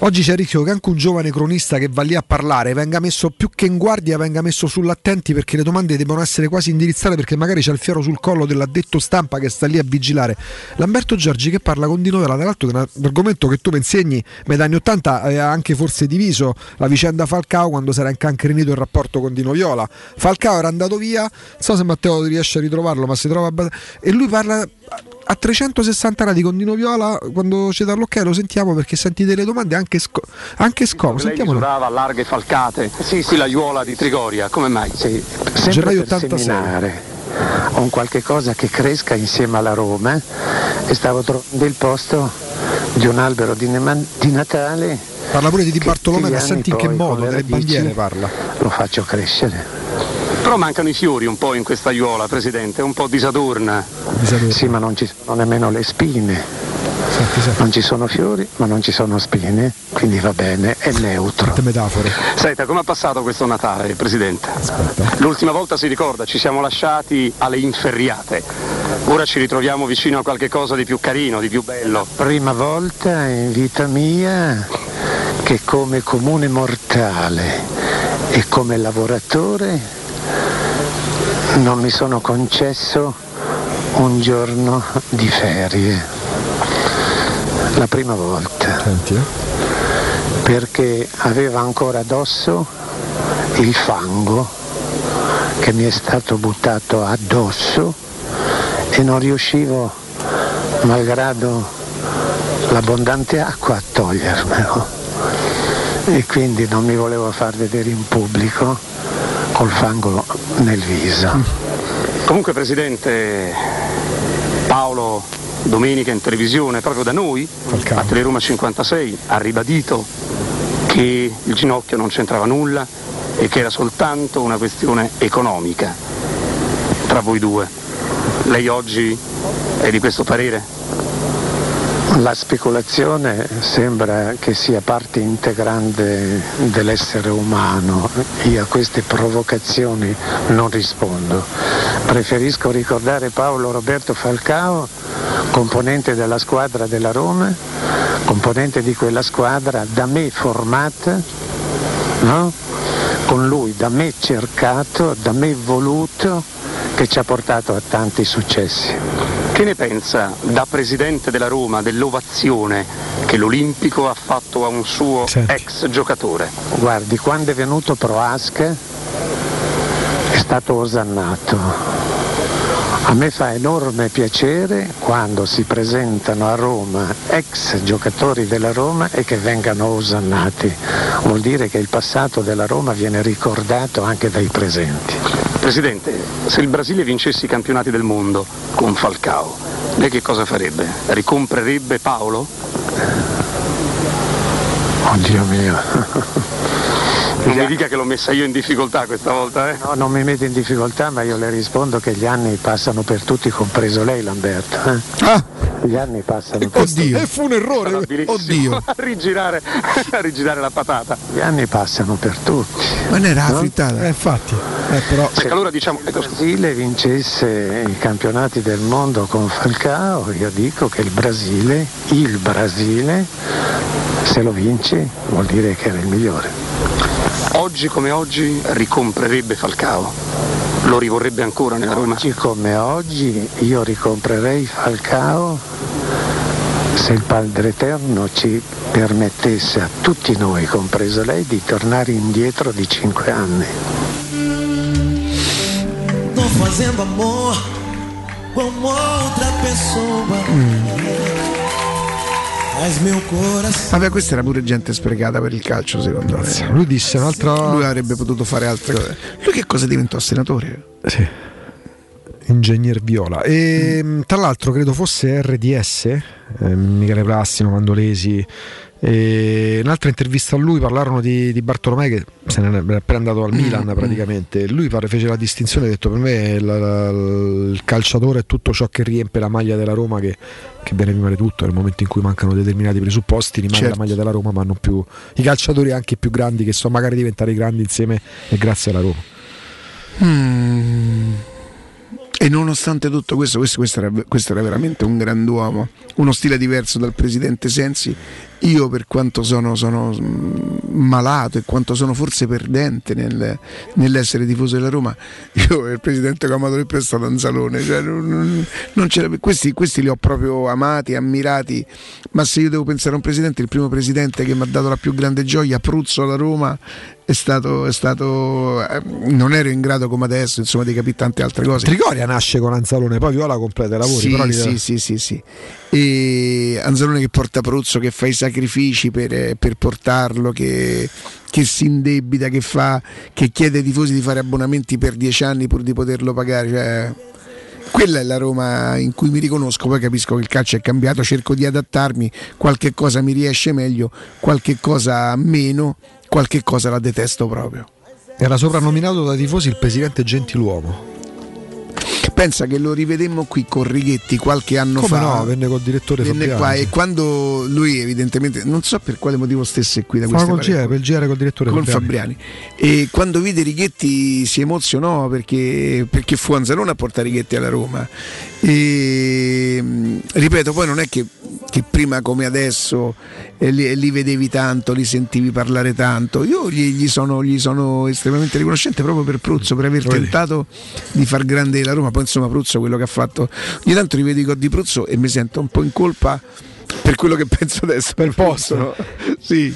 oggi c'è Ricchio che anche un giovane cronista che va lì a parlare venga messo più che in guardia, venga messo sull'attenti perché le domande devono essere quasi indirizzate perché magari c'è il fiero sul collo dell'addetto stampa che sta lì a vigilare. Lamberto Giorgi che parla con Di Noviola, tra l'altro è un argomento che tu mi insegni, negli anni 80 aveva anche forse diviso la vicenda Falcao quando si era incancrenito il rapporto con Di Noviola. Falcao era andato via, non so se Matteo riesce a ritrovarlo, ma si trova abbastanza- e lui parla a 360 gradi con Dino Viola quando ci dà l'ok lo sentiamo perché senti delle domande anche, sco- anche scomode sentiamo misurava a larghe falcate qui la Iuola di Trigoria, come mai? sempre Gennaio per 86. seminare. Un qualche cosa che cresca insieme alla Roma e stavo trovando il posto di un albero di, Nema- di Natale parla pure di Di Bartolomeo ma senti in che modo le delle bandiere parla. lo faccio crescere Però mancano i fiori un po' in questa Iuola, Presidente, è un po' disadorna. sì ma non ci sono nemmeno le spine non ci sono fiori ma non ci sono spine quindi va bene è neutro metafore Senta, come è passato questo Natale, Presidente? L'ultima volta si ricorda, ci siamo lasciati alle inferriate. Ora ci ritroviamo vicino a qualche cosa di più carino, di più bello. prima volta in vita mia che come comune mortale e come lavoratore non mi sono concesso un giorno di ferie. La prima volta. Perché aveva ancora addosso il fango che mi è stato buttato addosso e non riuscivo, malgrado l'abbondante acqua, a togliermelo. E quindi non mi volevo far vedere in pubblico col fango nel viso. Comunque, Presidente, Paolo domenica in televisione, proprio da noi, a Teleroma 56, ha ribadito che il ginocchio non c'entrava nulla e che era soltanto una questione economica tra voi due. Lei oggi è di questo parere? La speculazione sembra che sia parte integrante dell'essere umano. Io a queste provocazioni non rispondo. Preferisco ricordare Paolo Roberto Falcao, componente della squadra della Roma, componente di quella squadra da me formata, no? con lui da me cercato, da me voluto, che ci ha portato a tanti successi. Che ne pensa da Presidente della Roma dell'ovazione che l'Olimpico ha fatto a un suo ex giocatore? Guardi, quando è venuto Proasca è stato osannato. A me fa enorme piacere quando si presentano a Roma ex giocatori della Roma e che vengano osannati. Vuol dire che il passato della Roma viene ricordato anche dai presenti. Presidente, se il Brasile vincesse i campionati del mondo con Falcao, lei che cosa farebbe? Ricomprerebbe Paolo? Oddio mio. Non mi dica che l'ho messa io in difficoltà questa volta, eh? No, non mi mette in difficoltà, ma io le rispondo che gli anni passano per tutti, compreso lei Lamberto. eh? Gli anni passano per Oddio. E fu un errore. Oddio. a rigirare, a rigirare la patata. Gli anni passano per tutti. Ma non era No? frittata? Eh, infatti. Eh, però... Ecco, allora diciamo, Se il Brasile vincesse i campionati del mondo con Falcao, io dico che il Brasile, il Brasile, se lo vince vuol dire che era il migliore. Oggi come oggi ricomprerebbe Falcao. Lo rivorrebbe ancora nella Roma. Oggi come oggi io ricomprerei Falcao se il Padre Eterno ci permettesse a tutti noi, compreso lei, di tornare indietro di cinque anni. Tô fazendo amor com outra pessoa. Mas meu coração. Vabbè, questa era pure gente sprecata per il calcio, secondo me. Lui disse un'altra. Lui avrebbe potuto fare altre cose. Lui che cosa diventò senatore? Sì. Ingegner Viola. E mh, tra l'altro credo fosse RDS, eh, Michele Plastino, Mandolesi. E un'altra intervista a lui parlarono di, di Bartolomei che se ne è appena andato al Milan praticamente. Lui pare fece la distinzione, ha detto per me la- la- il calciatore è tutto ciò che riempie la maglia della Roma che, che viene prima di tutto nel momento in cui mancano determinati presupposti rimane Certo. la maglia della Roma ma non più i calciatori anche più grandi che so magari diventare grandi insieme e grazie alla Roma. Mm. E nonostante tutto questo, questo, questo era, questo era veramente un grand'uomo, uno stile diverso dal presidente Sensi. Io, per quanto sono, sono, mm, malato e quanto sono forse perdente nel- nell'essere tifoso della Roma, io il presidente più è stato Anzalone. Cioè, non- non- questi, questi li ho proprio amati, ammirati. Ma se io devo pensare a un presidente, il primo presidente che mi ha dato la più grande gioia, Pruzzo alla Roma, è stato, è stato eh, non ero in grado come adesso insomma di capire tante altre cose Trigoria nasce con Anzalone, poi Viola completa i lavori. sì, però li- sì, sì, sì, sì. E Anzalone che porta Pruzzo, che fa i sacrifici per, eh, per portarlo, che, che si indebita, che, fa, che chiede ai tifosi di fare abbonamenti per dieci anni pur di poterlo pagare. Cioè, quella è la Roma in cui mi riconosco, poi capisco che il calcio è cambiato, cerco di adattarmi, qualche cosa mi riesce meglio, qualche cosa meno, qualche cosa la detesto proprio. Era soprannominato dai tifosi il presidente Gentiluomo. Pensa che lo rivedemmo qui con Righetti qualche anno Come fa. no, venne col direttore Venne Fabiani. qua e quando lui evidentemente non so per quale motivo stesse qui da col parti, GR, per il GR col direttore con Fabiani. Fabriani e quando vide Righetti si emozionò perché, perché fu Anzalone a portare Righetti alla Roma e ripeto poi non è che, che prima come adesso eh, li, li vedevi tanto li sentivi parlare tanto. Io gli, gli sono, gli sono estremamente riconoscente proprio per Pruzzo per aver tentato di far grande la Roma. Poi insomma Pruzzo quello che ha fatto. Ogni tanto rivedo i gol di Pruzzo e mi sento un po' in colpa per quello che penso adesso per posto. no? sì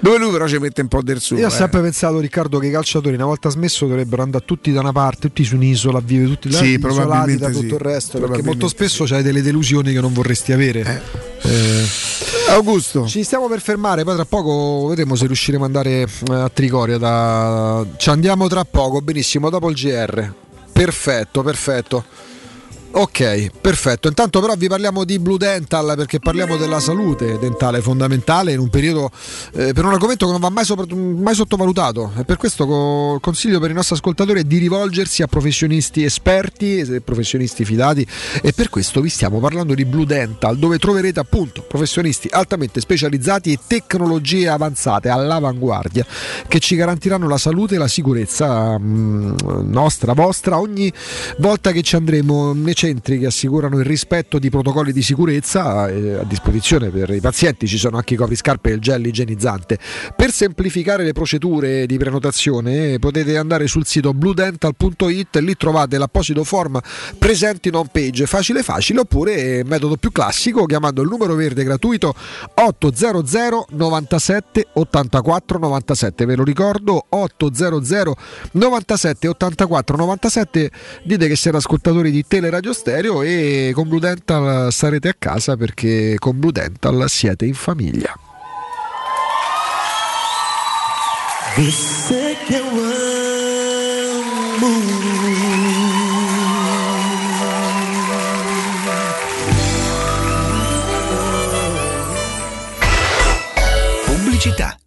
dove lui però ci mette un po' del suo Io ho eh. sempre pensato, Riccardo, che i calciatori una volta smesso dovrebbero andare tutti da una parte, tutti su un'isola, a vivere tutti là, Sì, isolati da tutto sì. il resto, perché molto spesso c'hai delle delusioni che non vorresti avere. Eh, Augusto Ci stiamo per fermare, poi tra poco vedremo se riusciremo ad andare eh, a Trigoria. Da... Ci andiamo tra poco, benissimo, dopo il GR. Perfetto, perfetto. Ok, perfetto. Intanto però vi parliamo di Blue Dental perché parliamo della salute dentale fondamentale in un periodo eh, per un argomento che non va mai, sopra- mai sottovalutato. E per questo co- consiglio per i nostri ascoltatori è di rivolgersi a professionisti esperti, professionisti fidati. E per questo vi stiamo parlando di Blue Dental dove troverete appunto professionisti altamente specializzati e tecnologie avanzate all'avanguardia che ci garantiranno la salute e la sicurezza mm, nostra, vostra ogni volta che ci andremo. Nei centri che assicurano il rispetto di protocolli di sicurezza eh, a disposizione per i pazienti ci sono anche i copriscarpe e il gel igienizzante. Per semplificare le procedure di prenotazione potete andare sul sito bluedental.it e lì trovate l'apposito form presente in home page facile facile oppure metodo più classico chiamando il numero verde gratuito 800 97 84 97 ve lo ricordo 800 97 84 97 dite che siete ascoltatori di Teleradio Stereo e con Blue Dental starete a casa perché con Blue Dental siete in famiglia. Pubblicità.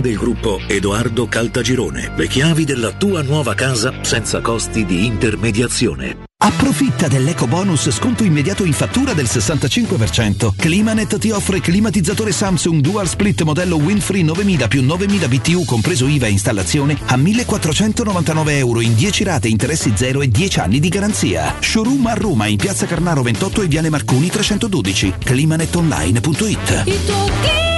del gruppo Edoardo Caltagirone. Le chiavi della tua nuova casa senza costi di intermediazione. Approfitta dell'eco bonus sconto immediato in fattura del 65%. Climanet ti offre climatizzatore Samsung Dual Split modello Winfree 9000 più 9000 BTU compreso IVA e installazione a 1499 euro in 10 rate, interessi zero e 10 anni di garanzia. Showroom a Roma in piazza Carnaro 28 e Viale Marconi 312. Climanetonline.it.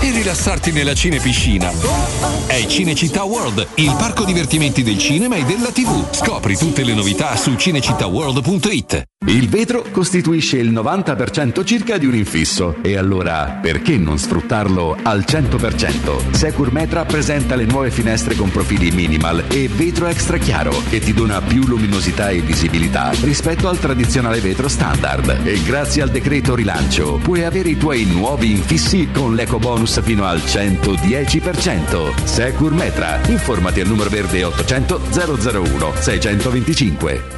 e rilassarti nella cinepiscina. È Cinecittà World, il parco divertimenti del cinema e della TV. Scopri tutte le novità su cinecittàworld.it. Il vetro costituisce il 90% circa di un infisso e allora perché non sfruttarlo al 100%? Secur Metra presenta le nuove finestre con profili minimal e vetro extra chiaro che ti dona più luminosità e visibilità rispetto al tradizionale vetro standard e grazie al decreto rilancio puoi avere i tuoi nuovi infissi con l'eco bonus fino al 110%. Secur Metra, informati al numero verde 800 001 625.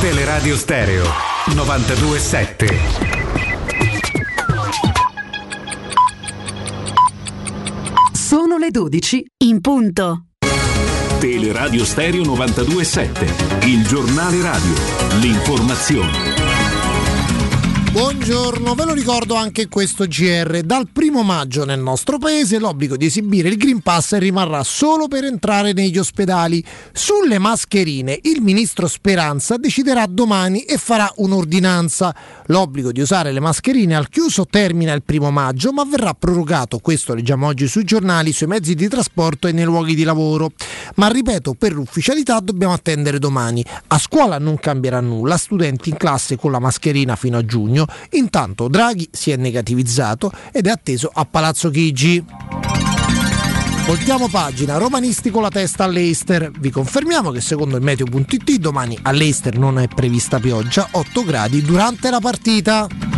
Teleradio Stereo 927. Sono le 12 in punto. Teleradio Stereo 927, il giornale radio, l'informazione. Buongiorno, ve lo ricordo anche questo GR. Dal primo maggio nel nostro paese l'obbligo di esibire il Green Pass rimarrà solo per entrare negli ospedali. Sulle mascherine il ministro Speranza deciderà domani e farà un'ordinanza. L'obbligo di usare le mascherine al chiuso termina il primo maggio, ma verrà prorogato, questo leggiamo oggi sui giornali, sui mezzi di trasporto e nei luoghi di lavoro. Ma ripeto, per l'ufficialità dobbiamo attendere domani. A scuola non cambierà nulla, studenti in classe con la mascherina fino a giugno. Intanto Draghi si è negativizzato ed è atteso a Palazzo Chigi. Voltiamo pagina, romanisti con la testa all'Eister. Vi confermiamo che secondo il meteo.it domani all'Eister non è prevista pioggia, 8 gradi durante la partita.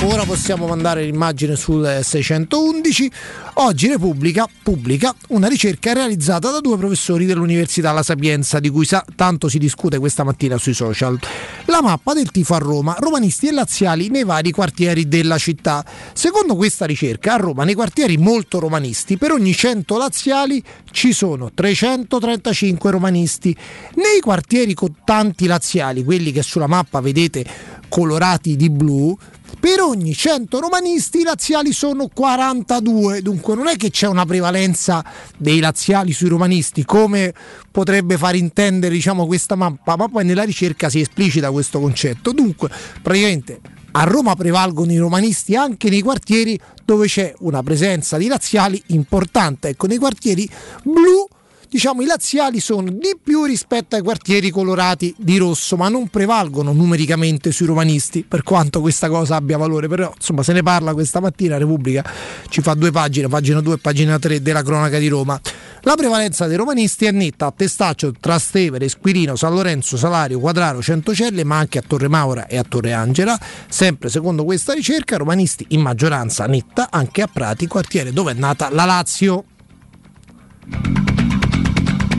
Ora possiamo mandare l'immagine sul 611. Oggi Repubblica pubblica una ricerca realizzata da due professori dell'Università La Sapienza, di cui sa- tanto si discute questa mattina sui social. La mappa del tifo a Roma, romanisti e laziali nei vari quartieri della città. Secondo questa ricerca, a Roma, nei quartieri molto romanisti, per ogni 100 laziali ci sono 335 romanisti. Nei quartieri con tanti laziali, quelli che sulla mappa vedete colorati di blu, per ogni 100 romanisti i laziali sono 42, dunque non è che c'è una prevalenza dei laziali sui romanisti come potrebbe far intendere diciamo, questa mappa, ma poi nella ricerca si esplicita questo concetto. Dunque, praticamente a Roma prevalgono i romanisti anche nei quartieri dove c'è una presenza di laziali importante, ecco nei quartieri blu diciamo i laziali sono di più rispetto ai quartieri colorati di rosso, ma non prevalgono numericamente sui romanisti, per quanto questa cosa abbia valore, però insomma se ne parla questa mattina, Repubblica ci fa due pagine, pagina 2 e pagina 3 della cronaca di Roma. La prevalenza dei romanisti è netta a Testaccio, Trastevere, Squirino, San Lorenzo, Salario, Quadraro, Centocelle, ma anche a Torre Maura e a Torre Angela. Sempre secondo questa ricerca, romanisti in maggioranza netta anche a Prati, quartiere dove è nata la Lazio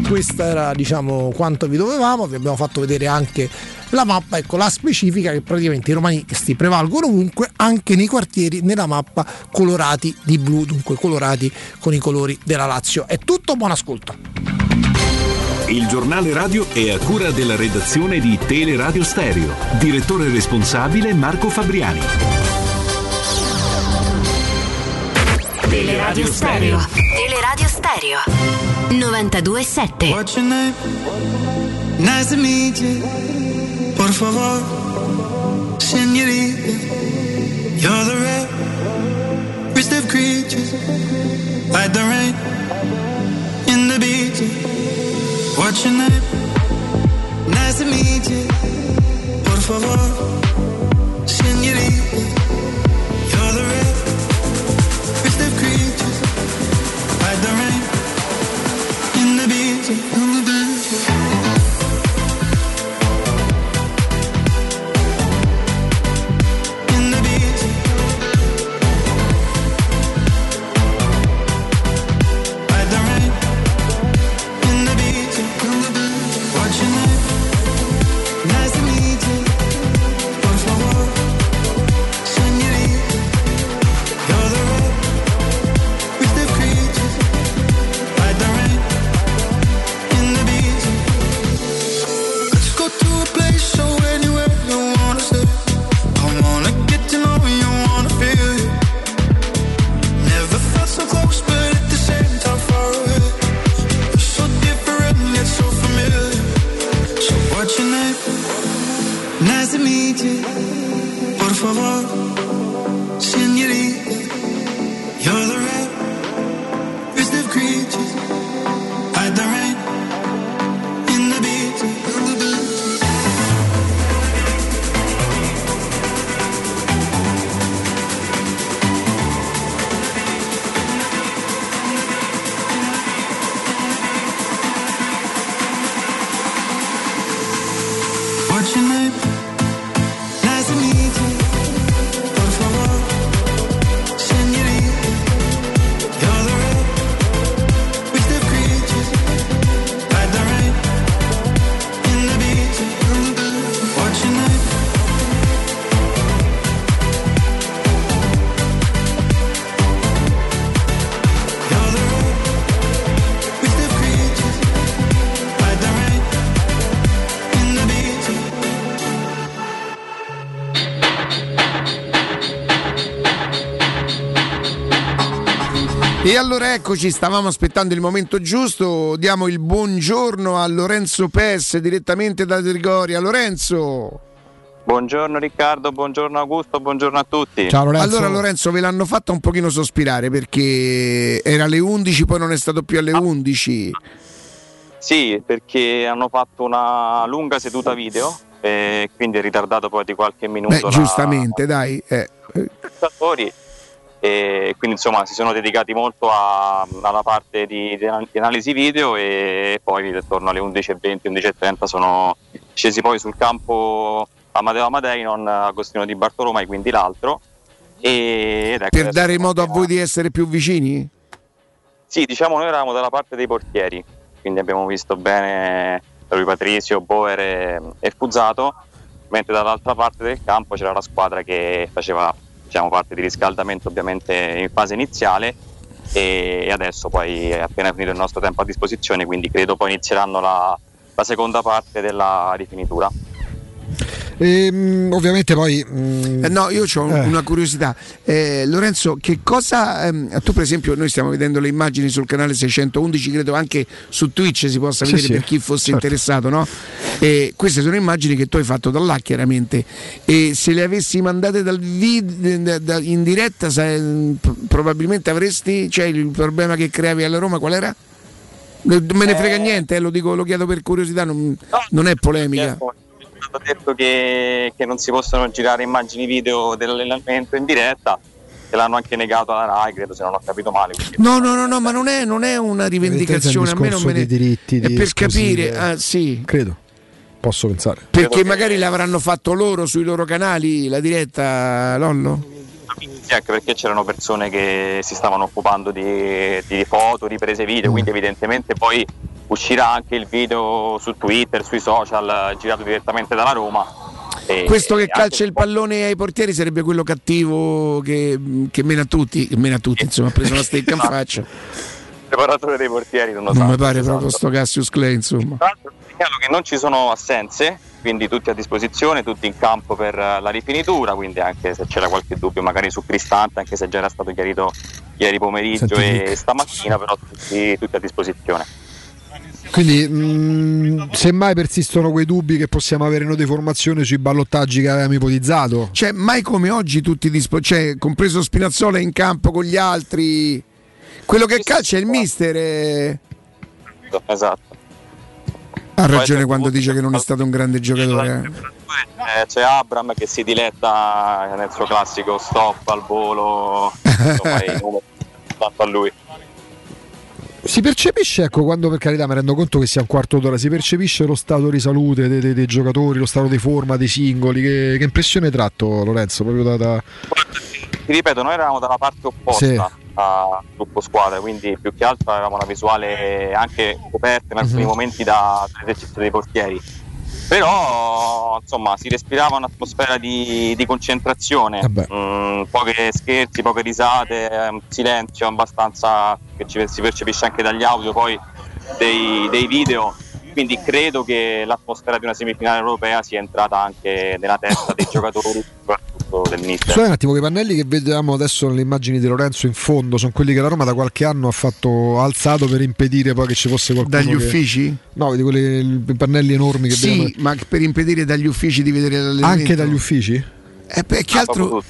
questo era diciamo quanto vi dovevamo, vi abbiamo fatto vedere anche la mappa, ecco la specifica che praticamente i romanisti prevalgono ovunque, anche nei quartieri nella mappa colorati di blu, dunque colorati con i colori della Lazio. È tutto, buon ascolto. Il giornale radio è a cura della redazione di Teleradio Stereo. Direttore responsabile Marco Fabriani. Teleradio Stereo. Teleradio Stereo. 92.7 What's your name? Nice to meet you. Por favor, señorita. You're the rarest of creatures. Like the rain in the beach. What's your name? Nice to meet you. Por favor, señorita. Por favor, allora eccoci, stavamo aspettando il momento giusto, diamo il buongiorno a Lorenzo Pes direttamente da Trigoria. Lorenzo! Buongiorno Riccardo, buongiorno Augusto, buongiorno a tutti. Allora Lorenzo ve l'hanno fatta un pochino sospirare perché era alle 11, poi non è stato più alle 11. Sì, perché hanno fatto una lunga seduta video e quindi è ritardato poi di qualche minuto. Beh, la- giustamente, dai. eh. E quindi insomma si sono dedicati molto a- alla parte di, di an- di analisi video e poi attorno alle 11.20, 11.30 sono scesi poi sul campo Amadeo Amadeinon, Agostino di Bartolomei, quindi l'altro. E, ecco, Per dare modo a voi di essere più vicini? Sì, diciamo noi eravamo dalla parte dei portieri, quindi abbiamo visto bene lui Patrizio, Boer e, e Fuzzato, mentre dall'altra parte del campo c'era la squadra che faceva diciamo, parte di riscaldamento ovviamente in fase iniziale e adesso poi è appena finito il nostro tempo a disposizione, quindi credo poi inizieranno la, la seconda parte della rifinitura. Ehm, ovviamente poi. mm, Eh, no, io ho eh. una curiosità. Eh, Lorenzo, che cosa. ehm, tu, per esempio, noi stiamo vedendo le immagini sul canale 611, credo anche su Twitch si possa Sì, vedere sì, per chi fosse certo. interessato, no? E queste sono immagini che tu hai fatto da là, chiaramente. E se le avessi mandate dal vid- da- da- in diretta, sai, p- probabilmente avresti. Cioè, il problema che creavi alla Roma qual era? Non me ne frega niente, eh, lo, dico, lo chiedo per curiosità, non, non è polemica. Stato detto che, che non si possono girare immagini video dell'allenamento in diretta, che l'hanno anche negato alla RAI, credo se non ho capito male. No, no, no, no, ma non è, non è una rivendicazione, a me non me ne... dei diritti è per capire, ah, sì, Credo. Posso pensare. perché magari l'avranno fatto loro sui loro canali, la diretta, Lollo? Sì, anche perché c'erano persone che si stavano occupando di, di foto, di prese Mm. video, quindi evidentemente poi uscirà anche il video su Twitter, sui social, girato direttamente dalla Roma. E- Questo che calcia il pallone ai portieri sarebbe quello cattivo che, che mena tutti, che mena tutti, insomma, ha preso una stecca in faccia. il preparatore dei portieri non lo Non sa. mi pare proprio sto Cassius Clay, insomma. Tra l'altro segnalo che non ci sono assenze, quindi tutti a disposizione, tutti in campo per eh, la rifinitura, quindi anche se c'era qualche dubbio magari su Cristante, anche se già era stato chiarito ieri pomeriggio Senti, e stamattina, però tutti, tutti a disposizione. Quindi, mh, se mai persistono quei dubbi che possiamo avere noi di formazione sui ballottaggi che avevamo ipotizzato, Cioè, mai come oggi tutti disponibili, cioè, compreso Spinazzola in campo con gli altri. Quello che calcia è il mister. eh. Esatto. Ha ragione quando dice che non è stato un grande giocatore. eh. Eh, c'è Abram che si diletta nel suo classico stop al volo, insomma, tanto a lui. Si percepisce, ecco, quando per carità mi rendo conto che sia un quarto d'ora, si percepisce lo stato di salute dei, dei- dei giocatori, lo stato di forma dei singoli. Che, che impressione hai tratto, Lorenzo? Proprio da, da- Ti ripeto, noi eravamo dalla parte opposta Sì. al gruppo squadra, quindi più che altro avevamo una visuale anche coperta in alcuni Mhm. momenti da- dall'esercizio dei portieri. Però insomma si respirava un'atmosfera di, di concentrazione, Mm, poche scherzi, poche risate, eh, silenzio abbastanza che ci, si percepisce anche dagli audio poi dei, dei video. Quindi credo che l'atmosfera di una semifinale europea sia entrata anche nella testa dei giocatori, soprattutto del mister. Scusate un attimo, quei pannelli che vediamo adesso nelle immagini di Lorenzo in fondo sono quelli che la Roma da qualche anno ha fatto alzato per impedire poi che ci fosse qualcuno. Dagli che- uffici? No, vedi quelli, i pannelli enormi che Sì, vediamo- ma per impedire dagli uffici di vedere l'allenamento. Anche dagli uffici? Eh, beh, chi altro,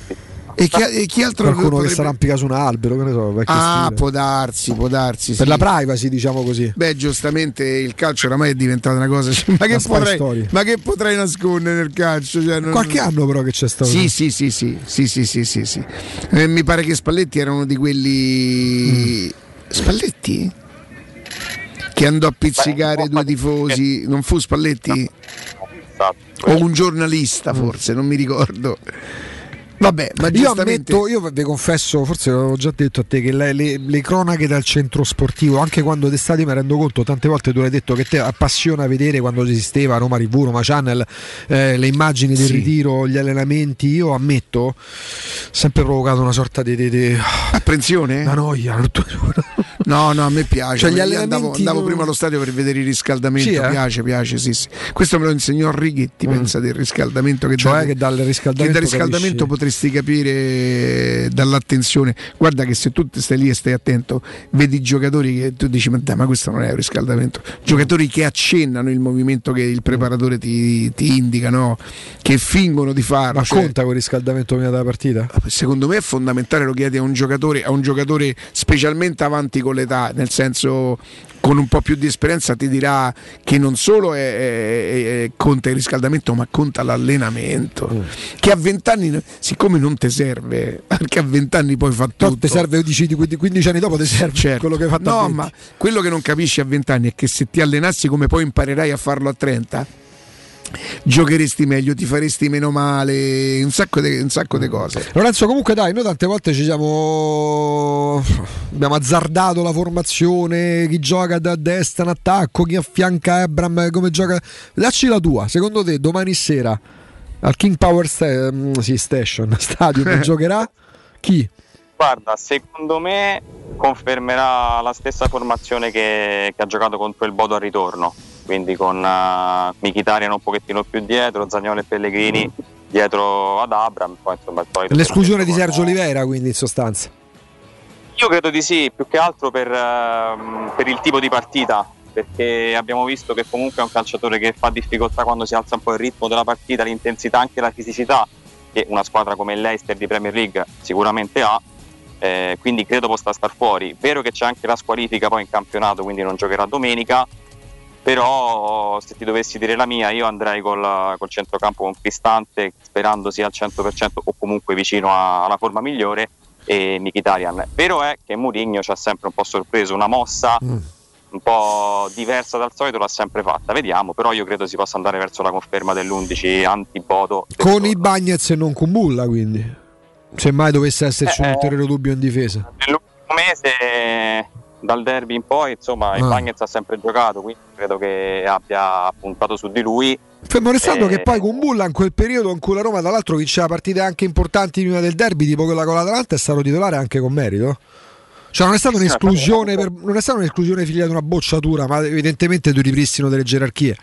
e chi, e chi altro Qualcuno che potrebbe- si arrampica su un albero, che ne so, Ah, stile. può darsi, può darsi. Per sì. la privacy, diciamo così. Beh, giustamente il calcio oramai è diventata una cosa. Ma che, potrei, ma che potrei nascondere nel calcio? Cioè, non- Qualche anno però che c'è stato. Sì, sì, sì, sì, sì, sì, sì, sì, sì. Eh, mi pare che Spalletti era uno di quelli. Mm. Spalletti? Che andò a pizzicare due tifosi. Non fu Spalletti? O un giornalista, forse, non mi ricordo. Vabbè, ma io ammetto, io vi confesso, forse l'avevo già detto a te, che le, le- le cronache dal centro sportivo, anche quando d'estate mi rendo conto, tante volte tu l'hai detto che te appassiona vedere quando esisteva Roma TV, Roma Channel, eh, le immagini del Sì. ritiro, gli allenamenti, io ammetto, sempre provocato una sorta di... di, di- Apprensione? Una noia. No, no, a me piace. Cioè, allenamenti andavo, andavo prima allo stadio per vedere il riscaldamento. Sì, eh? Piace, piace, sì, sì. Questo me lo insegnò Righetti. Pensa del riscaldamento che Cioè dà- che dal che riscaldamento dal riscaldamento capisci- potresti capire dall'attenzione. Guarda che se tu stai lì e stai attento, vedi giocatori che tu dici: Ma dai, ma questo non è un riscaldamento. Giocatori che accennano il movimento che il preparatore ti, ti indica, no? che fingono di farlo. Ma Cioè, conta quel riscaldamento prima della partita? secondo me è fondamentale, lo chiedi a un giocatore, a un giocatore specialmente avanti con l'età, nel senso con un po' più di esperienza ti dirà che non solo è, è- è- conta il riscaldamento, ma conta l'allenamento. Mm. Che a 20 anni, siccome non ti serve, perché a 20 anni poi fa tutto. No, ti serve, dici, di 15 anni dopo ti serve Certo. quello che hai fatto a No, 20. ma quello che non capisci a 20 anni è che se ti allenassi come poi imparerai a farlo a 30, giocheresti meglio, ti faresti meno male, un sacco di un sacco di cose. Lorenzo, comunque dai, noi tante volte ci siamo. Abbiamo azzardato la formazione, chi gioca da destra in attacco, chi affianca Abram, come gioca. Dacci la tua, secondo te domani sera al King Power Sta- mm, sì, Station Stadium giocherà chi? Guarda, secondo me confermerà la stessa formazione che, che ha giocato contro il Bodo al ritorno, quindi con uh, Mkhitaryan un pochettino più dietro, Zagnolo e Pellegrini dietro ad Abram, poi insomma solito L'esclusione di Sergio Oliveira, quindi in sostanza. Io credo di sì, più che altro per, ehm, per il tipo di partita, perché abbiamo visto che comunque è un calciatore che fa difficoltà quando si alza un po' il ritmo della partita, l'intensità, anche la fisicità che una squadra come il Leicester di Premier League sicuramente ha. eh, quindi credo possa star fuori. Vero che c'è anche la squalifica poi in campionato, quindi non giocherà domenica. Però se ti dovessi dire la mia, io andrei col, col centrocampo con Cristante, sperando sia al 100% o comunque vicino a- alla forma migliore, e Mkhitaryan. Vero è che Mourinho ci ha sempre un po' sorpreso, una mossa un po' diversa dal solito l'ha sempre fatta, vediamo, però io credo si possa andare verso la conferma dell'11 anti-Bodo. Con i Bagnets e non con Bulla, quindi. Se mai dovesse esserci Eh, un eh. ulteriore dubbio in difesa. Nell'ultimo mese, dal derby in poi, insomma, il Ah. Bagnets ha sempre giocato, quindi credo che abbia puntato su di lui. Fermo restando Eh, che poi con Bulla in quel periodo in cui la Roma tra l'altro vinceva partite anche importanti prima del derby, tipo quella con l'Atalanta, è stato titolare anche con merito. Cioè non è stata un'esclusione, per- non è stata un'esclusione figlia di una bocciatura, ma evidentemente di un ripristino delle gerarchie.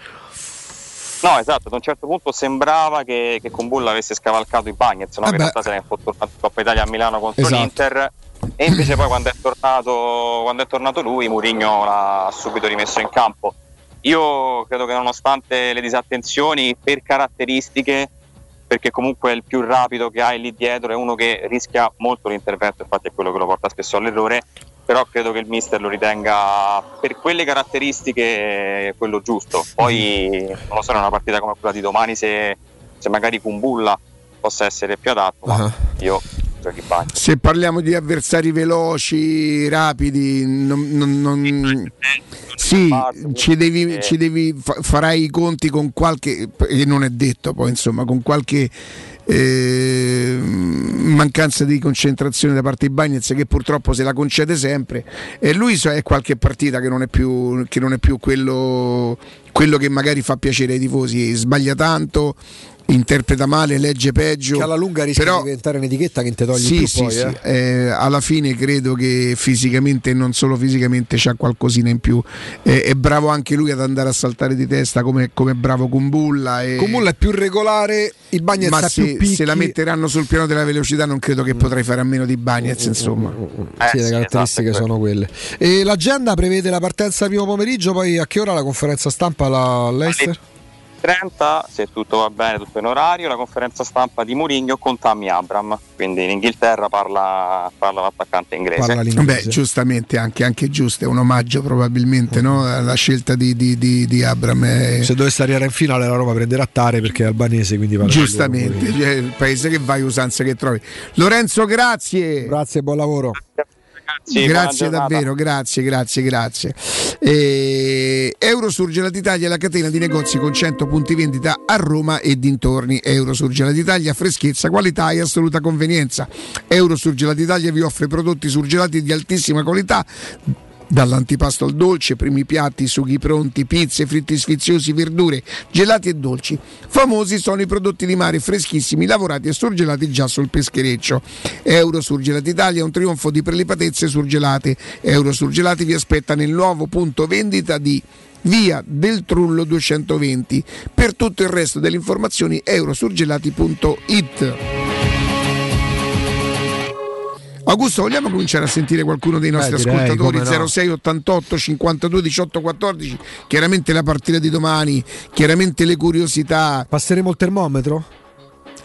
No, esatto, ad un certo punto sembrava che, che con Bulla avesse scavalcato i Bagnets, no? Eh che in realtà se ne è fortunato in Coppa Italia a Milano contro Esatto. l'Inter. E invece poi quando è tornato, quando è tornato lui, Mourinho l'ha subito rimesso in campo. Io credo che nonostante le disattenzioni, per caratteristiche, perché comunque è il più rapido che hai lì dietro, è uno che rischia molto l'intervento, infatti è quello che lo porta spesso all'errore, però credo che il mister lo ritenga per quelle caratteristiche quello giusto. Poi non lo so, in una partita come quella di domani se, se magari Kumbulla possa essere più adatto, ma io giochi bagno. Se parliamo di avversari veloci, rapidi, non- non- non- sì, ci devi, ci devi fa- farai i conti con qualche, e non è detto poi insomma, con qualche eh, mancanza di concentrazione da parte di Bagnez che purtroppo se la concede sempre. E lui è qualche partita che non è più, che non è più quello, quello che magari fa piacere ai tifosi, sbaglia tanto, interpreta male, legge peggio. Che alla lunga rischia però- di diventare un'etichetta che te togli sì, più sì, poi, sì. eh. Eh, alla fine credo che fisicamente e non solo fisicamente c'ha qualcosina in più Eh, è bravo anche lui ad andare a saltare di testa come, come bravo Kumbulla e... Kumbulla è più regolare, i Bagnets ma se, picchi. se la metteranno sul piano della velocità non credo che potrai fare a meno di Bagnez insomma sì, le caratteristiche sono quelle. E l'agenda prevede la partenza primo pomeriggio, poi a che ora la conferenza stampa alla Leicester? 30, se tutto va bene, tutto in orario, la conferenza stampa di Mourinho con Tammy Abram, quindi in Inghilterra parla, parla l'attaccante inglese. Beh, giustamente anche, anche giusto, è un omaggio probabilmente no? alla scelta di, di, di, di Abram. eh. Se dovesse arrivare in finale la Roma prenderà Tare perché è albanese, quindi parla Giustamente, cioè, il paese che vai, usanze che trovi. Lorenzo, grazie. Grazie, buon lavoro. Buona grazie davvero, grazie, grazie, grazie. Eh, Eurosurgelati Italia è la catena di negozi con 100 punti vendita a Roma e dintorni. Eurosurgelati Italia, freschezza, qualità e assoluta convenienza. Eurosurgelati Italia vi offre prodotti surgelati di altissima qualità dall'antipasto al dolce, primi piatti, sughi pronti, pizze, fritti sfiziosi, verdure, gelati e dolci. Famosi sono i prodotti di mare freschissimi, lavorati e surgelati già sul peschereccio. Euro Surgelati Italia è un trionfo di prelipatezze surgelate. Euro Surgelati vi aspetta nel nuovo punto vendita di Via del Trullo 220. Per tutto il resto delle informazioni eurosurgelati.it. Augusto, vogliamo cominciare a sentire qualcuno dei nostri Eh, direi, ascoltatori? no. 06 88 52 18 14. Chiaramente la partita di domani, chiaramente le curiosità. Passeremo il termometro?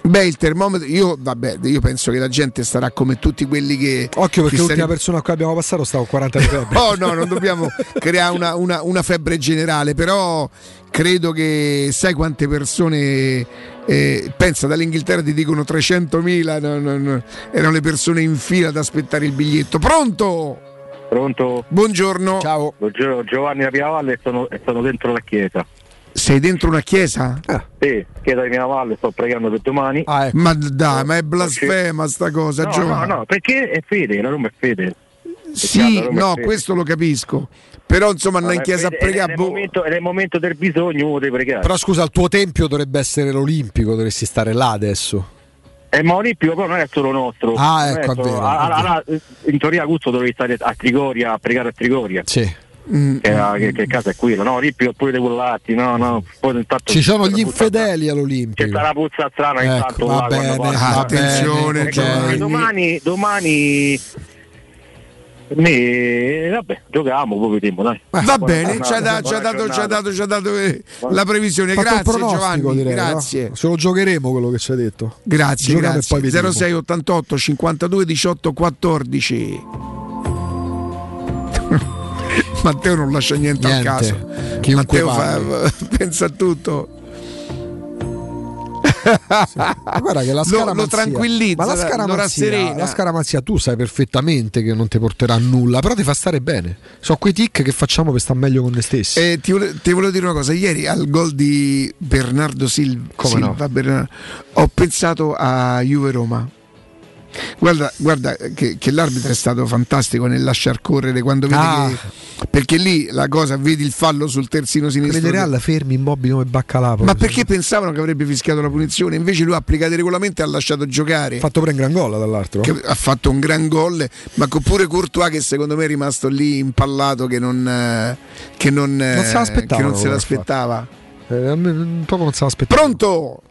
Beh, il termometro, io, vabbè, io penso che la gente starà come tutti quelli che. Occhio perché l'ultima stare- persona a cui abbiamo passato stava con 40 di febbre. Oh no, non dobbiamo creare una, una- una febbre generale, però credo che sai quante persone. eh, pensa dall'Inghilterra ti dicono 300.000, no, no, no, erano le persone in fila ad aspettare il biglietto. Pronto? Pronto? Buongiorno. Ciao. Buongiorno, Giovanni da Piavalle e sono, e sono dentro la chiesa. Sei dentro una chiesa? Sì, chiesa di Piavalle, sto pregando per domani. Ma dai, ma è blasfema sta cosa, No, Giovanni. no, no, perché è fede, la Roma è fede. Sì, è no, questo lo capisco. Però insomma andare in chiesa a pregare. Boh. momento, nel momento del bisogno uno deve pregare. Però scusa, il tuo tempio dovrebbe essere l'Olimpico, dovresti stare là adesso. Eh, ma Olimpio però non è solo nostro. Ah, ecco, è solo- vero, ah, è ah, ah, in teoria Augusto dovevi stare a Trigoria a pregare a Trigoria. Sì. Mm, Che, che, che casa è quella? No, Olimpio pure dei Collatti, no, no. Poi intanto Ci sono c'è gli infedeli C'è all'Olimpico. sta la puzza strana Ecco, intanto va là bene, passa. va Attenzione, bene. Eh, domani, domani ne- vabbè, giochiamo, poi vediamo, dai. Va Buona bene, ci ha, ha dato, ha dato, ci ha dato eh, la previsione. Grazie Giovanni, direi, no? grazie. Se lo giocheremo quello che ci hai detto. Grazie, Giochiamo grazie. poi vediamo. 0688 52 18 14. Matteo non lascia niente, Niente. al caso. Chiunque Matteo fa- pensa a tutto. Ma guarda che la Lo- scaramanzia lo tranquillizza, ma la lo rasserena. la scaramanzia tu sai perfettamente che non ti porterà a nulla, però ti fa stare bene. Sono quei tic che facciamo per stare meglio con noi stessi. Eh, ti, vole- ti volevo dire una cosa, ieri al gol di Bernardo Sil- Come no? Silva, Bernardo, ho pensato a Juve Roma. Guarda, guarda che, che l'arbitro è stato fantastico nel lasciar correre quando vede Ah. che. Perché lì la cosa, vedi il fallo sul terzino sinistro. Vedere alla fermi immobili come Baccalà. Ma perché pensavano che avrebbe fischiato la punizione? Invece lui ha applicato il regolamento e ha lasciato giocare. Ha fatto pure un gran gol dall'altro. Che ha fatto un gran gol, ma pure Courtois che secondo me è rimasto lì impallato che non, eh, che non, eh, Non se l'aspettava, che non se l'aspettava. Eh, proprio non se l'aspettavo. Pronto?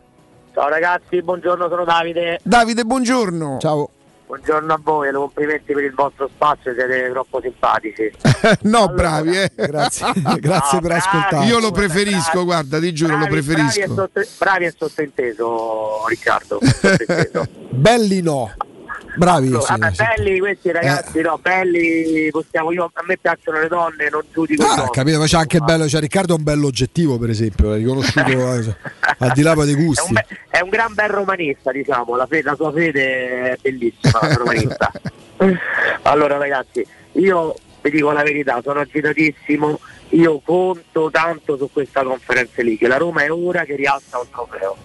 Ciao ragazzi, buongiorno, sono Davide. Davide, buongiorno. Ciao. Buongiorno a voi, e complimenti per il vostro spazio, siete troppo simpatici. no, bravi, eh. Grazie, grazie per ascoltare. Io lo preferisco, guarda, ti giuro, lo Bravi, bravi, e preferisco. sotto- bravi e sottointeso, Riccardo. Belli no. Bravi. Sì, vabbè, sì. belli questi ragazzi, no, belli, possiamo, io, a me piacciono le donne, non giudico Ah, capito, ma c'è anche il bello, cioè Riccardo è un bello oggettivo, per esempio, l'ha riconosciuto eh, al di là dei È un, gusti. be- è un gran bel romanista, diciamo, la, fe- la sua fede è bellissima, romanista. allora ragazzi, io vi dico la verità, sono agitatissimo, io conto tanto su questa conferenza lì, che la Roma è ora che rialza un trofeo.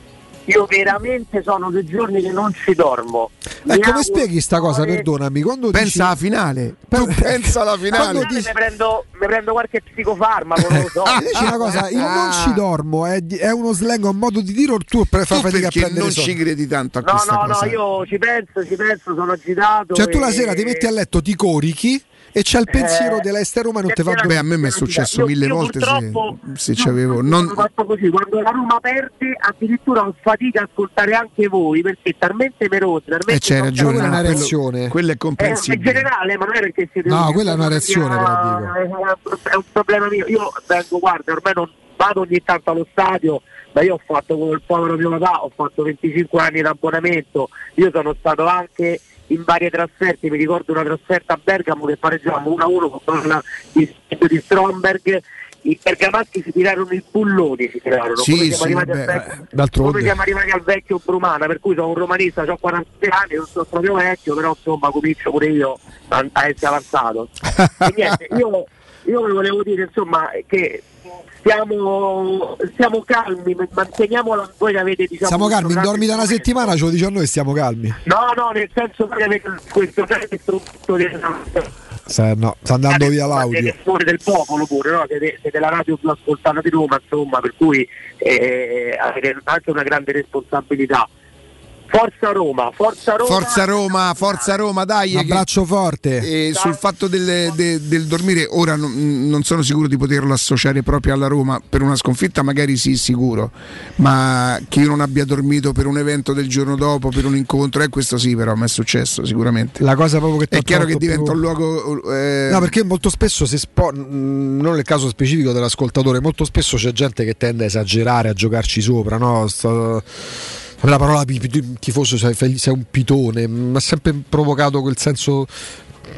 Io veramente sono due giorni che non ci dormo. Eh, come auguro- spieghi sta cosa, perdonami, quando Pensa dici... alla finale. Tu pensa alla finale. Quando mi prendo, mi prendo qualche psicofarmaco, non lo so. Dici una cosa, il non ci dormo è, è uno slang, un modo di dire o tu fai fatica a prendere non sonno? ci credi tanto a No, questa no, cosa? no, io ci penso, ci penso, sono agitato. Cioè tu la e- sera ti metti a letto, ti corichi e c'è il pensiero Eh, dell'Ester Roma e non perché Beh, dormire. a me mi è successo Io- mille io volte se, se avevo. Non... così, quando la Roma perde addirittura ho fatica a ascoltare anche voi perché è talmente meroso, talmente Eh, c'hai non ragione, Quella è una reazione. Quello è Eh, è comprensibile. generale, ma non è perché siete No, quella è una una reazione, mia- però È un problema mio. Io vengo, guarda, ormai non vado ogni tanto allo stadio, ma io ho fatto con il povero mio papà, ho fatto 25 anni di abbonamento, io sono stato anche in varie trasferte, mi ricordo una trasferta a Bergamo che pareggiamo 1-1 con una di, di Stromberg. I bergamaschi si tirarono i bulloni, si tirarono. Sì, come siamo arrivati al vabbè, come siamo arrivati al vecchio Brumana, per cui sono un romanista, ho 46 anni, non sono proprio vecchio, però insomma comincio pure io a, essere avanzato. e niente, io, io volevo dire insomma che stiamo, stiamo calmi, manteniaamo voi che avete diciamo questo calmi, grande dormi da una settimana, ce lo dici a noi, stiamo calmi. No, no, nel senso che avete questo strumento di Sa- no, sta andando via l'audio. siete fuori del popolo pure, no? siete, siete la radio più ascoltata di Roma, insomma, per cui eh, avete anche una grande responsabilità. Forza Roma, forza Roma. Forza Roma, forza Roma, dai. Un che- abbraccio forte. E sul fatto del, de- del dormire, ora non, non sono sicuro di poterlo associare proprio alla Roma per una sconfitta, magari sì, sicuro, ma che io non abbia dormito per un evento del giorno dopo, per un incontro, e questo sì, però mi è successo sicuramente. La cosa proprio che È chiaro che diventa più- un luogo. eh, No, perché molto spesso si spo- non nel caso specifico dell'ascoltatore, molto spesso c'è gente che tende a esagerare, a giocarci sopra, no? Sto- La parola tifoso sei, un pitone, mi ha sempre provocato quel senso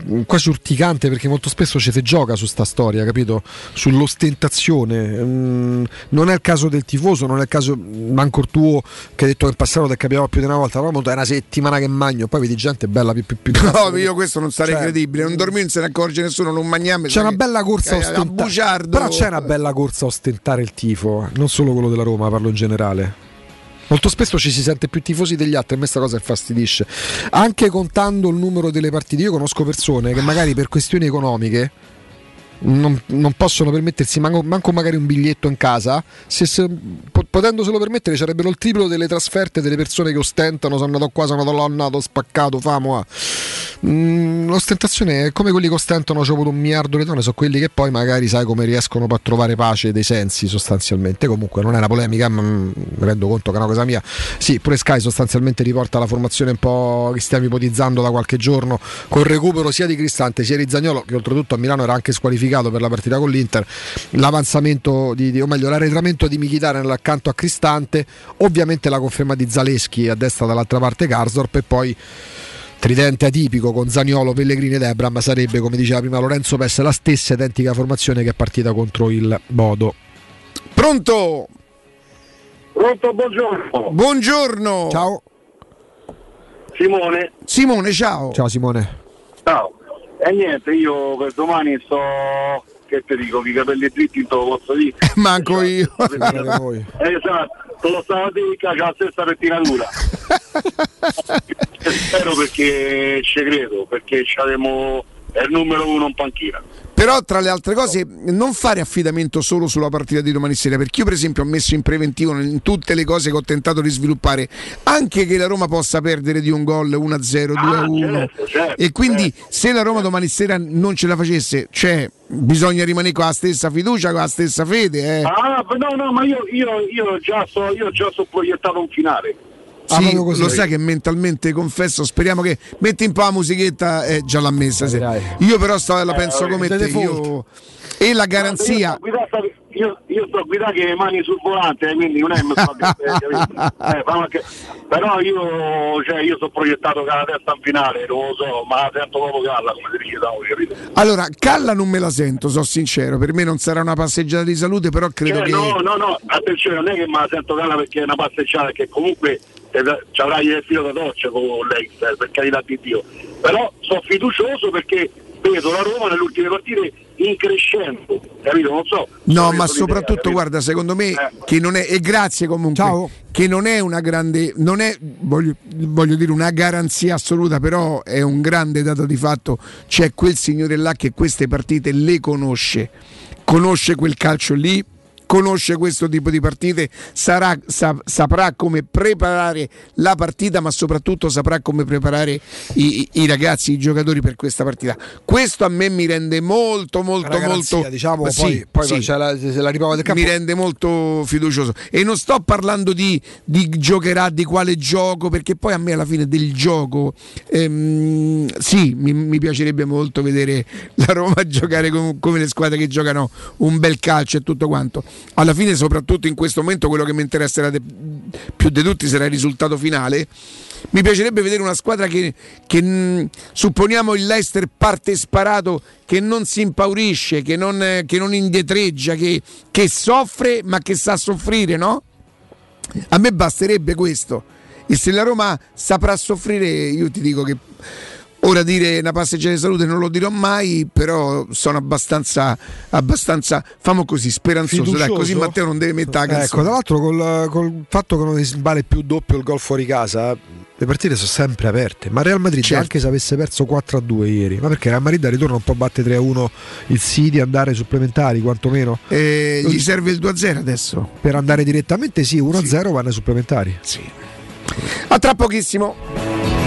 mm, quasi urticante perché molto spesso ci si gioca su sta storia, capito? Sull'ostentazione. Mm, non è il caso del tifoso, non è il caso manco il tuo che hai detto che in passato ti capitava più di una volta, però è una settimana che magno, poi vedi gente bella più più più. No, io questo non sarei Cioè, credibile. Non dormire non se ne accorge nessuno, non mangiamo. C'è una bella corsa a ostentare. Però c'è una bella corsa a ostentare il tifo, non solo quello della Roma, parlo in generale. Molto spesso ci si sente più tifosi degli altri, a me questa cosa infastidisce. Anche contando il numero delle partite, io conosco persone che magari per questioni economiche non, non possono permettersi manco, manco magari un biglietto in casa, se, se- po- potendoselo permettere sarebbero il triplo delle trasferte delle persone che ostentano, sono andato qua, sono andato là, sono andato spaccato, famo. ah. Mm, l'ostentazione è come quelli che ostentano avuto un miliardo di donne, sono quelli che poi magari sai come riescono a trovare pace dei sensi sostanzialmente. Comunque non è una polemica, ma mm, mi rendo conto che è una cosa mia. Sì, pure Sky sostanzialmente riporta la formazione un po' che stiamo ipotizzando da qualche giorno, con il recupero sia di Cristante sia di Zagnolo, che oltretutto a Milano era anche squalificato per la partita con l'Inter, l'avanzamento di, di- o meglio l'arretramento di Michitarian accanto a Cristante, ovviamente la conferma di Zaleschi a destra dall'altra parte Garsdorp e poi tridente atipico con Zaniolo, Pellegrini ed Ebram sarebbe come diceva prima Lorenzo Pesse la stessa identica formazione che è partita contro il Bodo Pronto? Pronto, buongiorno. Buongiorno. Ciao. Simone. Simone, ciao. Ciao Simone. Ciao. E niente, io per domani sto. Che ti dico, i capelli dritti non te lo posso dire. Manco io. Eh, esatto, lo stavo a dire che c'ha la stessa pettinatura. Spero perché ci credo, perché c'avremo è il numero uno in panchina. Però tra le altre cose non fare affidamento solo sulla partita di domani sera, perché io per esempio ho messo in preventivo in tutte le cose che ho tentato di sviluppare anche che la Roma possa perdere di un gol 1-0, 2-1 certo, certo, e quindi se la Roma domani sera non ce la facesse, cioè bisogna rimanere con la stessa fiducia, con la stessa fede. Eh. Ah, no, no, ma io, io, io già so, io già so proiettato un finale. Sì, lo sai che mentalmente confesso, speriamo che metti un po' la musichetta, eh, già l'ha messa. sì. Io però sto, la penso Eh, come te. Io... E la garanzia. Io sto, guidando- io, sto guidando che le mani sul volante, eh, quindi non è mi sto- eh? Eh, anche- però io, cioè, io sono proiettato con la testa in finale, non lo so, ma sento proprio galla come si dice da voi, capito? Allora, Calla non me la sento, sono sincero. Per me non sarà una passeggiata di salute, però credo Cioè, che. No, no, no, attenzione, non è che me la sento galla perché è una passeggiata, che comunque ci avrai il filo da doccia con l'Exter, per carità di Dio. Però sono fiducioso perché vedo la Roma nelle ultime partite in crescendo, capito? Non so. No, ma soprattutto, guarda, secondo me che non è, e grazie comunque, che non è una grande, non è, voglio, voglio dire, una garanzia assoluta, però è un grande dato di fatto, c'è quel signore là che queste partite le conosce, conosce quel calcio lì, conosce questo tipo di partite, sarà- sa- saprà come preparare la partita, ma soprattutto saprà come preparare i, i- ragazzi, i giocatori per questa partita. Questo a me mi rende molto, molto, garanzia, molto. diciamo, poi- sì, poi sì. c'è la- la riprova del campo. Mi rende molto fiducioso. E non sto parlando di, di giocherà, di quale gioco, perché poi a me alla fine del gioco, ehm, sì, mi, mi piacerebbe molto vedere la Roma giocare com- come le squadre che giocano un bel calcio e tutto quanto. Alla fine, soprattutto in questo momento, quello che mi interesserà de- più di tutti sarà il risultato finale. Mi piacerebbe vedere una squadra che, che, mh, supponiamo il Leicester parte sparato, che non si impaurisce, che non, che non indietreggia, che, che soffre ma che sa soffrire, no? A me basterebbe questo. E se la Roma saprà soffrire, io ti dico che ora dire una passeggiata di salute non lo dirò mai, però sono abbastanza, abbastanza famo così, speranzoso. Dai, così Matteo non deve mettere la Ecco, tra l'altro col, col fatto che non si vale più doppio il gol fuori casa, le partite sono sempre aperte. Ma Real Madrid, Certo. anche se avesse perso 4-2 ieri, ma perché Real Madrid al ritorno non può battere 3-1 il City, andare supplementari quantomeno? Eh, gli serve il 2-0 adesso? Per andare direttamente sì, 1-0 vanno ai supplementari. Sì. A tra pochissimo.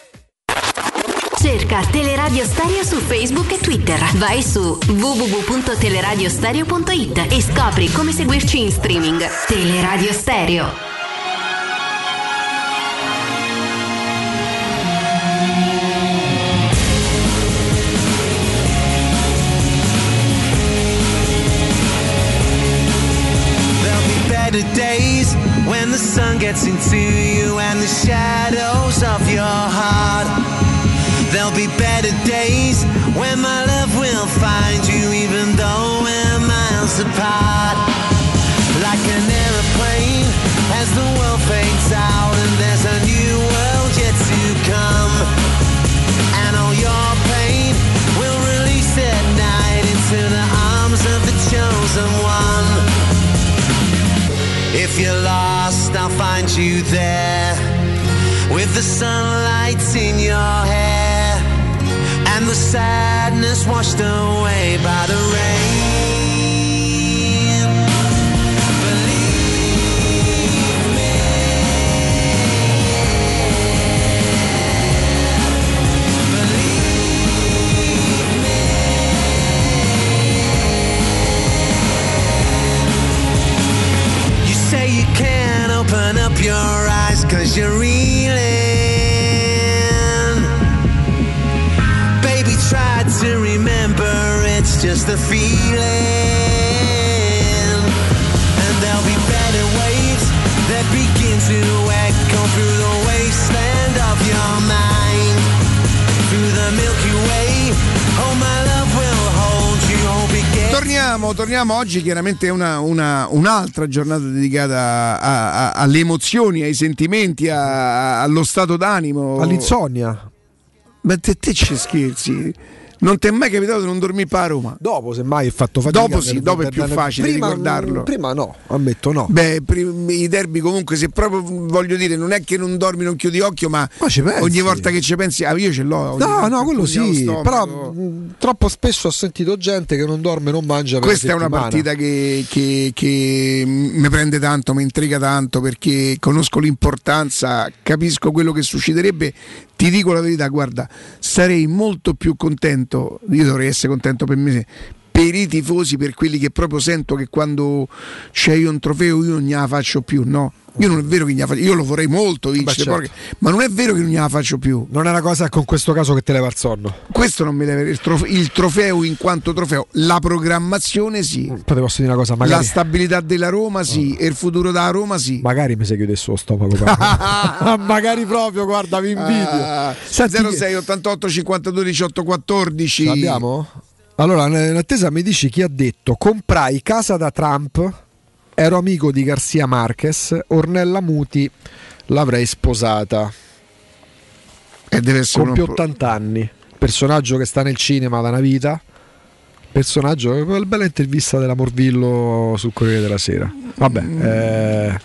Cerca Teleradio Stereo su Facebook e Twitter. Vai su www.teleradiostereo.it e scopri come seguirci in streaming. Teleradio Stereo. days when the sun gets into you and the shadows of your heart There'll be better days when my love will find you, even though we're miles apart. Like an aeroplane as the world fades out, and there's a new world yet to come. And all your pain will release at night into the arms of the chosen one. If you're lost, I'll find you there with the sunlight in your hair the sadness washed away by the rain. Believe me. Believe me. You say you can't open up your eyes cause you're reeling. Feeling. And there'll be better waves that begin to echo through the wasteland of your mind. Through the Milky Way, oh my love will hold you, hope it gets Torniamo, torniamo oggi chiaramente è una, una- un'altra giornata dedicata a- a- alle emozioni, ai sentimenti, a- allo stato d'animo. All'insonnia. Ma te, te ci scherzi? Non ti è mai capitato di non dormire a Roma? Dopo, semmai, ho fatto fatica. Dopo sì, dopo è più facile prima, ricordarlo. Prima no, ammetto no. Beh, i derby comunque se proprio voglio dire non è che non dormi, non chiudi occhio, ma, pensi? ogni volta che ci pensi, ah, io ce l'ho. No, no, quello sì, però mh, troppo spesso ho sentito gente che non dorme, non mangia Questa è una partita che, che- che mi prende tanto, mi intriga tanto perché conosco l'importanza, capisco quello che succederebbe. Ti dico la verità, guarda, sarei molto più contento, io dovrei essere contento per me, per i tifosi, per quelli che proprio sento che quando c'è io un trofeo io non gliela faccio più, no? Io non è vero che gliela faccio, io lo vorrei molto vincere, certo. poi- ma non è vero che non gliela faccio più. Non è una cosa con questo caso che te leva il sonno. Questo non mi leva il, trof- il trofeo in quanto trofeo, la programmazione sì. Poi ti posso dire una cosa, La magari, stabilità della Roma sì, e il futuro della Roma sì. magari mi si chiudesse lo stomaco. magari proprio, guarda, vi invidio. Ah, Senti, 06 88 52 18 14 Ce l'abbiamo? Allora, in attesa mi dici chi ha detto comprai casa da Trump, ero amico di Garcia Marquez, Ornella Muti l'avrei sposata. E deve essere Compie uno- 80 anni, personaggio che sta nel cinema da una vita. Personaggio, una bella intervista della Morvillo sul Corriere della Sera. Vabbè, eh,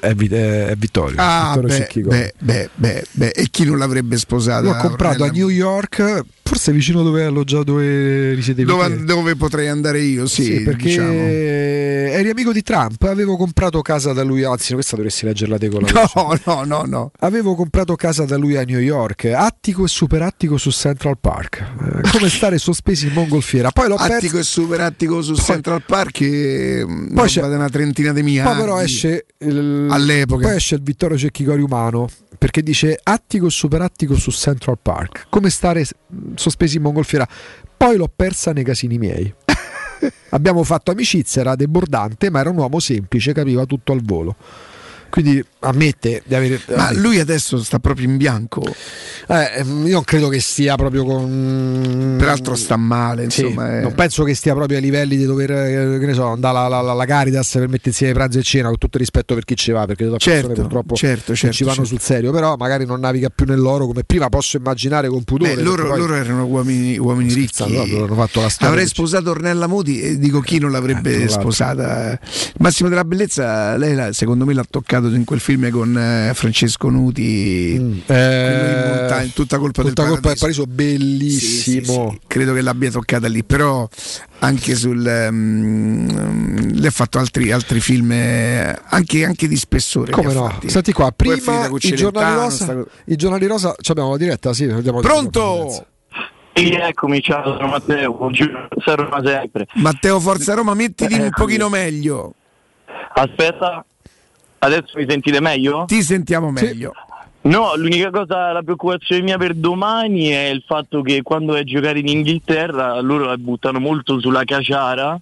è, Vi- è- Vittorio. Ah, Vittorio beh, beh, beh, beh, e chi non l'avrebbe sposata? L'ho comprato a Ornella? New York, forse vicino dove alloggiato dove risiedevi Dove, dove potrei andare io? Sì, Sì, perché diciamo. eri amico di Trump, avevo comprato casa da lui, anzi questa dovresti leggerla te con la voce. No, no, no, no. Avevo comprato casa da lui a New York, attico e super attico su Central Park, Eh, come stare sospesi in mongolfiera. Poi l'ho Attico perso, e super attico su Central Park e Poi poi c'è- una trentina di mia poi però esce il, all'epoca. poi esce il Vittorio Cecchicori umano perché dice attico e super attico su Central Park, come stare sospesi in mongolfiera. Poi l'ho persa nei casini miei. Abbiamo fatto amicizia, era debordante, ma era un uomo semplice, capiva tutto al volo. Quindi ammette di avere. Ma lui adesso sta proprio in bianco. Eh, io non credo che stia proprio con. Peraltro sta male, Sì, insomma. eh. Non penso che stia proprio ai livelli di dover, eh, che ne so, andare alla, alla- alla Caritas per mettere insieme pranzo e cena, con tutto il rispetto per chi ci va, perché sono Certo, persone purtroppo certo, certo, ci vanno certo. sul serio, però magari non naviga più nell'oro come prima, posso immaginare con pudore. Beh, loro, poi- loro erano uomini, uomini ricchi. scherzando, loro hanno fatto la storia Avrei sposato Ornella Modi e dico chi non l'avrebbe Eh, tra l'altro. sposata. Massimo della Bellezza, lei secondo me l'ha toccato in quel film con eh, Francesco Nuti. quello in montagna, tutta colpa Mm. Tutta del colpa del paradiso. paradiso, bellissimo. Sì, sì, sì, credo che l'abbia toccata lì, però anche sul ehm, lei ha fatto altri, altri film eh, anche, anche di spessore. Come no? fatti. Senti qua, prima i giornali rosa, sta i giornali rosa, ci abbiamo la diretta, sì, Pronto? Sì, eccomi, ciao, sono Matteo, giuro, servono sempre. Matteo Forza Roma, mettiti un Eccomi. pochino meglio. Aspetta, adesso mi sentite meglio? Ti sentiamo meglio. No, l'unica cosa, la preoccupazione mia per domani è il fatto che quando vai a giocare in Inghilterra loro la buttano molto sulla caciara,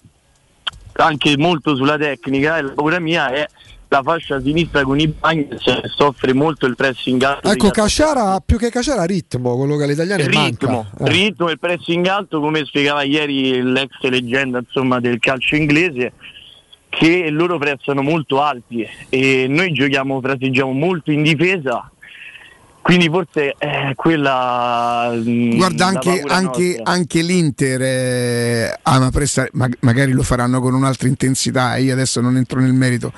anche molto sulla tecnica e la paura mia è la fascia sinistra con i bagni soffre molto il pressing alto. Ecco, Casciara, più che Casciara, ritmo, quello che agli italiani ritmo, manca. Eh. ritmo e pressing alto come spiegava ieri l'ex leggenda insomma, del calcio inglese che loro pressano molto alti e noi giochiamo, fraseggiamo molto in difesa quindi forse è quella mm, Guarda, anche, anche- anche l'Inter eh, ama prestare, ma- magari lo faranno con un'altra intensità, io adesso non entro nel merito.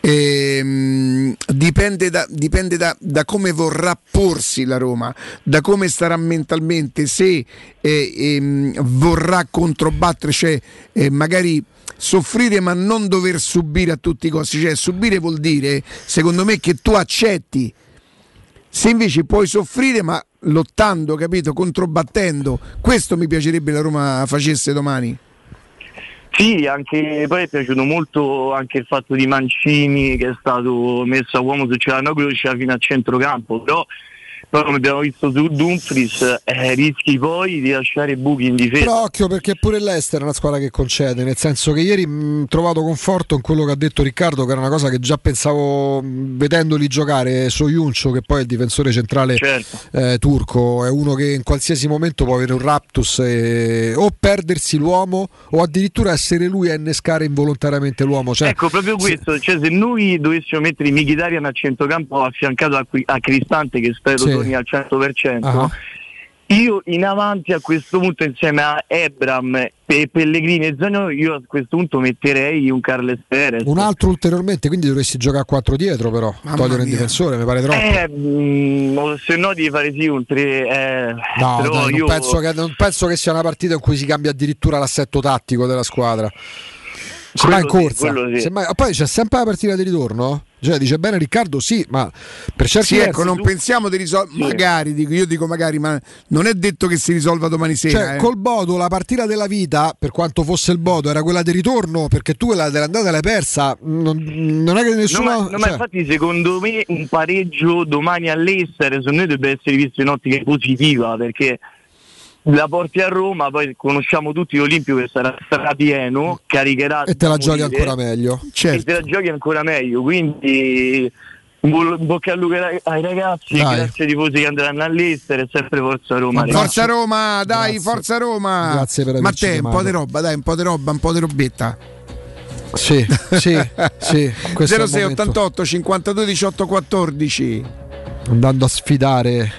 Ehm, dipende da, dipende da- da come vorrà porsi la Roma, da come starà mentalmente, se eh, ehm, vorrà controbattere, cioè eh, magari soffrire ma non dover subire a tutti i costi, cioè subire vuol dire secondo me che tu accetti se invece puoi soffrire ma lottando, capito, controbattendo, questo mi piacerebbe la Roma facesse domani. Sì, anche poi è piaciuto molto anche il fatto di Mancini che è stato messo a uomo su Cialanoglu fino a centrocampo, però poi come abbiamo visto su Dumfries eh, rischi poi di lasciare buchi in difesa. Però occhio perché pure l'Ester è una squadra che concede, nel senso che ieri ho trovato conforto in quello che ha detto Riccardo, che era una cosa che già pensavo mh, vedendoli giocare Soyuncio, che poi è il difensore centrale Certo. eh, turco, è uno che in qualsiasi momento può avere un raptus e o perdersi l'uomo o addirittura essere lui a innescare involontariamente l'uomo. Cioè, Ecco, proprio questo, cioè se noi dovessimo mettere Mkhitaryan a centrocampo affiancato a, a Cristante che spero Sì. Torni al 100%, Ah. io in avanti a questo punto insieme a Ebram e Pellegrini e Zaniolo io a questo punto metterei un Carles Perez. un altro ulteriormente, quindi dovresti giocare a 4 dietro però, togliere un mia. difensore, mi pare troppo. Eh, mm, o se no devi fare sì un 3 eh, No, però dai, non, io penso che, non penso che sia una partita in cui si cambia addirittura l'assetto tattico della squadra. Si va in sì, corsa. quello sì. Semmai- poi c'è sempre la partita di ritorno? Cioè, dice bene Riccardo, sì, ma per certi Sì, ecco, non tu- pensiamo di risolvere, magari, dico, io dico magari, ma non è detto che si risolva domani sera. Cioè, eh. col Bodo la partita della vita, per quanto fosse il Bodo, era quella di ritorno, perché tu quella dell'andata l'hai persa. Non, non è che No, nessuno. ma, no, ma cioè- infatti secondo me un pareggio domani all'Ester secondo me dovrebbe essere visto in ottica positiva perché la porti a Roma, poi conosciamo tutti l'Olimpio che sarà strapieno, caricherà e te la giochi morire, ancora meglio. E te la giochi ancora meglio, quindi in bo- in bocca al lupo ai ragazzi, Dai. grazie ai tifosi che andranno all'Ester e sempre Forza Roma. ragazzi. Forza Roma, dai, Grazie. forza Roma. Grazie per averci Matteo, un po' di roba, dai, un po' di roba, un po' di robetta. Sì, sì, sì. questo è il 06 momento. 88 52 18 14. Andando a sfidare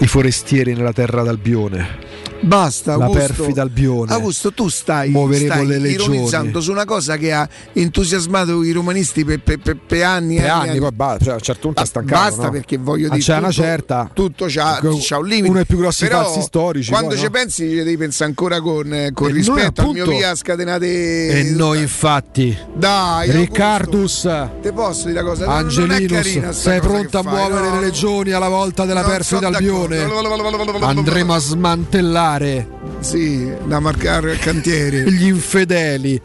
i forestieri nella terra d'Albione. Basta, La Augusto. perfida Albione. Augusto, tu stai, stai ironizzando su una cosa che ha entusiasmato i romanisti per, per- per- per anni. E anni, poi ba- cioè, a un certo punto è stancato. Basta no? perché voglio Ah, dire c'è una tutto- certa. tutto c'ha, Uno c'ha un limite dei più grossi Però, falsi storici, quando poi, ci no? pensi ci devi pensare ancora con, eh, con E noi, rispetto al mio appunto- via scatenate E noi infatti. dai Riccardus, te posso dire una cosa Angelinus, sei pronto a muovere no? le legioni alla volta della perfida Albione? Andremo a smantellare sì da marcare al cantiere gli infedeli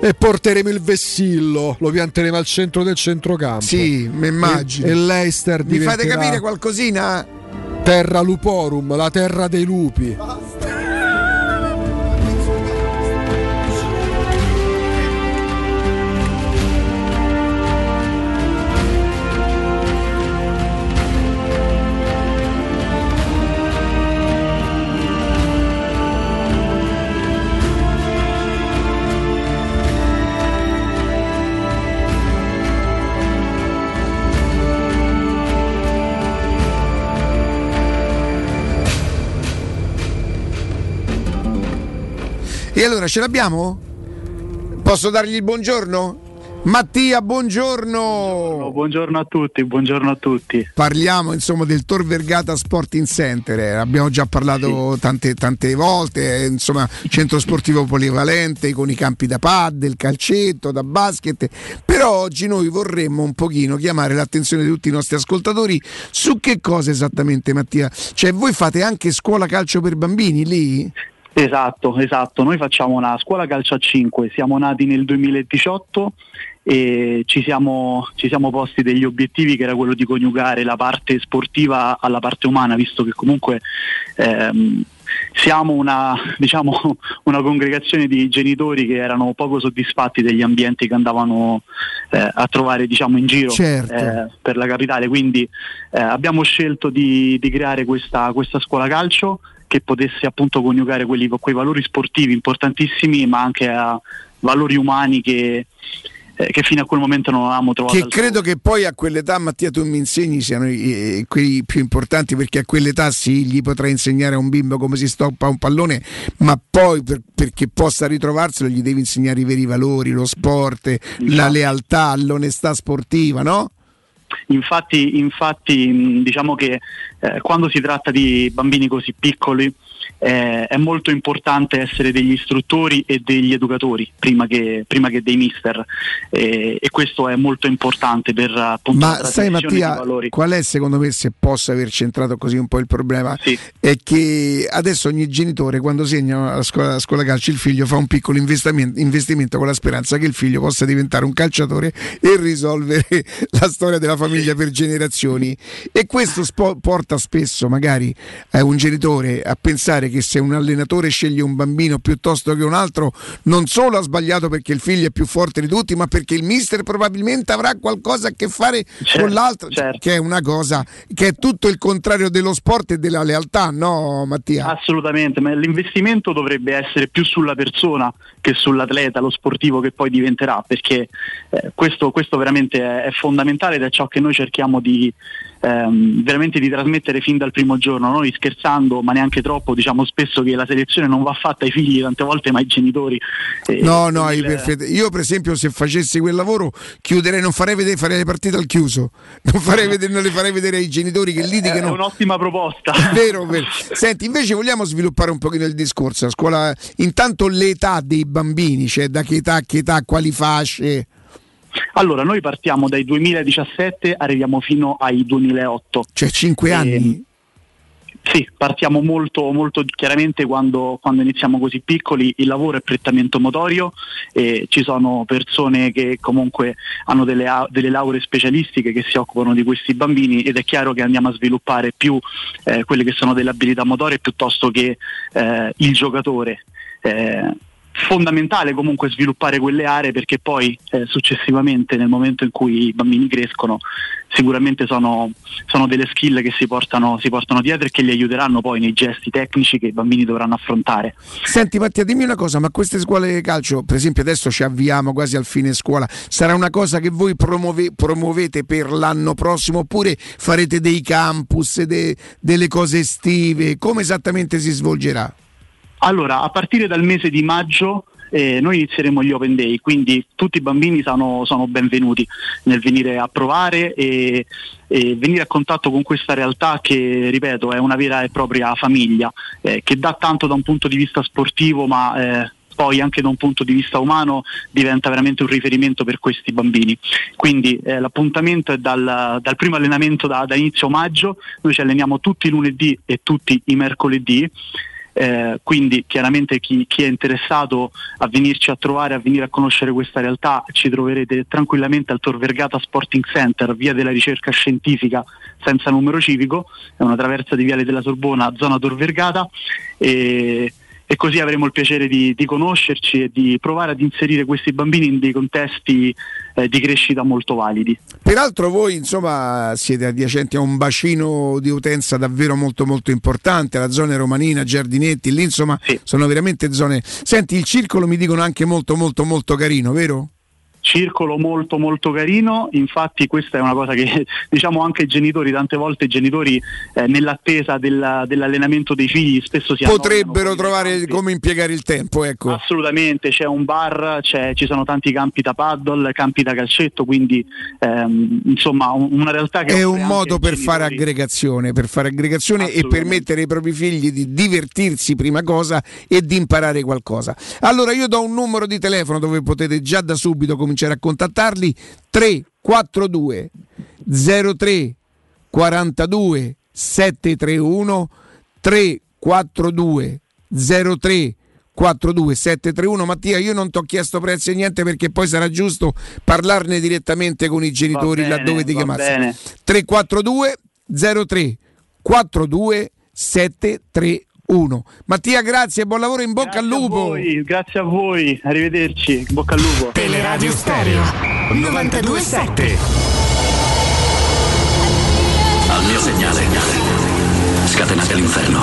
e porteremo il vessillo, lo pianteremo al centro del centrocampo. Sì, mi immagino. E, e l'Eister mi fate capire qualcosina Terra Luporum, la terra dei lupi. E allora ce l'abbiamo? Posso dargli il buongiorno? Mattia, buongiorno. Buongiorno a tutti, buongiorno a tutti. Parliamo insomma del Tor Vergata Sporting Center, eh, abbiamo già parlato tante, tante volte, eh, insomma centro sportivo polivalente con i campi da paddle, calcetto, da basket, però oggi noi vorremmo un pochino chiamare l'attenzione di tutti i nostri ascoltatori su che cosa esattamente Mattia, cioè voi fate anche scuola calcio per bambini lì? Esatto, esatto. Noi facciamo una scuola calcio a 5, siamo nati nel 2018 e ci siamo, ci siamo posti degli obiettivi che era quello di coniugare la parte sportiva alla parte umana, visto che comunque ehm, siamo una, diciamo, una congregazione di genitori che erano poco soddisfatti degli ambienti che andavano eh, a trovare diciamo, in giro Certo. eh, per la capitale, quindi eh, abbiamo scelto di, di creare questa, questa scuola calcio che potesse appunto coniugare quelli, quei valori sportivi importantissimi ma anche a valori umani che, eh, che fino a quel momento non avevamo trovato. Che credo che poi a quell'età, Mattia, tu mi insegni siano i- quelli più importanti perché a quell'età sì, gli potrai insegnare a un bimbo come si stoppa un pallone, ma poi per- perché possa ritrovarselo gli devi insegnare i veri valori, lo sport, la lealtà, l'onestà sportiva, no? Infatti, infatti diciamo che eh, quando si tratta di bambini così piccoli eh, è molto importante essere degli istruttori e degli educatori prima che, prima che dei mister Eh, e questo è molto importante per appunto Ma la sai Mattia, qual è secondo me se possa aver centrato così un po' il problema? È che adesso ogni genitore quando segna a scuola, a scuola calcio il figlio fa un piccolo investimento, investimento con la speranza che il figlio possa diventare un calciatore e risolvere la storia della famiglia per generazioni. E questo spo- porta spesso magari eh, un genitore a pensare che se un allenatore sceglie un bambino piuttosto che un altro, non solo ha sbagliato perché il figlio è più forte di tutti, ma perché il mister probabilmente avrà qualcosa a che fare con l'altro, che è una cosa che è tutto il contrario dello sport e della lealtà, no Mattia? Assolutamente, ma l'investimento dovrebbe essere più sulla persona che sull'atleta, lo sportivo che poi diventerà, perché eh, questo, questo veramente è, è fondamentale ed è ciò che noi cerchiamo di, ehm, veramente di trasmettere fin dal primo giorno. Noi scherzando, ma neanche troppo, diciamo spesso che la selezione non va fatta ai figli tante volte, ma ai genitori. E- No, no, il- perfetto. io per esempio se facessi quel lavoro chiuderei, non farei vedere, farei le partite al chiuso, non, farei vedere, non le farei vedere ai genitori che È litigano. un'ottima proposta. Vero, vero. Senti, invece vogliamo sviluppare un pochino il discorso. A scuola, intanto l'età dei bambini, cioè da che età a che età, quali fasce. Allora, noi partiamo dai 2017, arriviamo fino ai 2008. Cioè 5 anni. Sì, partiamo molto, molto chiaramente quando, quando iniziamo così piccoli, il lavoro è prettamente motorio e ci sono persone che comunque hanno delle, delle lauree specialistiche che si occupano di questi bambini ed è chiaro che andiamo a sviluppare più eh, quelle che sono delle abilità motorie piuttosto che eh, il giocatore. Eh, fondamentale comunque sviluppare quelle aree perché poi eh, successivamente nel momento in cui i bambini crescono sicuramente sono, sono delle skill che si portano, si portano dietro e che li aiuteranno poi nei gesti tecnici che i bambini dovranno affrontare. Senti Mattia, dimmi una cosa, ma queste scuole di calcio, per esempio adesso ci avviamo quasi al fine scuola, sarà una cosa che voi promuove- promuovete per l'anno prossimo oppure farete dei campus, de- delle cose estive? Come esattamente si svolgerà? Allora, a partire dal mese di maggio eh, noi inizieremo gli Open Day, quindi tutti i bambini sono, sono benvenuti nel venire a provare e, e venire a contatto con questa realtà che, ripeto, è una vera e propria famiglia, eh, che dà tanto da un punto di vista sportivo, ma eh, poi anche da un punto di vista umano diventa veramente un riferimento per questi bambini. Quindi eh, l'appuntamento è dal, dal primo allenamento da, da inizio maggio, noi ci alleniamo tutti i lunedì e tutti i mercoledì. Eh, quindi chiaramente chi, chi è interessato a venirci a trovare, a venire a conoscere questa realtà, ci troverete tranquillamente al Tor Vergata Sporting Center, via della ricerca scientifica senza numero civico, è una traversa di Viale della Sorbona, zona Tor Vergata. E, e così avremo il piacere di, di conoscerci e di provare ad inserire questi bambini in dei contesti eh, di crescita molto validi. Peraltro voi insomma siete adiacenti a un bacino di utenza davvero molto molto importante, la zona romanina, Giardinetti, lì insomma sono veramente zone... Senti, il circolo mi dicono anche molto molto molto carino, vero? Circolo molto molto carino, infatti questa è una cosa che diciamo anche i genitori, tante volte i genitori eh, nell'attesa della- dell'allenamento dei figli spesso si Potrebbero trovare come impiegare il tempo, ecco. Assolutamente, c'è un bar, c'è- ci sono tanti campi da paddle, campi da calcetto, quindi ehm, insomma un- una realtà che È un modo per fare aggregazione, per fare aggregazione e permettere ai propri figli di divertirsi prima cosa e di imparare qualcosa. Allora io do un numero di telefono dove potete già da subito cominciare a contattarli 342 03 42 731 342 03 342-731. Mattia, io non ti ho chiesto prezzi e niente perché poi sarà giusto parlarne direttamente con i genitori bene, laddove ti bene. 342 03 42 731. Mattia, grazie, buon lavoro, in bocca al lupo. Voi, grazie a voi, arrivederci, in bocca al lupo. Teleradio Stereo 927. Al mio segnale, scatenate l'inferno.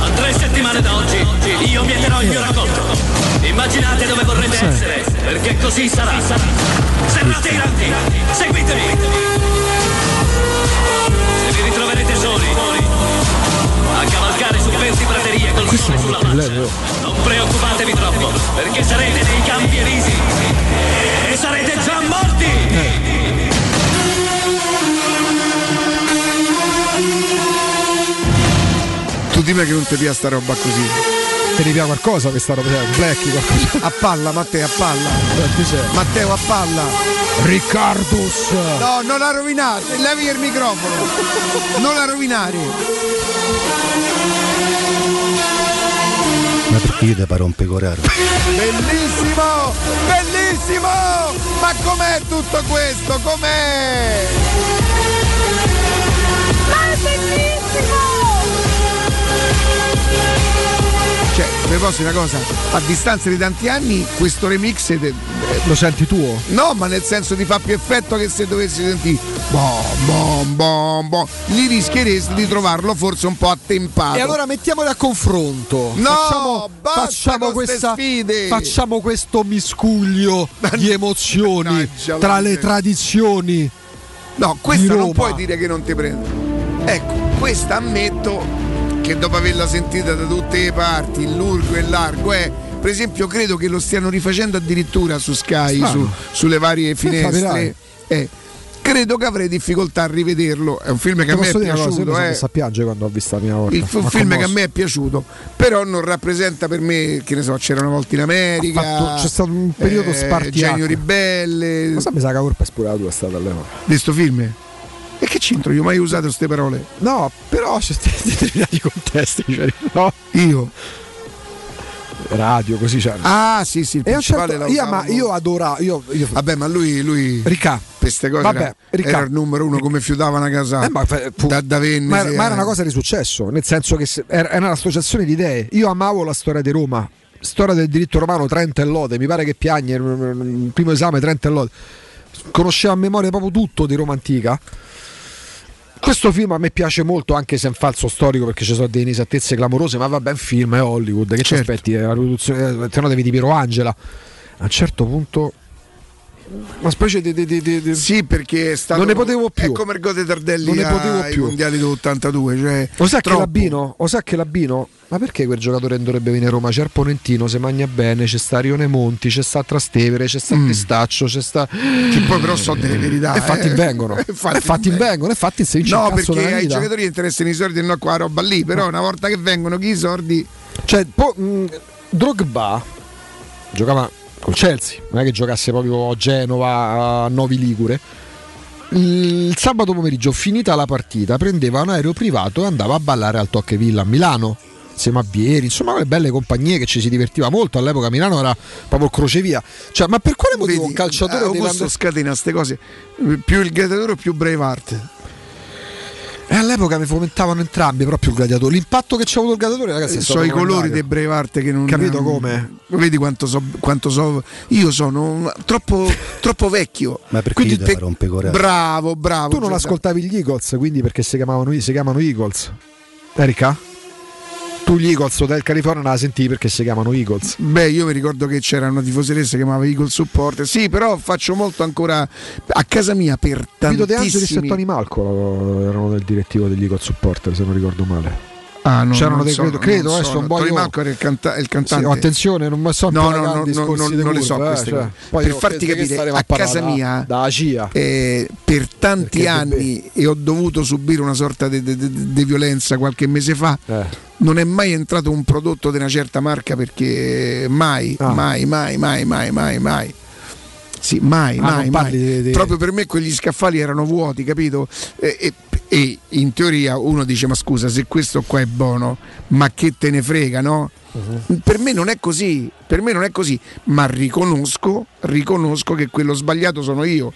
A tre settimane da oggi io mieterò il mio raccolto. Immaginate dove vorrete essere, perché così sarà. Sembrate i grandi, seguitemi. Col sole sulla faccia. Non preoccupatevi troppo, perché sarete nei campi elisi. E sarete già morti. Tu dimmi che non ti piace sta roba così. Ti ripia qualcosa questa roba? Cioè, Blacky qualcosa? A palla, Matteo, a palla. Matteo, a palla. Riccardus. No, non la rovinate, levi il microfono. Non la rovinare. Io ti pare un pecoraro? Bellissimo! Bellissimo! Ma com'è tutto questo? Com'è? Ma è bellissimo! Cioè, vi posso dire una cosa? A distanza di tanti anni questo remix è de- Lo senti tuo? No, ma nel senso di fa più effetto che se dovessi sentire bom bom bom bom. Lì rischieresti di trovarlo forse un po' attempato. E allora mettiamoli a confronto. No, facciamo, basta facciamo questa, sfide. facciamo questo miscuglio di emozioni la tra le tradizioni. No, questa non puoi dire che non ti prende. Ecco, questa ammetto che dopo averla sentita da tutte le parti, il lungo e il largo, è. Per esempio, credo che lo stiano rifacendo addirittura su Sky, su- sulle varie Eh, finestre. Eh, credo che avrei difficoltà a rivederlo. È un film che a me è cosa, piaciuto. sono eh. a piangere quando ho visto la prima volta. Il un film che a me è piaciuto, però non rappresenta per me, che ne so, c'era una volta in America. Fatto- c'è stato un periodo eh, spartiacque. Genio ribelle. Ma sa, mi sa che la colpa è pure la tua è stata all'epoca. di sto film? E che c'entro? Io ho mai usato queste parole? No, però c'è determinati contesti. Cioè, no? Io? Radio, così c'è. Ah, sì, sì, il un principale certo- io, ma io adoravo. Io, io- Vabbè, ma lui, lui Ricà. queste cose Vabbè, era, Ricà. era il numero uno come fiutava una casa Eh, ma, fu- da, da Venne. ma era, ma era una cosa di successo, nel senso che se- era, era un'associazione di idee. Io amavo la storia di Roma, storia del diritto romano, Trento e Lode. Mi pare che piagne, il primo esame Trento e Lode. Conoscevo a memoria proprio tutto di Roma antica. Questo film a me piace molto, anche se è un falso storico, perché ci sono delle inesattezze clamorose, ma è un film, è Hollywood. Che ci Certo. aspetti? È la produzione, te no devi di Piero Angela. A un certo punto. Una specie di. di- di- di- Sì, perché è stato Non ne potevo più. È come il Gode Tardelli Non ne potevo ai più. mondiali dell'82, cioè O sa che l'abbino? O sa che l'abbino? Ma perché quel giocatore non dovrebbe venire a Roma? C'è il Ponentino, se magna bene, c'è sta Rione Monti, c'è sta Trastevere, c'è sta Pistaccio, c'è sta. Che poi però so delle verità. E fatti eh. vengono. E fatti vengono, e fatti se No, perché ai giocatori interessano i sordi e no qua roba lì, però una volta che vengono chi i sordi Cioè, po- mh, Drogba giocava col Chelsea, non è che giocasse proprio a Genova, a Novi Ligure. Il sabato pomeriggio, finita la partita, prendeva un aereo privato e andava a ballare al Tocche Villa a Milano. Insieme a Vieri, insomma, quelle belle compagnie che ci si divertiva molto. All'epoca Milano era proprio crocevia. Cioè, ma per quale motivo Vedi, un calciatore deve Augusto andare- scatena queste cose. Più il gladiatore più Braveheart. E all'epoca mi fomentavano entrambi proprio il gladiatore. L'impatto che c'è avuto il gladiatore, ragazzi, è stato so i colori dei Braveheart che non Capito come? Vedi quanto so, quanto so io sono un- troppo, troppo vecchio. Ma perché Quindi te la rompecoraggio? Bravo, bravo. Tu non ascoltavi gli Eagles, quindi perché si chiamavano, si chiamano Eagles. Erika? Tu gli Eagles Hotel California non la sentivi perché si chiamano Eagles. Beh, io mi ricordo che c'era una tifoseressa che chiamava Eagle Support. Sì, però faccio molto ancora a casa mia per Vito De Angelis e tantissimi. Tony Malco erano del direttivo degli Eagles Supporter, se non ricordo male. Ah, no, C'erano non dei- so, credo- non credo, so. un po' Tony Malco era il, canta- il Sì, cantante. oh, attenzione, non mi so No, no, no, no, non- non le so eh, queste cioè, per io farti capire, a casa da- mia, da CIA. eh, per tanti Perché anni e ho dovuto subire una sorta di, violenza qualche mese fa. Eh. Non è mai entrato un prodotto di una certa marca perché mai, Ah. mai, mai, mai, mai, mai, mai. Sì, mai, Ah, mai, non mai. di- di- Proprio per me quegli scaffali erano vuoti, capito? E, e- e in teoria uno dice ma scusa se questo qua è buono ma che te ne frega no? Per me non è così, per me non è così, ma riconosco, riconosco che quello sbagliato sono io.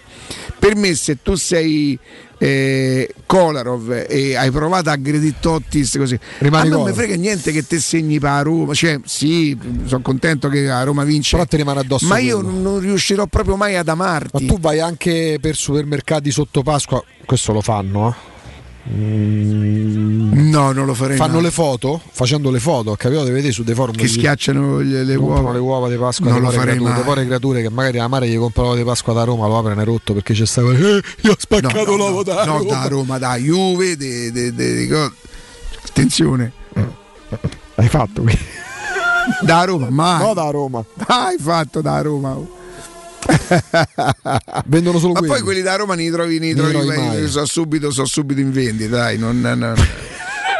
Per me se tu sei eh, Kolarov e hai provato a aggredire Tottis così, Rimani a me non mi frega niente che te segni per Roma, cioè sì, sono contento che la Roma vince, Però ti rimane addosso ma io quello. non non riuscirò proprio mai ad amarti. Ma tu vai anche per supermercati sotto Pasqua, questo lo fanno, eh? Mm. No, non lo farei Fanno mai. le foto, facendo le foto, capito? Le vedete su dei forum Che schiacciano le, le comprano uova. le uova di Pasqua Non lo povere farei creature, mai. povere creature che magari la madre gli compra l'uovo di Pasqua da Roma, lo apre e rotto perché c'è stato eh, io ho spaccato l'uovo da no, Roma. da Roma, da Juve, de- de- de- de- attenzione. Hai fatto qui. Da Roma, mai. No, da Roma. Hai fatto da Roma. Vendono solo Ma quelli. poi quelli da Roma ne trovi, ne trovi, mai, so subito, so subito in vendita, dai, non, non-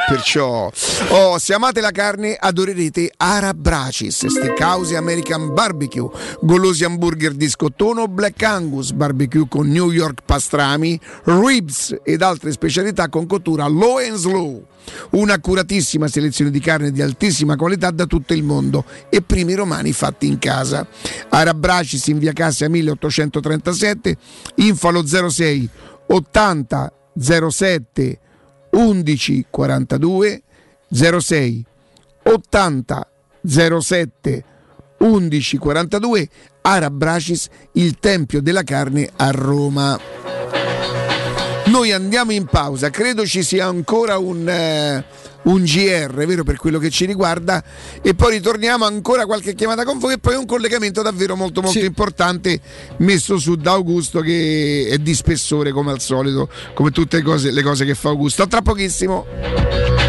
Perciò, oh, se amate la carne, adorerete Arabracis, Steakhouse American Barbecue, golosi hamburger di scottone o Black Angus, barbecue con New York pastrami, ribs ed altre specialità con cottura low and slow. Un'accuratissima selezione di carne di altissima qualità da tutto il mondo e primi romani fatti in casa. Arabracis in via Cassia 1837, info allo 06 80 07 11 42 06 80 07 11 42 Arabracis, il tempio della carne a Roma. Noi andiamo in pausa, credo ci sia ancora un, eh, un GR, vero per quello che ci riguarda, e poi ritorniamo ancora qualche chiamata con voi e poi un collegamento davvero molto molto importante messo su da Augusto che è di spessore come al solito, come tutte le cose, le cose che fa Augusto. A tra pochissimo.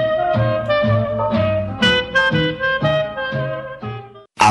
a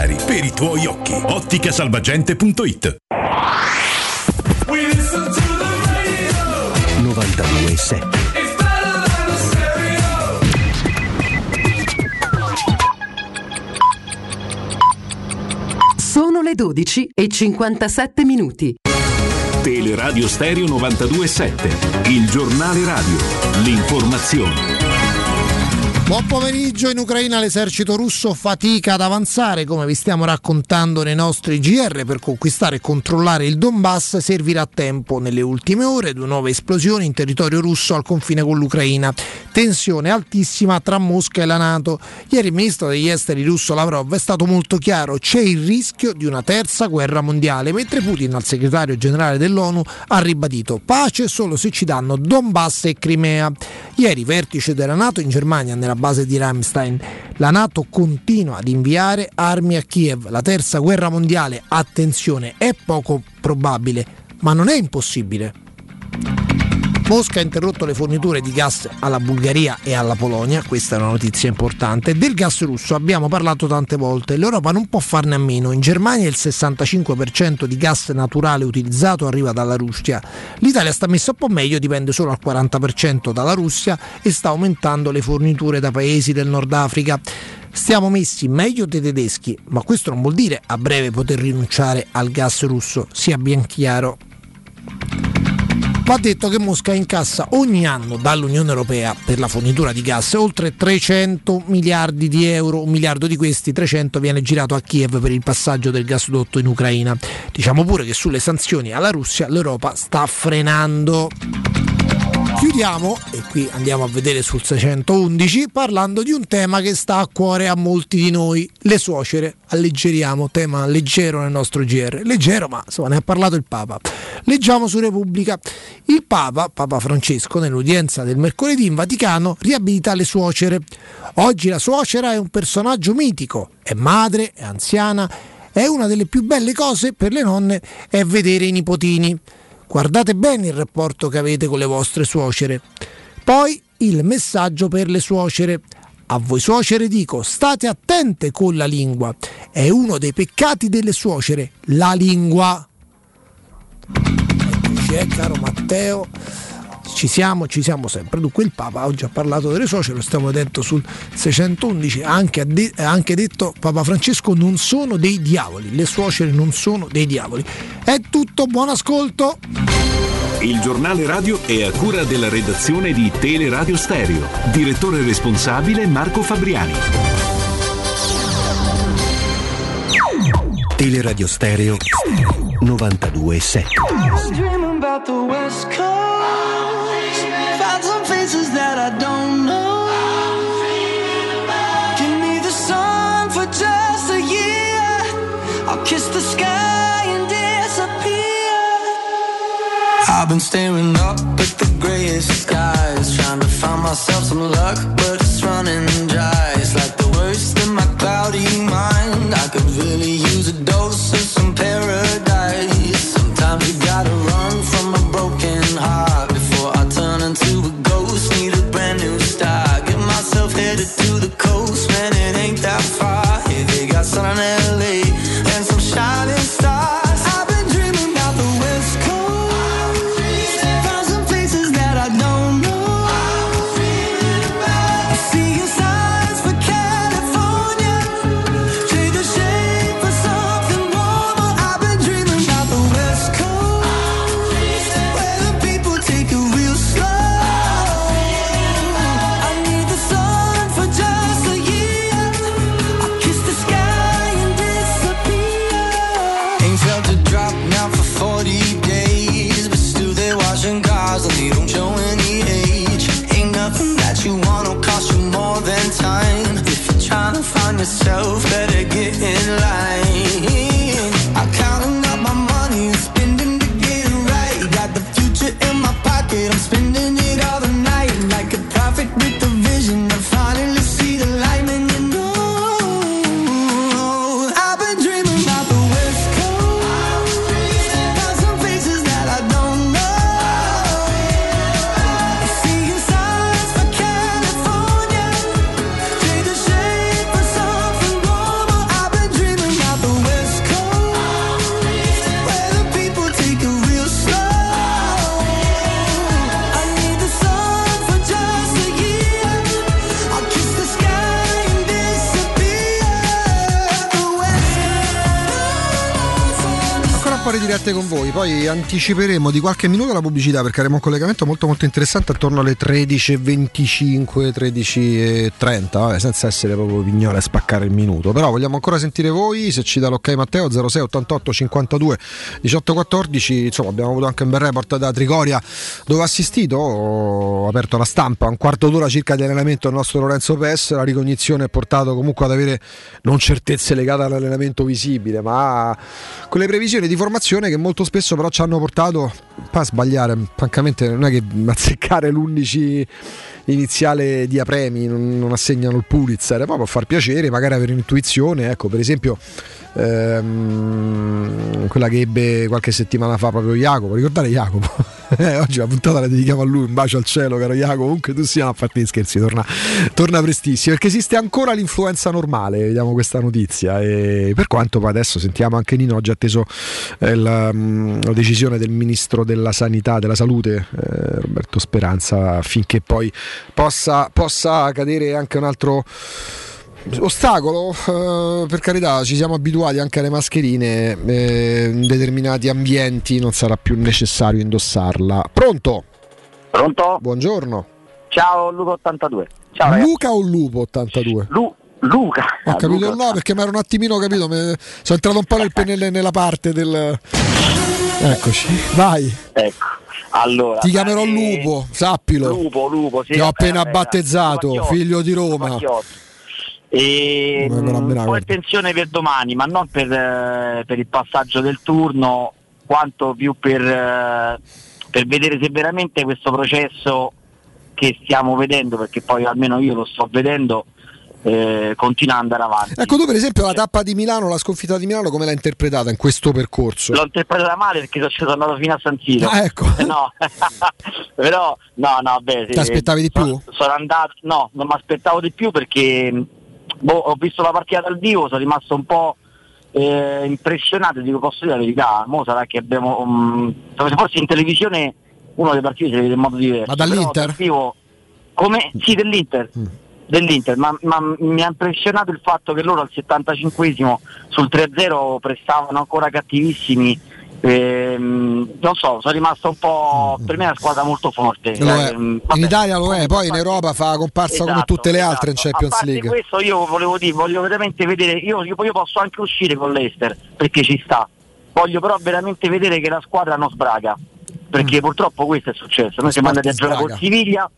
per i tuoi occhi. Otticasalvagente.it 92.7 Sono le 12 e 57 minuti. Teleradio Stereo 927, il giornale radio, l'informazione. Buon pomeriggio, in Ucraina l'esercito russo fatica ad avanzare, come vi stiamo raccontando nei nostri GR, per conquistare e controllare il Donbass servirà tempo. Nelle ultime ore due nuove esplosioni in territorio russo al confine con l'Ucraina. Tensione altissima tra Mosca e la Nato. Ieri il ministro degli esteri russo Lavrov è stato molto chiaro, c'è il rischio di una terza guerra mondiale, mentre Putin al segretario generale dell'ONU ha ribadito pace solo se ci danno Donbass e Crimea. Ieri vertice della Nato in Germania nella base di Ramstein. La Nato continua ad inviare armi a Kiev. La terza guerra mondiale, attenzione, è poco probabile, ma non è impossibile. Mosca ha interrotto le forniture di gas alla Bulgaria e alla Polonia, questa è una notizia importante. Del gas russo abbiamo parlato tante volte, l'Europa non può farne a meno. In Germania il 65% di gas naturale utilizzato arriva dalla Russia. L'Italia sta messa un po' meglio, dipende solo al 40% dalla Russia e sta aumentando le forniture da paesi del Nord Africa. Stiamo messi meglio dei tedeschi, ma questo non vuol dire a breve poter rinunciare al gas russo, sia ben chiaro. Va detto che Mosca incassa ogni anno dall'Unione Europea per la fornitura di gas oltre 300 miliardi di euro, un miliardo di questi 300 viene girato a Kiev per il passaggio del gasdotto in Ucraina. Diciamo pure che sulle sanzioni alla Russia l'Europa sta frenando. Chiudiamo, e qui andiamo a vedere sul 611, parlando di un tema che sta a cuore a molti di noi, le suocere. Alleggeriamo, tema leggero nel nostro GR. Leggero, ma insomma ne ha parlato il Papa. Leggiamo su Repubblica. Il Papa, Papa Francesco, nell'udienza del mercoledì in Vaticano, riabilita le suocere. Oggi la suocera è un personaggio mitico, è madre, è anziana, è una delle più belle cose per le nonne è vedere i nipotini. Guardate bene il rapporto che avete con le vostre suocere. Poi il messaggio per le suocere. A voi suocere dico, state attente con la lingua. È uno dei peccati delle suocere, la lingua. Eccoci, eh, caro Matteo. Ci siamo, ci siamo sempre. Dunque il Papa oggi ha parlato delle suocere, lo stiamo vedendo sul 611, ha anche, de- ha anche detto Papa Francesco non sono dei diavoli, le suocere non sono dei diavoli. È tutto, buon ascolto. Il giornale radio è a cura della redazione di Teleradio Stereo. Direttore responsabile Marco Fabriani. Teleradio Stereo 92.7 I've been staring up at the grayest skies, trying to find myself some luck, but it's running dry. It's like the worst in my cloudy mind. I could really use a dose trying to find yourself, better get in 7 con voi, poi anticiperemo di qualche minuto la pubblicità perché avremo un collegamento molto molto interessante attorno alle 13.25, 13.30, vabbè, senza essere proprio pignola a spaccare il minuto, però vogliamo ancora sentire voi, se ci dà l'ok Matteo 06 88 52 18 14, insomma abbiamo avuto anche un bel report da Trigoria dove ho assistito, ho aperto la stampa, un quarto d'ora circa di allenamento del nostro Lorenzo Pes, la ricognizione ha portato comunque ad avere non certezze legate all'allenamento visibile, ma quelle previsioni di formazione che molto spesso però ci hanno portato a sbagliare, francamente non è che azzeccare l'11 iniziale di Apremi non, non assegnano il Pulitzer, poi può far piacere, magari avere un'intuizione, ecco per esempio ehm, quella che ebbe qualche settimana fa proprio Jacopo, ricordare Jacopo? Eh, oggi la puntata la dedichiamo a lui, un bacio al cielo caro Jacopo, comunque tu sia a parte gli scherzi, torna, torna prestissimo, perché esiste ancora l'influenza normale, vediamo questa notizia, e per quanto poi adesso sentiamo anche Nino, oggi ha atteso eh, la, mm, la decisione del Ministro della Sanità, della Salute, eh, Roberto Speranza, affinché poi possa, possa cadere anche un altro ostacolo eh, per carità ci siamo abituati anche alle mascherine eh, in determinati ambienti non sarà più necessario indossarla pronto? Pronto? buongiorno Ciao Luca 82. Ciao ragazzi. Luca o Lupo 82? Lu- Luca. ho capito Luca. no perché mi ero un attimino capito sono entrato un po' nel, nelle- nella parte del eccoci vai Ecco. Allora, ti chiamerò eh, Lupo sappilo Lupo, Lupo, sì, ti ho vabbè, appena vabbè, battezzato figlio di Roma Macchiotto. E, la mm, mena, un po' guarda. attenzione per domani, ma non per, eh, per il passaggio del turno, quanto più per, eh, per vedere se veramente questo processo che stiamo vedendo, perché poi almeno io lo sto vedendo, eh, continua ad andare avanti. ecco tu per esempio la tappa di Milano la sconfitta di Milano come l'hai interpretata in questo percorso? L'ho interpretata male perché sono andato fino a San Siro. Ah, ecco. No, però no, no, beh, Ti aspettavi di più? Sono, sono andato, no, non mi aspettavo di più perché boh, ho visto la partita dal vivo, sono rimasto un po' eh, impressionato, dico posso dire la verità, mo sarà che abbiamo um, forse in televisione uno delle partite si vede in modo diverso. Ma dall'Inter? però dal vivo, come? Sì, dell'Inter. Dell'Inter, ma, ma mi ha impressionato il fatto che loro al 75esimo sul 3-0 prestavano ancora cattivissimi. Ehm, non so, sono rimasto un po'. Per me è una squadra molto forte. Ehm, in. Italia lo è, poi in Europa fa comparsa come Esatto, tutte le altre in esatto. Champions A parte League. questo io volevo dire, voglio veramente vedere, io, io- posso anche uscire con l'Ester perché ci sta. Voglio però veramente vedere che la squadra non sbraga. Perché purtroppo questo è successo. Noi siamo andati a giocare con. Siviglia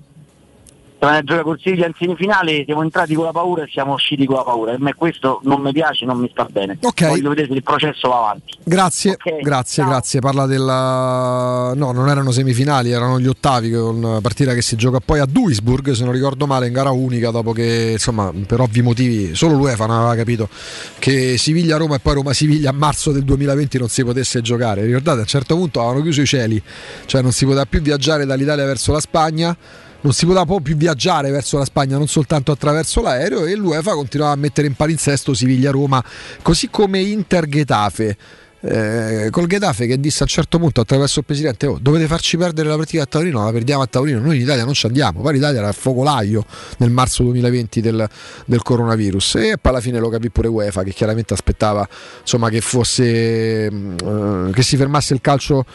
siamo andati a giocare col Siviglia in semifinale, siamo entrati con la paura e siamo usciti con la paura. Per me questo non mi piace, non mi sta bene. Ok. Voglio vedere se il processo va avanti. Grazie, grazie, grazie. Parla della. No, non erano semifinali, erano gli ottavi con una partita che si gioca poi a Duisburg, se non ricordo male, in gara unica, dopo che, insomma, per ovvi motivi, solo l'UEFA non aveva capito che Siviglia-Roma e poi Roma-Siviglia a marzo del 2020 non si potesse giocare. Ricordate, a un certo punto avevano chiuso i cieli, cioè non si poteva più viaggiare dall'Italia verso la Spagna. Non si poteva più viaggiare verso la Spagna, non soltanto attraverso l'aereo, e l'UEFA continuava a mettere in palinsesto Siviglia-Roma, così come Inter-Getafe. Eh, col Getafe che disse a un certo punto attraverso il presidente oh, dovete farci perdere la partita a Taurino la perdiamo a Taurino noi in Italia non ci andiamo. Poi l'Italia era il focolaio nel marzo 2020 del, del coronavirus. E poi alla fine lo capì pure UEFA che chiaramente aspettava insomma che fosse mh, eh, che si fermasse il calcio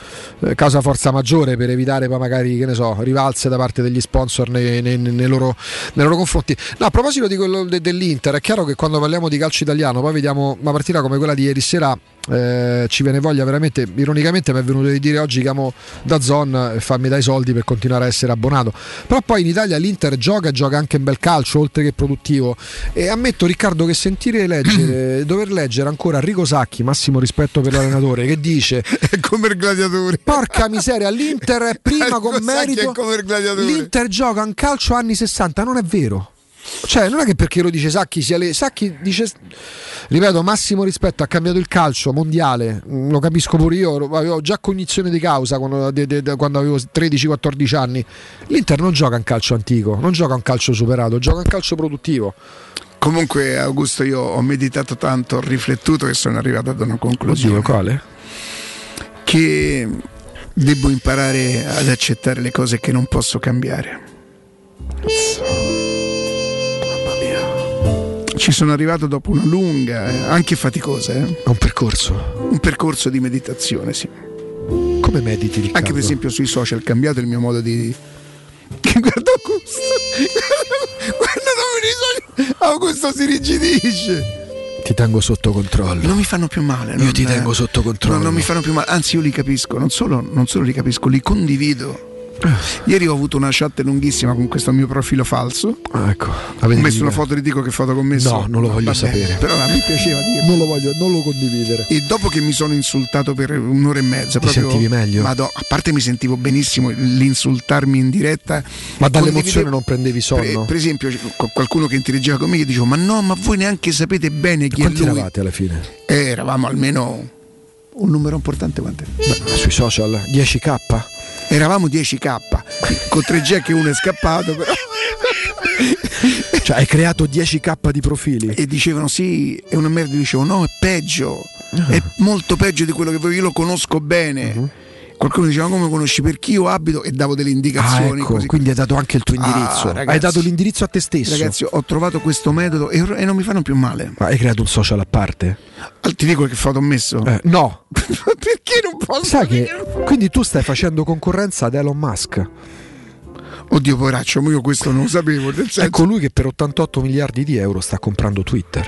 eh, causa forza maggiore per evitare poi magari che ne so rivalse da parte degli sponsor nei, nei- nei loro, nei loro confronti. No a proposito quello de- dell'Inter è chiaro che quando parliamo di calcio italiano poi vediamo una partita come quella di ieri sera eh, ci viene voglia veramente ironicamente mi è venuto di dire oggi chiamo da Zon e fammi dai soldi per continuare a essere abbonato. Però poi in Italia l'Inter gioca e gioca anche un bel calcio oltre che produttivo. E ammetto Riccardo che sentire leggere dover leggere ancora Rico Sacchi massimo rispetto per l'allenatore che dice è come il gladiatore. Porca miseria l'Inter è prima con Rico Sacchi merito l'Inter gioca un calcio anni 60 non è vero cioè, non è che perché lo dice Sacchi sia le. Sacchi dice. Ripeto, massimo rispetto, ha cambiato il calcio mondiale. mm, Lo capisco pure io. Avevo già cognizione di causa quando, de- de- de- quando avevo 13-14 anni. L'Inter non gioca un calcio antico, non gioca un calcio superato, gioca un calcio produttivo. Comunque, Augusto, io ho meditato tanto, ho riflettuto e sono arrivato ad una conclusione. Oddio, quale? Che devo imparare ad accettare le cose che non posso cambiare. Ci sono arrivato dopo una lunga, eh, anche faticosa, eh, Un percorso. un percorso di meditazione, sì. Come mediti, Riccardo? Anche per esempio sui social, cambiato il mio modo di. Guarda Augusto! Guarda dove i social! Augusto si rigidisce! Ti tengo sotto controllo. Non mi fanno più male. Io non- ti tengo sotto controllo. No, non mi fanno più male, anzi io li capisco, non solo, non solo li capisco, li condivido. Ieri ho avuto una chat lunghissima con questo mio profilo falso. Ah, ecco. Ho messo una foto di Dico che foto ho messo. No, non lo voglio Va bene, sapere. Però a me piaceva dire. Non lo voglio, non lo condividere. E dopo che mi sono insultato per un'ora e mezza, Ti proprio, sentivi meglio? Ma a parte mi sentivo benissimo l'insultarmi in diretta. Ma dall'emozione non prendevi sonno? Per, per esempio, qualcuno che interaggiva con me, io dicevo: Ma no, ma voi neanche sapete bene chi è Quanti lui. eravate alla fine? Eh, eravamo almeno un numero importante quant'è? Beh, sui social 10k? Eravamo 10k, con 3 jack e uno è scappato, però. Cioè hai creato 10k di profili. E dicevano sì, è una merda, dicevo no, è peggio, Ah. è molto peggio di quello che voi, io lo conosco bene. Mhm. Qualcuno diceva come conosci perché io abito e davo delle Ah, indicazioni. ecco, così. quindi hai dato anche il tuo Ah, indirizzo. hai ragazzi. dato l'indirizzo a te stesso. Ragazzi, ho trovato questo metodo e, e non mi fanno più male. Ma hai creato un social a parte? Ah, Ti dico che foto ho messo? Eh, no. perché non posso? Sai che quindi tu stai facendo concorrenza ad Elon Musk. Oddio, poraccio, ma io questo non lo sapevo. Nel senso, Ecco lui che per 88 miliardi di euro sta comprando Twitter.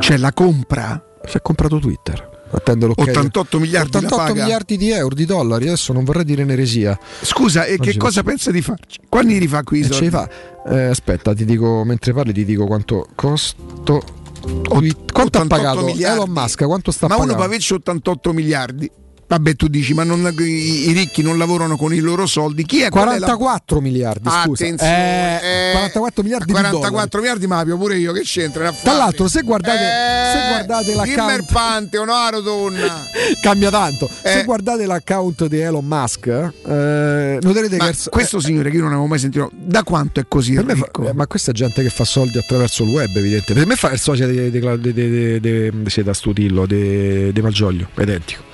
Cioè la compra? Si è comprato Twitter. L'ok 88 miliardi la 88 paga? miliardi di euro, di dollari. Adesso non vorrei dire un'eresia. Scusa, e che Oggi cosa non pensa di farci? Quando li rifà qui i E ce soldi? fa. Eh, aspetta, ti dico mentre parli, ti dico quanto costo. Quanto ha 88 pagato miliardi. Elon Musk? Quanto sta Ma uno pagando? può averci 88 miliardi. Vabbè, tu dici, ma non- i, i ricchi non lavorano con i loro soldi. Chi è? Qual è la- 44 miliardi, scusa. Attenzione, Eh, eh, 44 miliardi di 44 miliardi, ma più pure io che c'entra? Tra l'altro, se guardate, se Eh, guardate Dimmi il l'account, Pantheon, no, Rodonna. cambia tanto. Se Eh. guardate l'account di Elon Musk, eh, noterete Ma che questo signore che io non avevo mai sentito, da quanto è così fa- eh, ma questa è gente che fa soldi attraverso il web, evidente. Per me fa il socio di, di, di, di, di, di, sì, da Stutillo, di, di Malgioglio, identico.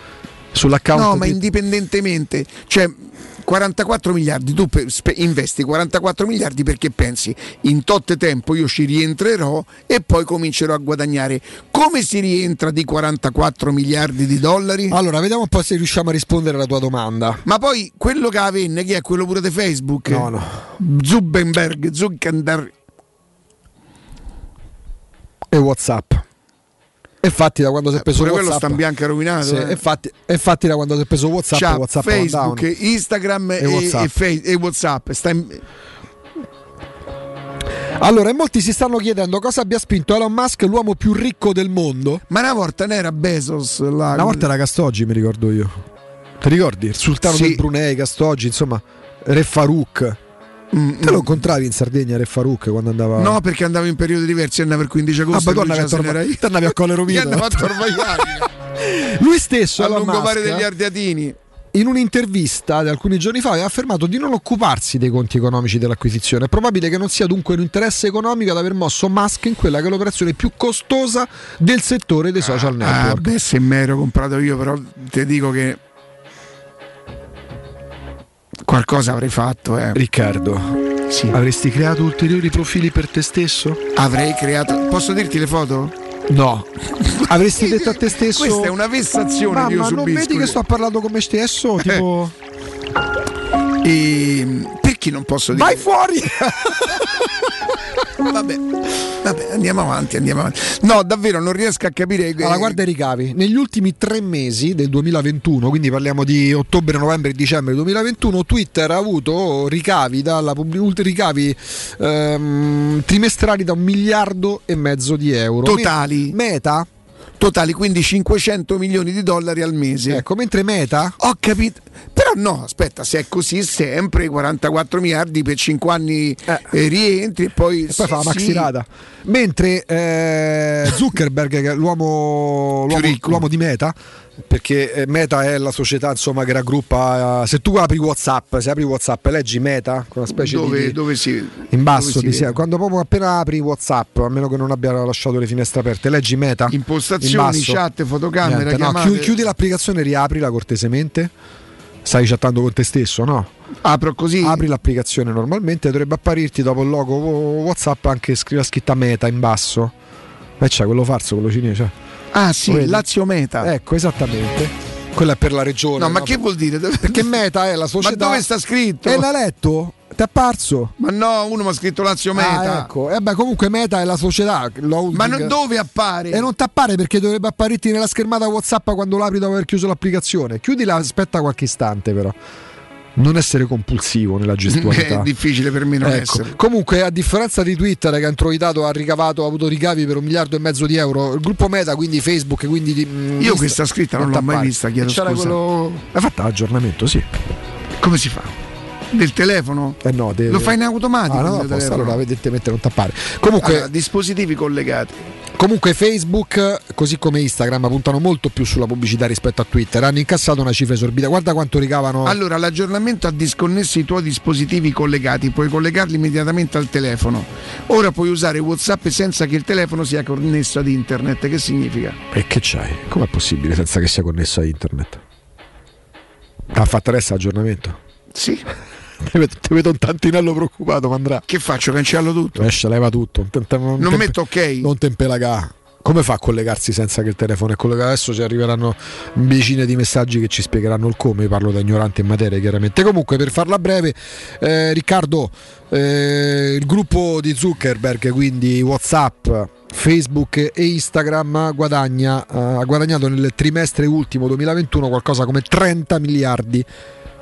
Sull'account No, ma di- indipendentemente, cioè 44 miliardi, tu investi 44 miliardi perché pensi in tot tempo io ci rientrerò e poi comincerò a guadagnare. Come si rientra di 44 miliardi di dollari? Allora, vediamo un po' se riusciamo a rispondere alla tua domanda. Ma poi quello che avvenne, chi è quello pure di Facebook? No, no. Zuckerberg, Zuckerberg. E WhatsApp. E infatti da quando si è preso pure quello WhatsApp sta in bianco rovinato, Sì, eh. e infatti, infatti da quando si è preso WhatsApp C'ha WhatsApp Facebook. Instagram e, E WhatsApp. e Fe- e WhatsApp. Sta in- Allora, molti si stanno chiedendo cosa abbia spinto Elon Musk, l'uomo più ricco del mondo. Ma una volta non era Bezos là. Una volta era Castoggi, mi ricordo io. Ti ricordi? Il sultano Sì. del Brunei, Castoggi, insomma, Re Farouk. Te lo incontravi in Sardegna, Re Farouk, quando andava. Mm, No, perché andavo in periodi diversi, andavo il 15 Ah, agosto. ma tu andavi a andavi a Colle Rovino. Io andavo a Torvaiani, Lui stesso, a Elon lungomare degli Ardeatini. in un'intervista di alcuni giorni fa aveva affermato di non occuparsi dei conti economici dell'acquisizione. È probabile che non sia dunque un interesse economico ad aver mosso Musk in quella che è l'operazione più costosa del settore dei social Ah, network. beh, se me ero comprato io, però ti dico che qualcosa avrei fatto. Eh. Riccardo, avresti creato ulteriori profili per te stesso? Avrei creato. Posso dirti le foto? No. Avresti detto a te stesso. Questa è una vessazione Mamma, che io non subisco. vedi che sto parlando con me stesso? Tipo. E perché non posso dire? Vai fuori! vabbè, vabbè, andiamo avanti, andiamo avanti. No, davvero non riesco a capire. Allora, guarda i ricavi. Negli ultimi tre mesi del 2021, quindi parliamo di ottobre, novembre e dicembre 2021, Twitter ha avuto ricavi, dalla pubblic- ricavi ehm, trimestrali da un miliardo e mezzo di euro. Totali. Meta? Totali, quindi 500 milioni di dollari al mese. Ecco, mentre Meta? Ho capito. Però no, aspetta, se è così sempre 44 miliardi per 5 anni eh, rientri e poi, E poi fa la sì, maxirata. Mentre eh, Zuckerberg, l'uomo, l'uomo, l'uomo di Meta, perché eh, Meta è la società insomma, che raggruppa. eh, se tu apri WhatsApp, se apri WhatsApp leggi Meta, con una specie Dove, di. dove si in basso dove si quando proprio appena apri WhatsApp, a meno che non abbia lasciato le finestre aperte, leggi Meta. Impostazioni, in chat, fotocamera, Niente, no, chiamate. chiudi l'applicazione e riaprila cortesemente. Stai chattando con te stesso, no? Apro così. Apri l'applicazione normalmente, dovrebbe apparirti dopo il logo WhatsApp anche la scritta meta in basso. E c'è quello falso, quello cinese. Ah sì, vedi? Lazio Meta. Ecco, esattamente. Quella è per la regione. No, ma che vuol dire? Perché Meta è la società. Ma dove sta scritto? E l'hai letto? Ti è apparso? Ma no, uno mi ha scritto Lazio Meta. Ah, ecco. E beh, comunque Meta è la società. Ma non- dove appare? E non ti appare perché dovrebbe apparirti nella schermata WhatsApp quando l'apri dopo aver chiuso l'applicazione. Chiudila, aspetta qualche istante, però. Non essere compulsivo nella gestualità. È difficile per me non Ecco. essere. Comunque, a differenza di Twitter che ha introitato, ha ricavato, ha avuto ricavi per un miliardo e mezzo di euro, il gruppo Meta, quindi Facebook, quindi di, mm, Io Insta- questa scritta non l'ho mai vista, chiedo C'era scusa. quello. Hai fatto l'aggiornamento, sì. Come si fa? Del telefono? Eh no, deve- Lo fai in automatico? Ah, no, no, allora evidentemente non tappare. Comunque, Allora, dispositivi collegati. Comunque Facebook, così come Instagram, puntano molto più sulla pubblicità rispetto a Twitter. Hanno incassato una cifra esorbitante. Guarda quanto ricavano. Allora, l'aggiornamento ha disconnesso i tuoi dispositivi collegati, puoi collegarli immediatamente al telefono. Ora puoi usare WhatsApp senza che il telefono sia connesso ad internet. Che significa? E che c'hai? Com'è possibile senza che sia connesso a internet? Ha fatto adesso l'aggiornamento? Sì. Ti vedo, ti vedo un tantinello preoccupato, ma andrà. Che faccio? Cancello tutto? Esce, leva tutto. Non, non Non metto ok? Non tempelagà. Come fa a collegarsi senza che il telefono è collegato? Adesso ci arriveranno decine di messaggi che ci spiegheranno il come. Parlo da ignorante in materia, chiaramente. Comunque, per farla breve, eh, Riccardo, eh, il gruppo di Zuckerberg, quindi WhatsApp, Facebook e Instagram, guadagna, eh, ha guadagnato nel trimestre ultimo 2021 qualcosa come 30 miliardi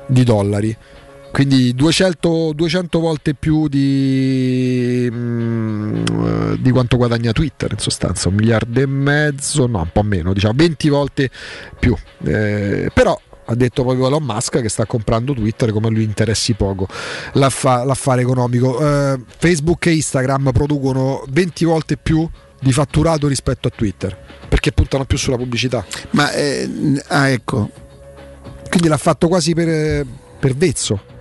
di dollari. Quindi 200, 200 volte più di, mm, di quanto guadagna Twitter in sostanza, un miliardo e mezzo, no, un po' meno, diciamo 20 volte più. Eh, però ha detto proprio Elon Musk che sta comprando Twitter come a lui interessi poco l'affa- l'affare economico. Eh, Facebook e Instagram producono 20 volte più di fatturato rispetto a Twitter perché puntano più sulla pubblicità. Ma eh, ah, ecco. Quindi l'ha fatto quasi per, per vezzo.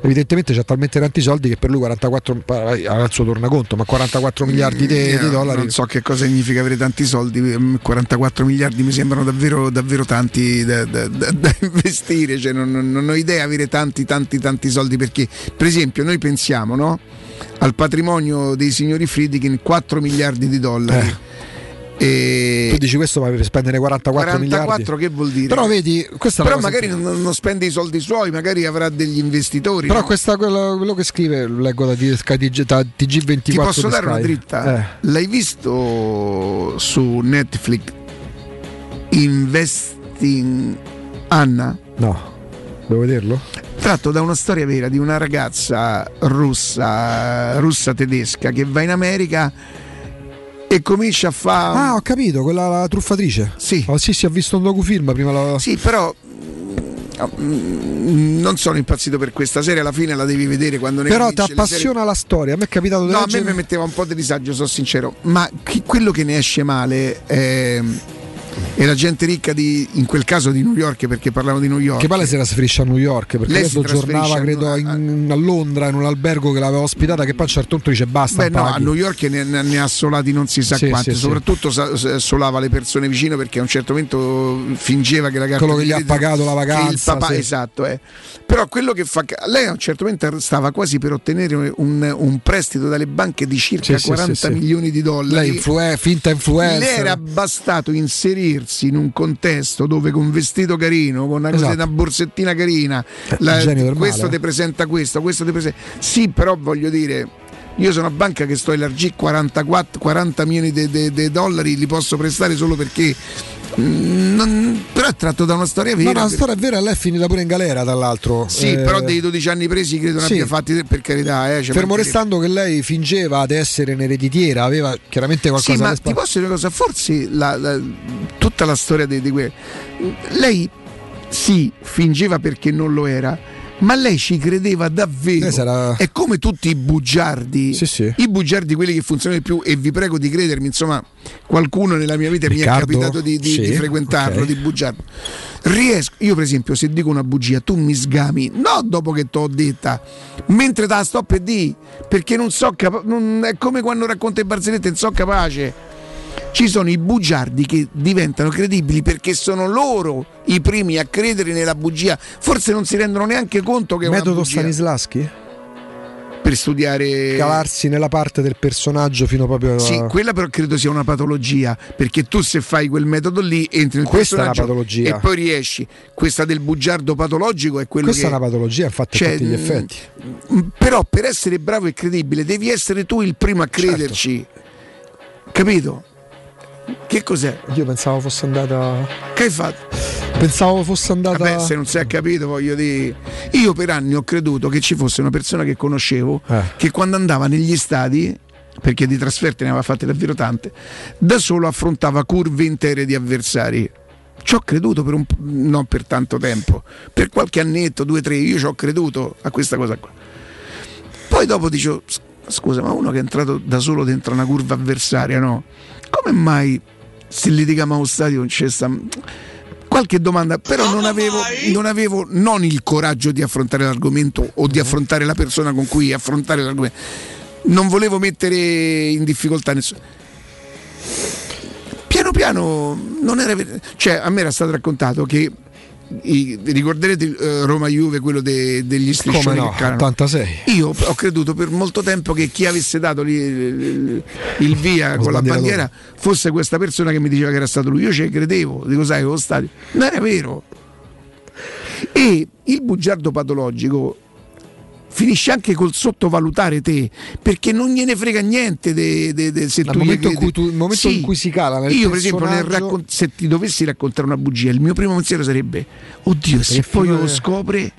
Evidentemente c'ha talmente tanti soldi che per lui 44 ha il suo tornaconto, ma 44 miliardi di, Io di dollari. Non so che cosa significa avere tanti soldi, mm, 44 miliardi mi sembrano davvero, davvero tanti da, da- da- da investire, cioè non, non- non ho idea avere tanti, tanti, tanti soldi perché, per esempio, noi pensiamo no? al patrimonio dei signori Friedkin 4 miliardi di dollari. E... Tu dici questo ma per spendere 44, 44 miliardi. che vuol dire? Però vedi, questa Però magari non, non spende i soldi suoi, magari avrà degli investitori. Però no? questa, quello, quello che scrive, lo leggo da, TG, da TG24. Ti posso dare una Sky. dritta? Eh. L'hai visto su Netflix Investing Anna? No, devo vederlo? tratto da una storia vera di una ragazza russa, russa tedesca che va in America e comincia a fare. Ah, ho capito, quella la truffatrice. Sì. Oh, sì, sì, ho visto un docufilm prima. La... Sì, però mm, non sono impazzito per questa serie, alla fine la devi vedere quando ne Però ti appassiona serie- la storia. A me è capitato di No, a me leggere- mi metteva un po' di disagio, sono sincero. Ma chi- quello che ne esce male è, è la gente ricca di, in quel caso di New York, perché parlavano di New York. Che lei si trasferisce a New York perché Lei lei soggiornava, credo, a- in- a Londra in un albergo che l'aveva ospitata. Che poi a un certo punto dice basta. Beh, no, a New York ne, ne- ha assolati non si sa Sì, quanti, sì, sì. soprattutto sa- assolava le persone vicino perché a un certo momento fingeva che la carta Quello che gli ha pagato la vacanza, il papà, sì. esatto, eh. Però quello che fa lei a un certo momento stava quasi per ottenere un, un prestito dalle banche di circa Sì, sì, 40 sì, sì. milioni di dollari. Lei influe- finta influencer. Le era bastato inserirsi in un contesto dove con un vestito carino, con una, Esatto. una borsettina carina, il la- questo male, ti eh. presenta questo, questo ti presenta. Sì, però voglio dire. Io sono una banca che sto a elargire 44, 40 milioni di dollari, li posso prestare solo perché. Mm, non- però è tratto da una storia vera. No, no, la storia vera, lei è finita pure in galera, tra l'altro. Sì, Eh, però dei 12 anni presi credo ne sì. abbia fatti per carità. Eh, cioè, Fermo restando che lei fingeva di essere un'ereditiera, aveva chiaramente qualcosa Sì, ma ti posso dire una cosa? Forse la- la- tutta la storia di, di que- Lei sì, fingeva perché non lo era, ma lei ci credeva davvero. Sarà- È come tutti i bugiardi, Sì, sì. i bugiardi quelli che funzionano di più, e vi prego di credermi, insomma, qualcuno nella mia vita mi è Riccardo? capitato di, di- Sì, di frequentarlo, ok. di bugiardo. Riesco, io per esempio, se dico una bugia, tu mi sgami, no dopo che t'ho detta, mentre te la sto per di, perché non so capace, è come quando racconta i barzellette, non so capace. Ci sono i bugiardi che diventano credibili perché sono loro i primi a credere nella bugia. Forse non si rendono neanche conto che è una Metodo. Stanislaschi? Per studiare Calarsi nella parte del personaggio fino proprio a... Sì, quella però credo sia una patologia, perché tu se fai quel metodo lì entri nel Questa è una patologia. e poi riesci. Questa del bugiardo patologico è quello Questa che è una patologia, infatti, Cioè, a tutti gli mh, effetti. Mm, Però per essere bravo e credibile devi essere tu il primo a Certo. crederci. Capito? Che cos'è? Io pensavo fosse andata. Che hai fatto? Pensavo fosse andata. Vabbè, se non si è capito, voglio dire. Io per anni ho creduto che ci fosse una persona che conoscevo Eh. che quando andava negli stadi, perché di trasferte ne aveva fatte davvero tante, da solo affrontava curve intere di avversari. Ci ho creduto per un non per tanto tempo, per qualche annetto, due, tre, io ci ho creduto a questa cosa qua. Poi dopo dicevo, "S- scusa, ma uno che è entrato da solo dentro una curva avversaria, no? Come mai se litighiamo allo stadio non c'è sta... Qualche domanda, però non avevo, non avevo non il coraggio di affrontare l'argomento o di affrontare la persona con cui affrontare l'argomento. Non volevo mettere in difficoltà nessuno. Piano piano non era cioè a me era stato raccontato che i- ricorderete eh, Roma Juve quello de- degli striscioni no? che calano? 86. Io ho creduto per molto tempo che chi avesse dato lì il, il via con la bandiera fosse questa persona che mi diceva che era stato lui. Io ci credevo, dico sai, lo stadio. Non era vero. E il bugiardo patologico finisce anche col sottovalutare te perché non gliene frega niente de, de- de- se Dal tu gli momento in cui tu- il momento in cui si cala nel io per esempio raccon- se ti dovessi raccontare una bugia il mio primo pensiero sarebbe oddio se poi lo scopre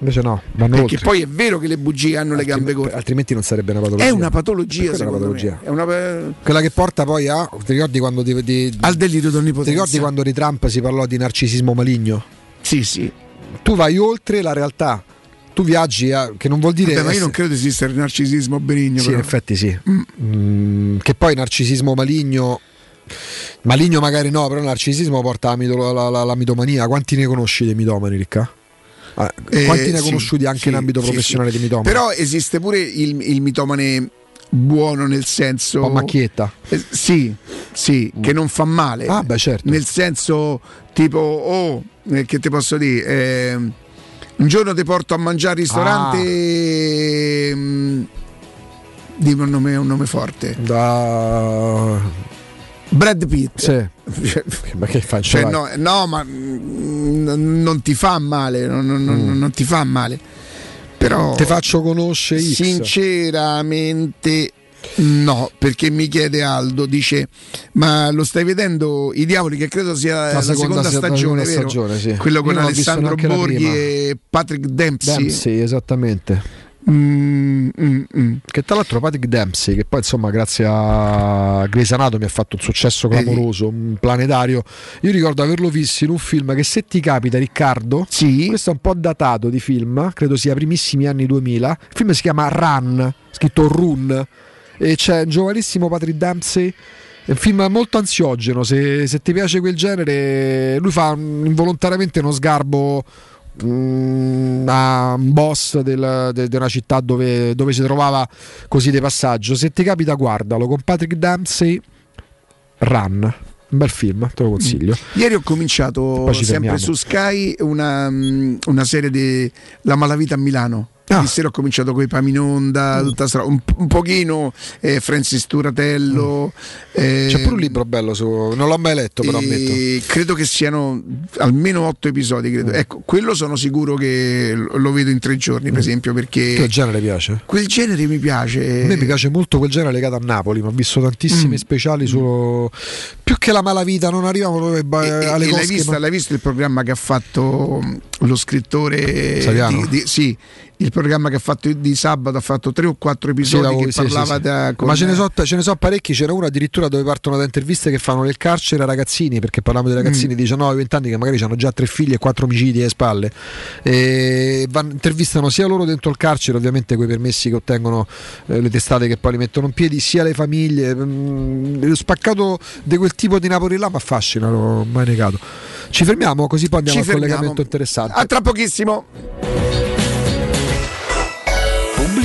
Invece no, vanno perché oltre. poi è vero che le bugie hanno le gambe corte Altrimenti non sarebbe una patologia. è una patologia, Quella è una patologia. È una- Quella che porta poi a. Ti ricordi quando di, di- al delirio d'onnipotenza. ti ricordi quando di Trump si parlò di narcisismo maligno? Sì, sì. Tu vai oltre la realtà. Tu viaggi a, che non vuol dire. Vabbè, ma io non credo esista il narcisismo benigno. Sì, però. in effetti sì. Mm, che poi narcisismo maligno. Maligno magari no, però il narcisismo porta alla, mito- alla- alla- alla mitomania. Quanti ne conosci dei mitomani, Ricca? Ah, Eh, Quanti ne hai sì, conosciuti anche sì, in ambito sì, professionale di mitomani? Però esiste pure il, il mitomane buono nel senso. Un po' macchietta. Eh, sì, sì, che non fa male. Ah, beh, certo. Nel senso, tipo, oh, eh, che ti posso dire? eh, un giorno ti porto a mangiare al ristorante. Ah. mm, Dimmi un nome, un nome forte. Da. Brad Pitt. Sì. ma che faccio? Cioè, no, no, ma mm, non ti fa male, non, non- non- non ti fa male. Però Ti faccio conoscere X. sinceramente No, perché mi chiede Aldo, dice, ma lo stai vedendo i diavoli che credo sia la, seconda, se- la stagione, seconda vero? stagione, sì. quello con Alessandro la Borghi e Patrick Dempsey. Dempsey, esattamente. Mm, mm, mm. Che tra l'altro Patrick Dempsey, che poi insomma grazie a Grey's Anatomy ha fatto un successo clamoroso, un planetario. Io ricordo averlo visto in un film che se ti capita Riccardo, questo è un po' datato di film, credo sia primissimi anni 2000. Il film si chiama Run, scritto Run, e c'è un giovanissimo Patrick Dempsey. È un film molto ansiogeno, se, se ti piace quel genere, lui fa un- involontariamente uno sgarbo mm, a un boss del- de- una città dove, dove si trovava così di passaggio. Se ti capita, guardalo con Patrick Dempsey. Run, un bel film, te lo consiglio. Ieri ho cominciato sempre fermiamo. su Sky una, mm, una serie di La malavita a Milano. Ah. Sera ho cominciato con i Paminonda, Mm. tutta sta- un, un pochino eh, Francis Turatello. eh, C'è pure un libro bello su. Non l'ho mai letto, però e ammetto. credo che siano almeno otto episodi. credo. Mm. Ecco, quello sono sicuro che lo vedo in tre giorni, per esempio, perché Quel genere piace? quel genere mi piace. A me mi piace molto quel genere legato a Napoli, ma ho visto tantissimi Mm. speciali su. Più che la malavita, non arrivavano alle E- alle e l'hai, ma- l'hai visto il programma che ha fatto mh, lo scrittore Saviano? di, di- sì, il programma che ha fatto di sabato ha fatto tre o quattro Sì, episodi l'avevo- che sì, parlava sì, sì. da Ma ce ne, so, ce ne so parecchi. C'era uno addirittura dove partono da interviste che fanno nel carcere a ragazzini, perché parliamo di ragazzini Mm. di 19-20 anni che magari hanno già tre figli e quattro omicidi alle spalle. E vanno- intervistano sia loro dentro il carcere, ovviamente quei permessi che ottengono eh, le testate che poi li mettono in piedi, sia le famiglie. Mm, lo spaccato di quel tipo di Napoli là mi affascina, l'ho mai negato. Ci fermiamo così poi andiamo Ci al fermiamo. collegamento interessante. A tra pochissimo.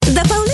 Da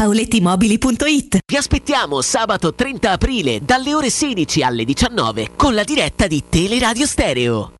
paolettimobili.it. Vi aspettiamo sabato 30 aprile dalle ore 16 alle 19 con la diretta di Teleradio Stereo.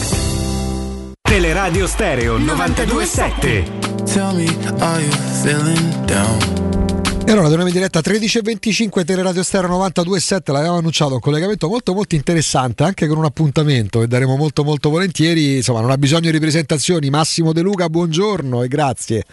Teleradio Stereo 927. Tell me, are you feeling down? E allora torniamo in diretta 13.25 Teleradio Stereo 92.7 l'avevamo annunciato un collegamento molto molto interessante anche con un appuntamento che daremo molto molto volentieri insomma non ha bisogno di presentazioni Massimo De Luca buongiorno e grazie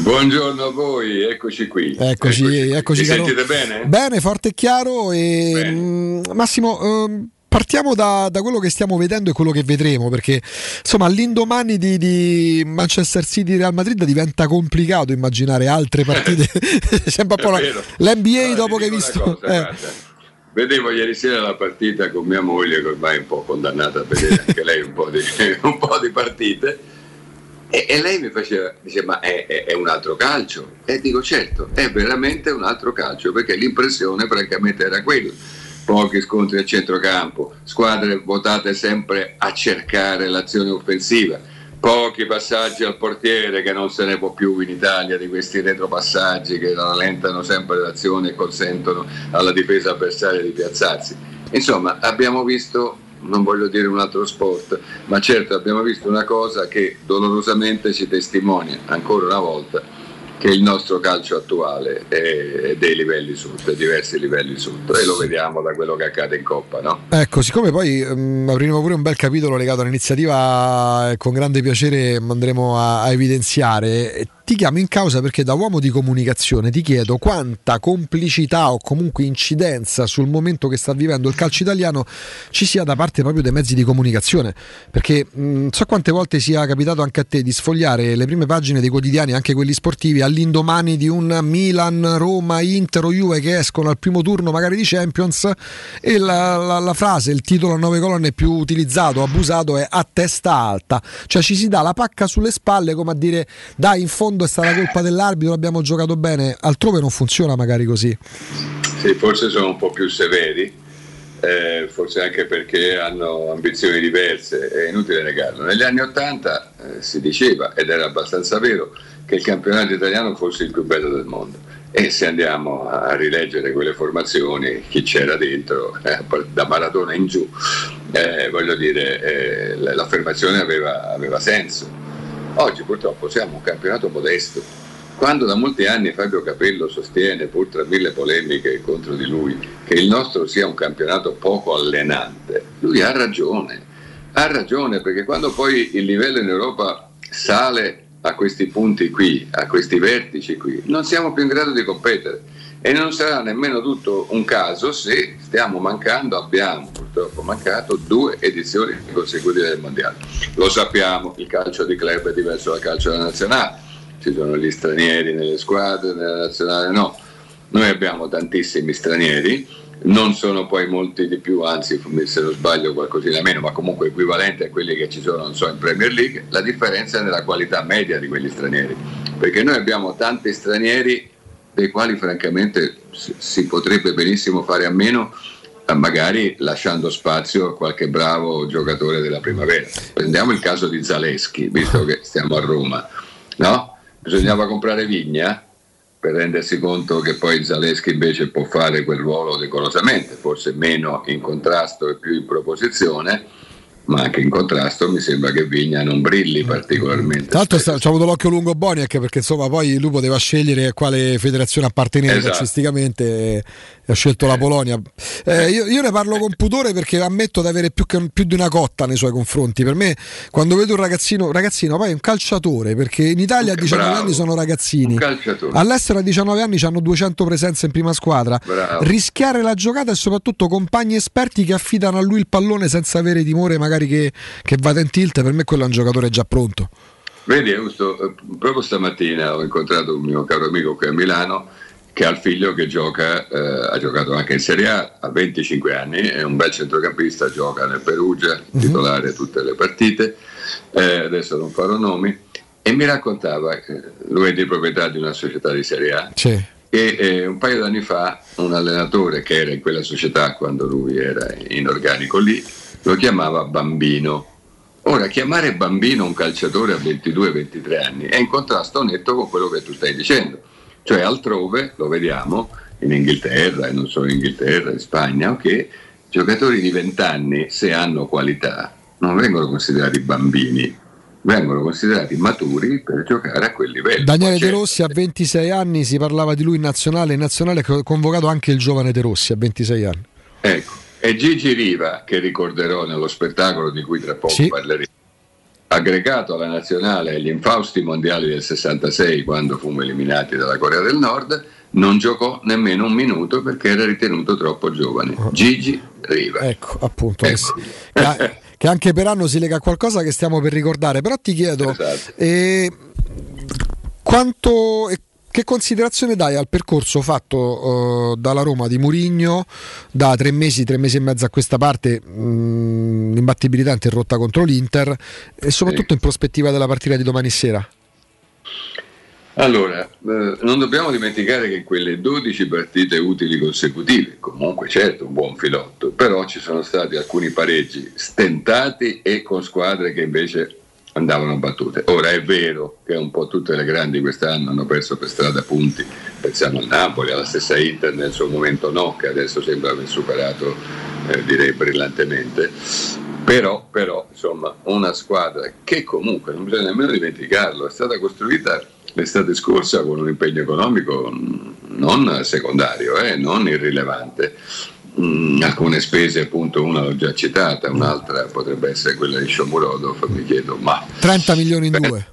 Buongiorno a voi, eccoci qui. eccoci, eccoci Mi caro- sentite bene? bene forte e chiaro e mm, Massimo ehm, Partiamo da, da quello che stiamo vedendo e quello che vedremo, perché insomma all'indomani di, di Manchester City Real Madrid diventa complicato immaginare altre partite. Sembra un po' la- l'NBA Allora, dopo ti che hai visto. cosa, eh. Vedevo ieri sera la partita con mia moglie, che ormai è un po' condannata a vedere anche lei un po' di, un po' di partite. E, e lei mi faceva, dice, ma è, è- è un altro calcio? E dico, certo, è veramente un altro calcio, perché l'impressione francamente era quella. Pochi scontri a centrocampo, squadre votate sempre a cercare l'azione offensiva, pochi passaggi al portiere che non se ne può più in Italia di questi retropassaggi che rallentano sempre l'azione e consentono alla difesa avversaria di piazzarsi. Insomma, abbiamo visto, non voglio dire un altro sport, ma certo abbiamo visto una cosa che dolorosamente ci testimonia ancora una volta che il nostro calcio attuale è dei livelli sotto, diversi livelli sotto e lo vediamo da quello che accade in Coppa, no? Ecco, siccome poi ehm, apriremo pure un bel capitolo legato all'iniziativa, eh, con grande piacere andremo a, a evidenziare. Ti chiamo in causa perché da uomo di comunicazione ti chiedo quanta complicità o comunque incidenza sul momento che sta vivendo il calcio italiano ci sia da parte proprio dei mezzi di comunicazione. Perché mh, so quante volte sia capitato anche a te di sfogliare le prime pagine dei quotidiani, anche quelli sportivi, all'indomani di un Milan, Roma, Inter o Juve che escono al primo turno magari di Champions e la, la- la frase, il titolo a nove colonne più utilizzato, abusato è a testa alta, cioè ci si dà la pacca sulle spalle come a dire dai in fondo è stata colpa dell'arbitro, abbiamo giocato bene, altrove non funziona magari così. Sì, forse sono un po' più severi, eh, forse anche perché hanno ambizioni diverse, è inutile negarlo. Negli anni Ottanta eh, si diceva, ed era abbastanza vero, che il campionato italiano fosse il più bello del mondo. E se andiamo a rileggere quelle formazioni, chi c'era dentro, eh, da Maradona in giù, eh, voglio dire, eh, l'affermazione aveva, aveva senso. Oggi purtroppo siamo un campionato modesto. Quando da molti anni Fabio Capello sostiene, pur tra mille polemiche contro di lui, che il nostro sia un campionato poco allenante, lui ha ragione. Ha ragione perché quando poi il livello in Europa sale a questi punti qui, a questi vertici qui, non siamo più in grado di competere. E non sarà nemmeno tutto un caso se stiamo mancando, abbiamo purtroppo mancato due edizioni consecutive del mondiale. Lo sappiamo, il calcio di club è diverso dal calcio della nazionale, ci sono gli stranieri nelle squadre, nella nazionale no. Noi abbiamo tantissimi stranieri, non sono poi molti di più, anzi se non sbaglio qualcosina meno, ma comunque equivalenti a quelli che ci sono so, in Premier League, la differenza è nella qualità media di quegli stranieri, perché noi abbiamo tanti stranieri dei quali francamente si- potrebbe benissimo fare a meno, eh, magari lasciando spazio a qualche bravo giocatore della primavera. Prendiamo il caso di Zaleschi, visto che stiamo a Roma, no? Bisognava comprare Vigna per rendersi conto che poi Zaleschi invece può fare quel ruolo decorosamente, forse meno in contrasto e più in proposizione, ma anche in contrasto mi sembra che Vigna non brilli particolarmente. Tra l'altro ci ha avuto l'occhio lungo Boniek perché insomma poi lui poteva scegliere a quale federazione appartenere Esatto. calcisticamente e ha scelto la Polonia. Eh, io, io ne parlo con pudore perché ammetto di avere più, che- più di una cotta nei suoi confronti. Per me quando vedo un ragazzino, ragazzino poi è un calciatore perché in Italia a 19 Bravo. anni sono ragazzini. All'estero a 19 anni hanno 200 presenze in prima squadra. Bravo. Rischiare la giocata e soprattutto compagni esperti che affidano a lui il pallone senza avere timore magari che, che vada in tilt, per me quello è un giocatore già pronto. Vedi, Augusto, eh, proprio stamattina ho incontrato un mio caro amico qui a Milano che ha il figlio che gioca, eh, ha giocato anche in Serie A, ha 25 anni, è un bel centrocampista, gioca nel Perugia, titolare tutte le partite, eh, adesso non farò nomi, e mi raccontava, che lui è di proprietà di una società di Serie A, Sì. e eh, un paio d'anni fa un allenatore che era in quella società quando lui era in organico lì, lo chiamava bambino. Ora, chiamare bambino un calciatore a 22-23 anni è in contrasto netto con quello che tu stai dicendo. Cioè altrove, lo vediamo, in Inghilterra, e non solo in Inghilterra, in Spagna, che giocatori di 20 anni, se hanno qualità, non vengono considerati bambini, vengono considerati maturi per giocare a quel livello. Daniele Poi De Rossi a 26 anni, si parlava di lui in nazionale, in nazionale ha convocato anche il giovane De Rossi a 26 anni. Ecco, e Gigi Riva, che ricorderò nello spettacolo di cui tra poco Sì. parleremo, aggregato alla nazionale agli infausti mondiali del 66 quando fummo eliminati dalla Corea del Nord, non giocò nemmeno un minuto perché era ritenuto troppo giovane. Gigi Riva. Ecco, appunto. che si- Che, che anche per anno si lega a qualcosa che stiamo per ricordare, però ti chiedo Esatto. eh, quanto... e Che considerazione dai al percorso fatto eh, dalla Roma di Murigno da tre mesi, tre mesi e mezzo a questa parte, mh, l'imbattibilità interrotta contro l'Inter e soprattutto in prospettiva della partita di domani sera? Allora, eh, non dobbiamo dimenticare che quelle 12 partite utili consecutive, comunque certo un buon filotto, però ci sono stati alcuni pareggi stentati e con squadre che invece andavano battute. Ora è vero che un po' tutte le grandi quest'anno hanno perso per strada punti, pensiamo al Napoli, alla stessa Inter nel suo momento no, che adesso sembra aver superato eh, direi brillantemente. Però, però, insomma, una squadra che comunque, non bisogna nemmeno dimenticarlo, è stata costruita l'estate scorsa con un impegno economico mh, non secondario, eh, non irrilevante. Mm, alcune spese, appunto, una l'ho già citata, un'altra potrebbe essere quella di Shomurodov, mi chiedo, ma 30 milioni in due.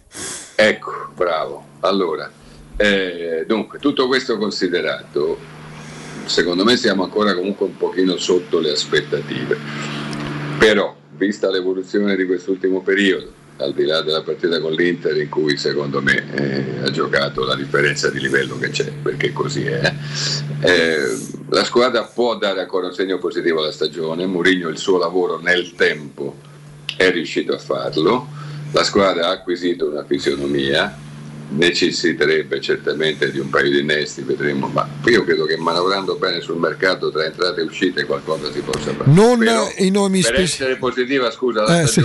Ecco, bravo. Allora, eh, dunque, tutto questo considerato, secondo me siamo ancora comunque un pochino sotto le aspettative. Però, vista l'evoluzione di quest'ultimo periodo, al di là della partita con l'Inter in cui secondo me eh, ha giocato la differenza di livello che c'è, perché così è, eh, la squadra può dare ancora un segno positivo alla stagione, Mourinho il suo lavoro nel tempo è riuscito a farlo, la squadra ha acquisito una fisionomia, necessiterebbe certamente di un paio di innesti, vedremo, ma io credo che manovrando bene sul mercato tra entrate e uscite qualcosa si possa fare. Non Però, i nomi per speci- essere positiva, scusa, la Eh, sì.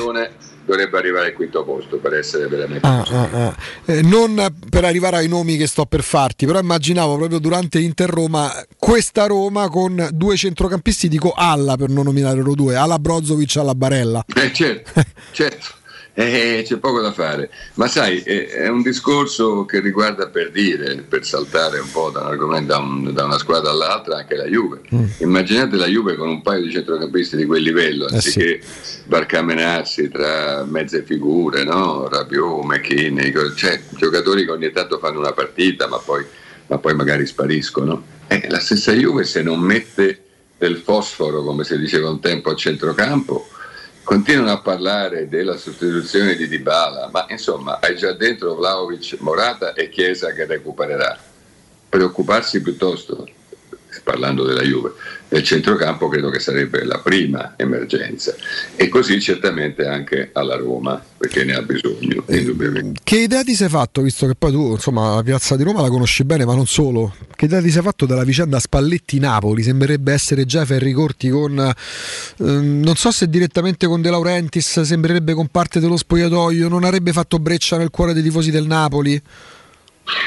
Dovrebbe arrivare al quinto posto per essere veramente Ah, ah, ah. Eh, non per arrivare ai nomi che sto per farti, però immaginavo proprio durante Inter Roma questa Roma con due centrocampisti, dico alla per non nominare loro due, alla Brozovic alla Barella. Eh, certo, certo. Eh, c'è poco da fare, ma sai, eh, è un discorso che riguarda per dire, per saltare un po' da, un argomento- da, un- da una squadra all'altra, anche la Juve. Immaginate la Juve con un paio di centrocampisti di quel livello, Eh, anziché barcamenarsi tra mezze figure, no? Rabiot, McKinney, cioè giocatori che ogni tanto fanno una partita, ma poi, ma poi magari spariscono. Eh, la stessa Juve se non mette del fosforo, come si diceva un tempo, a centrocampo, continuano a parlare della sostituzione di Dybala, ma insomma hai già dentro Vlaovic, Morata e Chiesa che recupererà. preoccuparsi piuttosto, parlando della Juve, del centrocampo credo che sarebbe la prima emergenza e così certamente anche alla Roma perché ne ha bisogno indubbiamente. Che idea ti sei fatto, visto che poi tu insomma la piazza di Roma la conosci bene, ma non solo? Che idea ti sei fatto della vicenda Spalletti-Napoli? Sembrerebbe essere già Ferri Corti con, ehm, non so se direttamente con De Laurentiis, sembrerebbe con parte dello spogliatoio, non avrebbe fatto breccia nel cuore dei tifosi del Napoli?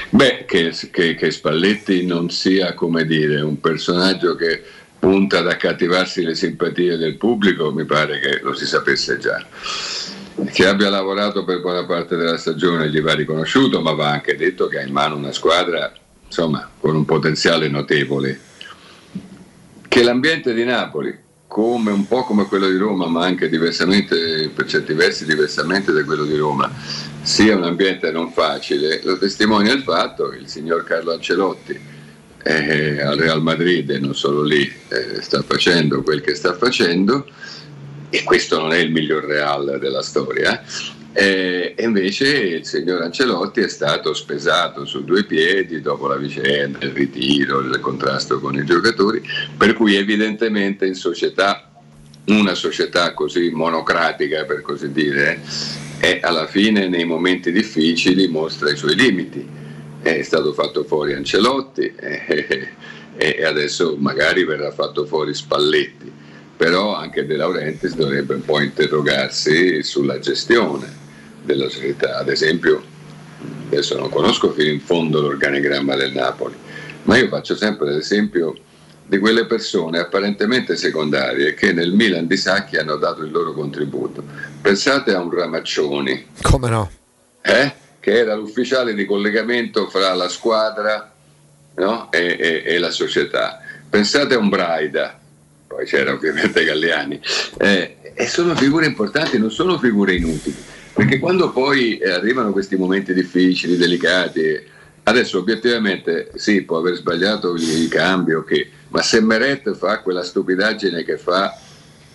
Beh, che, che- che Spalletti non sia come dire un personaggio che punta ad accattivarsi le simpatie del pubblico, mi pare che lo si sapesse già. Che abbia lavorato per buona parte della stagione gli va riconosciuto, ma va anche detto che ha in mano una squadra insomma, con un potenziale notevole. Che l'ambiente di Napoli, come un po' come quello di Roma, ma anche diversamente, per certi versi diversamente da quello di Roma, sia un ambiente non facile, lo testimonia il fatto che il signor Carlo Ancelotti eh, al Real Madrid e non solo lì eh, sta facendo quel che sta facendo e questo non è il miglior Real della storia e invece il signor Ancelotti è stato spesato su due piedi dopo la vicenda, il ritiro, il contrasto con i giocatori, per cui evidentemente in società, una società così monocratica per così dire, e alla fine nei momenti difficili mostra i suoi limiti. È stato fatto fuori Ancelotti eh, e adesso magari verrà fatto fuori Spalletti, però anche De Laurentiis dovrebbe un po' interrogarsi sulla gestione della società. Ad esempio, adesso non conosco fino in fondo l'organigramma del Napoli, ma io faccio sempre l'esempio di quelle persone apparentemente secondarie che nel Milan di Sacchi hanno dato il loro contributo. Pensate a un Ramaccioni, Come no? eh? che era l'ufficiale di collegamento fra la squadra no? e, e- e la società. Pensate a un Braida, poi c'era ovviamente Galliani, eh, e sono figure importanti, non sono figure inutili, perché quando poi eh, arrivano questi momenti difficili, delicati, adesso obiettivamente sì, può aver sbagliato il, cambio, che- ma se Meret fa quella stupidaggine che fa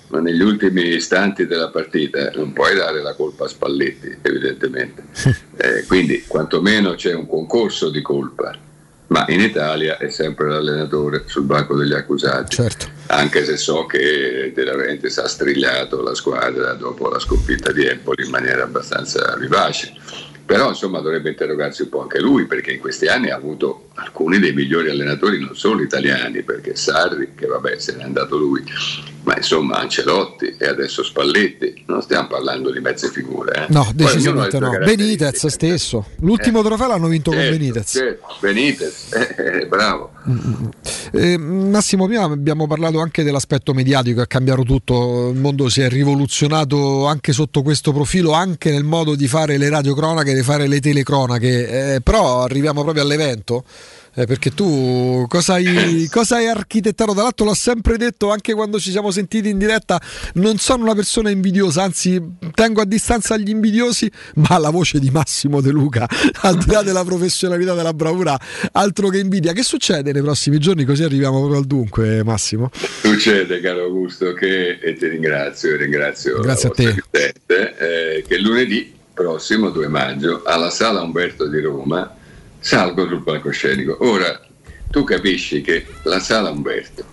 ma negli ultimi istanti della partita non puoi dare la colpa a Spalletti, evidentemente. Eh, quindi quantomeno c'è un concorso di colpa, ma in Italia è sempre l'allenatore sul banco degli accusati. Anche se so che De Laurentiis ha strigliato la squadra dopo la sconfitta di Empoli in maniera abbastanza vivace. Però insomma dovrebbe interrogarsi un po' anche lui perché in questi anni ha avuto alcuni dei migliori allenatori non solo italiani, perché Sarri, che vabbè se n'è andato lui, ma insomma Ancelotti e adesso Spalletti, non stiamo parlando di mezze figure. eh. No, decisamente no. Benitez stesso. L'ultimo trofeo l'hanno vinto con Certo, Benitez. certo, Benitez, eh, eh, bravo. Eh, Massimo, prima abbiamo parlato anche dell'aspetto mediatico che ha cambiato tutto, il mondo si è rivoluzionato anche sotto questo profilo, anche nel modo di fare le radiocronache, fare le telecronache, Eh, però arriviamo proprio all'evento. eh, perché tu cosa hai, cosa hai architettato? Tra l'altro l'ho sempre detto anche quando ci siamo sentiti in diretta, non sono una persona invidiosa, anzi tengo a distanza gli invidiosi, ma la voce di Massimo De Luca, al di là della professionalità, della bravura, altro che invidia. Che succede nei prossimi giorni? Così arriviamo proprio al dunque, Massimo. Succede, caro Augusto, che, e ti ringrazio, ringrazio Grazie a te. eh, che lunedì prossimo, 2 maggio, alla Sala Umberto di Roma, salgo sul palcoscenico. Ora, tu capisci che la Sala Umberto,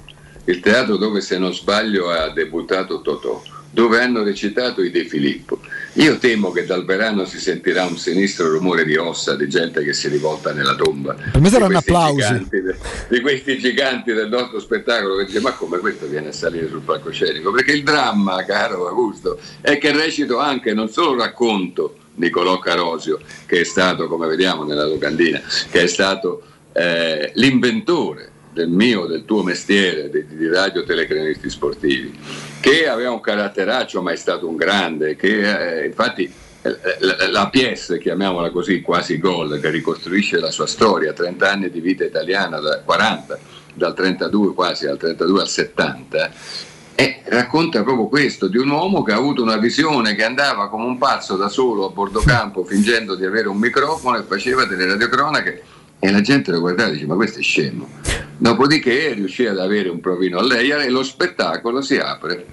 il teatro dove se non sbaglio ha debuttato Totò, dove hanno recitato i De Filippo. Io temo che dal verano si sentirà un sinistro rumore di ossa, di gente che si rivolta nella tomba. Per me Di saranno questi applausi. giganti de- di questi giganti del nostro spettacolo che dice ma come questo viene a salire sul palcoscenico? Perché il dramma, caro Augusto, è che recito anche non solo racconto Nicolò Carosio, che è stato, come vediamo nella locandina, che è stato eh, l'inventore del mio, del tuo mestiere di, di radio telecronisti sportivi, che aveva un caratteraccio ma è stato un grande, che eh, infatti eh, la, la PS, chiamiamola così, quasi gol, che ricostruisce la sua storia, 30 anni di vita italiana, da 40, dal 32 quasi al 32 al 70, e racconta proprio questo, di un uomo che ha avuto una visione, che andava come un pazzo da solo a bordo campo fingendo di avere un microfono e faceva delle radiocronache e la gente lo guardava e dice ma questo è scemo. Dopodiché riuscì ad avere un provino a Leia e lo spettacolo si apre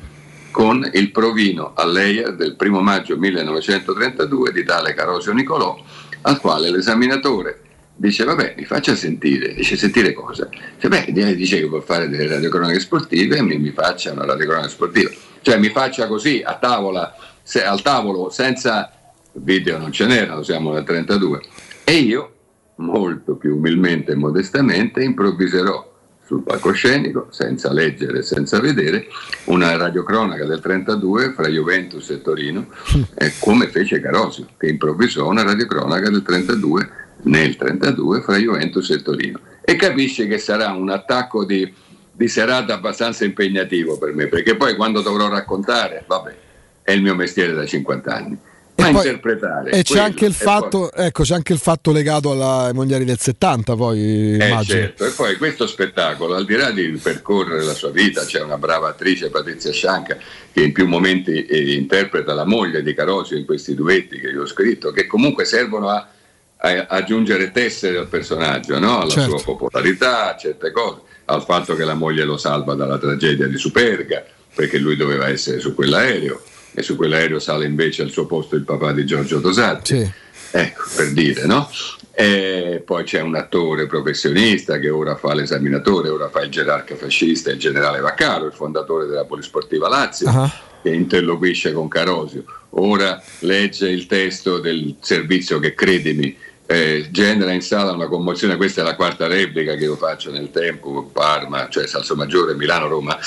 con il provino a Leia del primo maggio 1932 di tale Carosio Nicolò, al quale l'esaminatore dice vabbè mi faccia sentire, dice sentire cosa? Dice beh dice che vuol fare delle radiocronache sportive mi, mi faccia una radiocronaca sportiva, cioè mi faccia così a tavola, se- al tavolo senza video non ce n'erano, siamo nel 32 e io molto più umilmente e modestamente improvviserò sul palcoscenico, senza leggere, senza vedere, una radiocronaca del 32 fra Juventus e Torino, eh, come fece Carosio, che improvvisò una radiocronaca del 32 nel 32 fra Juventus e Torino. E capisce che sarà un attacco di, di serata abbastanza impegnativo per me, perché poi quando dovrò raccontare, vabbè, è il mio mestiere da 50 anni. Ma poi- interpretare E c'è anche, il e fatto, ecco, c'è anche il fatto legato alla- ai mondiali del 70, poi Eh, certo, e poi questo spettacolo, al di là di percorrere la sua vita, c'è una brava attrice, Patrizia Scianca, che in più momenti eh, interpreta la moglie di Carosio in questi duetti che io ho scritto, che comunque servono a, a aggiungere tessere al personaggio, no? alla Certo. sua popolarità, a certe cose, al fatto che la moglie lo salva dalla tragedia di Superga, perché lui doveva essere su quell'aereo, e su quell'aereo sale invece al suo posto il papà di Giorgio Tosatti. Ecco, per dire, no? E poi c'è un attore professionista che ora fa l'esaminatore, ora fa il gerarca fascista, il generale Vaccaro, il fondatore della Polisportiva Lazio, Ah. che interloquisce con Carosio. Ora legge il testo del servizio che, credimi, eh, genera in sala una commozione. Questa è la quarta replica che io faccio nel tempo, Parma, cioè Salsomaggiore, Milano, Roma.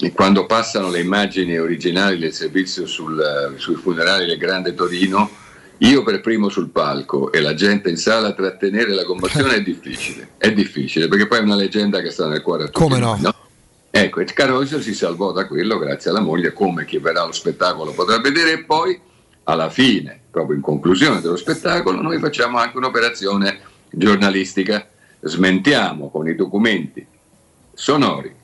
E quando passano le immagini originali del servizio sul- sui funerali del Grande Torino, io per primo sul palco e la gente in sala trattenere la commozione è difficile, è difficile perché poi è una leggenda che sta nel cuore a tutti Come noi, no? Ecco, e Carosio si salvò da quello grazie alla moglie, come chi verrà allo spettacolo potrà vedere, e poi alla fine, proprio in conclusione dello spettacolo, noi facciamo anche un'operazione giornalistica, smentiamo con i documenti sonori,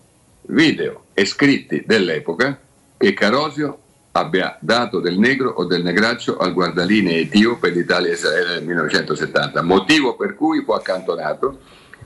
video e scritti dell'epoca che Carosio abbia dato del negro o del negraccio al guardalinee etiope d'Italia e Israele nel 1970, motivo per cui fu accantonato,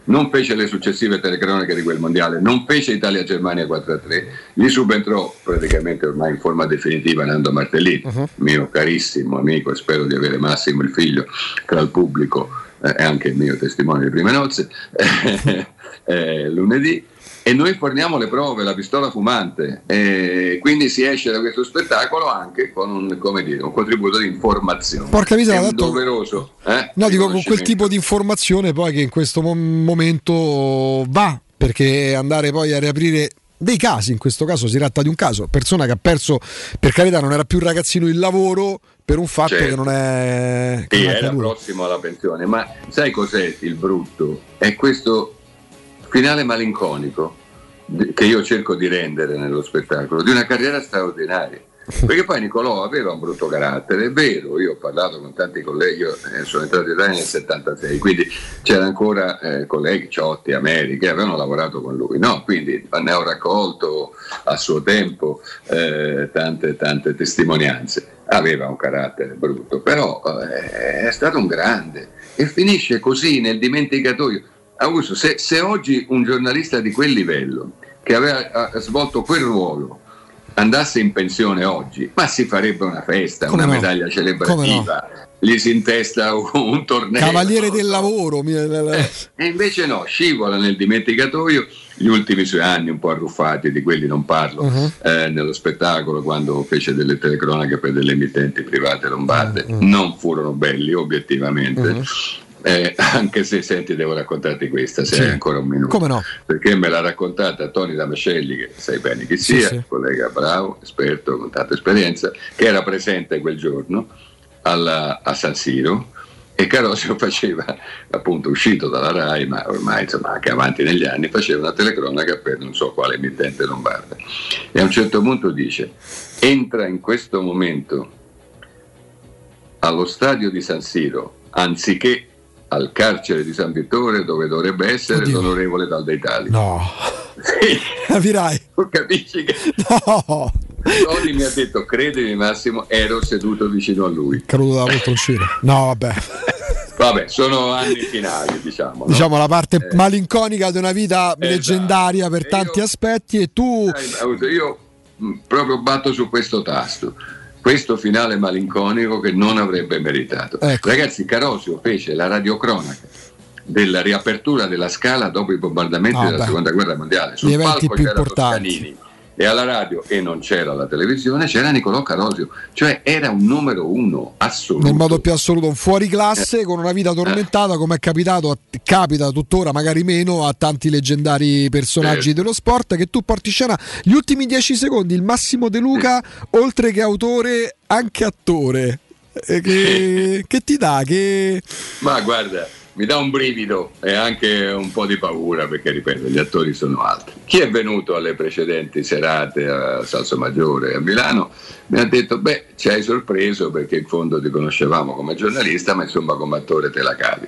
non fece le successive telecronache di quel mondiale, non fece Italia-Germania 4-3, gli subentrò praticamente ormai in forma definitiva Nando Martellini, mio carissimo amico, spero di avere Massimo il figlio tra il pubblico eh, e anche il mio testimone di prime nozze, eh, lunedì. E noi forniamo le prove, la pistola fumante, e quindi si esce da questo spettacolo anche con un, come dire, un contributo di informazione. Porca miseria, È doveroso. eh, No, dico con quel tipo di informazione poi che in questo mo- momento va, perché andare poi a riaprire dei casi, in questo caso si tratta di un caso, persona che ha perso, per carità non era più ragazzino il lavoro per un fatto Certo. che non è... che Sì, non è era prossimo alla pensione, ma sai cos'è il brutto? È questo finale malinconico che io cerco di rendere nello spettacolo, di una carriera straordinaria. Perché poi Nicolò aveva un brutto carattere, è vero, io ho parlato con tanti colleghi, io eh, sono entrato in Italia nel 76, quindi c'erano ancora eh, colleghi, Ciotti, Ameri, che avevano lavorato con lui, no? Quindi ne ho raccolto a suo tempo eh, tante, tante testimonianze. Aveva un carattere brutto, però eh, è stato un grande e finisce così nel dimenticatoio. Augusto, se, se oggi un giornalista di quel livello, che aveva svolto quel ruolo, andasse in pensione oggi, ma si farebbe una festa, Come una no? medaglia celebrativa, gli si intesta un, un torneo. Cavaliere del lavoro. mi- E invece no, scivola nel dimenticatoio gli ultimi suoi anni un po' arruffati, di quelli non parlo, Mhm. eh, nello spettacolo quando fece delle telecronache per delle emittenti private lombarde. Non furono belli obiettivamente. Mhm. Eh, anche se senti devo raccontarti questa se Sì. hai ancora un minuto Come no? perché me l'ha raccontata Tony Damascelli che sai bene chi Sì, sia sì. collega bravo, esperto con tanta esperienza che era presente quel giorno alla- a San Siro e Carosio faceva appunto uscito dalla RAI ma ormai insomma anche avanti negli anni faceva una telecronaca per non so quale emittente lombarda e a un certo punto dice entra in questo momento allo stadio di San Siro anziché al carcere di San Vittore dove dovrebbe essere Oddio. l'onorevole Daldeitali No, Sì, capirai. tu capisci che No, Tony mi ha detto credimi Massimo ero seduto vicino a lui caduto dalla poltroncina. No, vabbè. vabbè sono anni finali diciamo no? Diciamo la parte Eh. malinconica di una vita leggendaria per tanti aspetti e tu... Io mh, proprio batto su questo tasto questo finale malinconico che non avrebbe meritato Ecco. ragazzi Carosio fece la radiocronaca della riapertura della scala dopo i bombardamenti Ah, della beh. seconda guerra mondiale. Sul Gli palco più c'era importanti. Toscanini e alla radio e non c'era la televisione, c'era Nicolò Carosio, cioè era un numero uno assoluto. nel modo più assoluto un fuori classe con una vita tormentata come è capitato capita tuttora magari meno a tanti leggendari personaggi Certo. dello sport che tu porti scena gli ultimi dieci secondi il Massimo De Luca oltre che autore anche attore. Eh, che, che ti dà che Ma guarda, mi dà un brivido e anche un po' di paura perché, ripeto, gli attori sono altri. Chi è venuto alle precedenti serate a Salso Maggiore a Milano mi ha detto, beh, ci hai sorpreso perché in fondo ti conoscevamo come giornalista, ma insomma come attore te la cavi.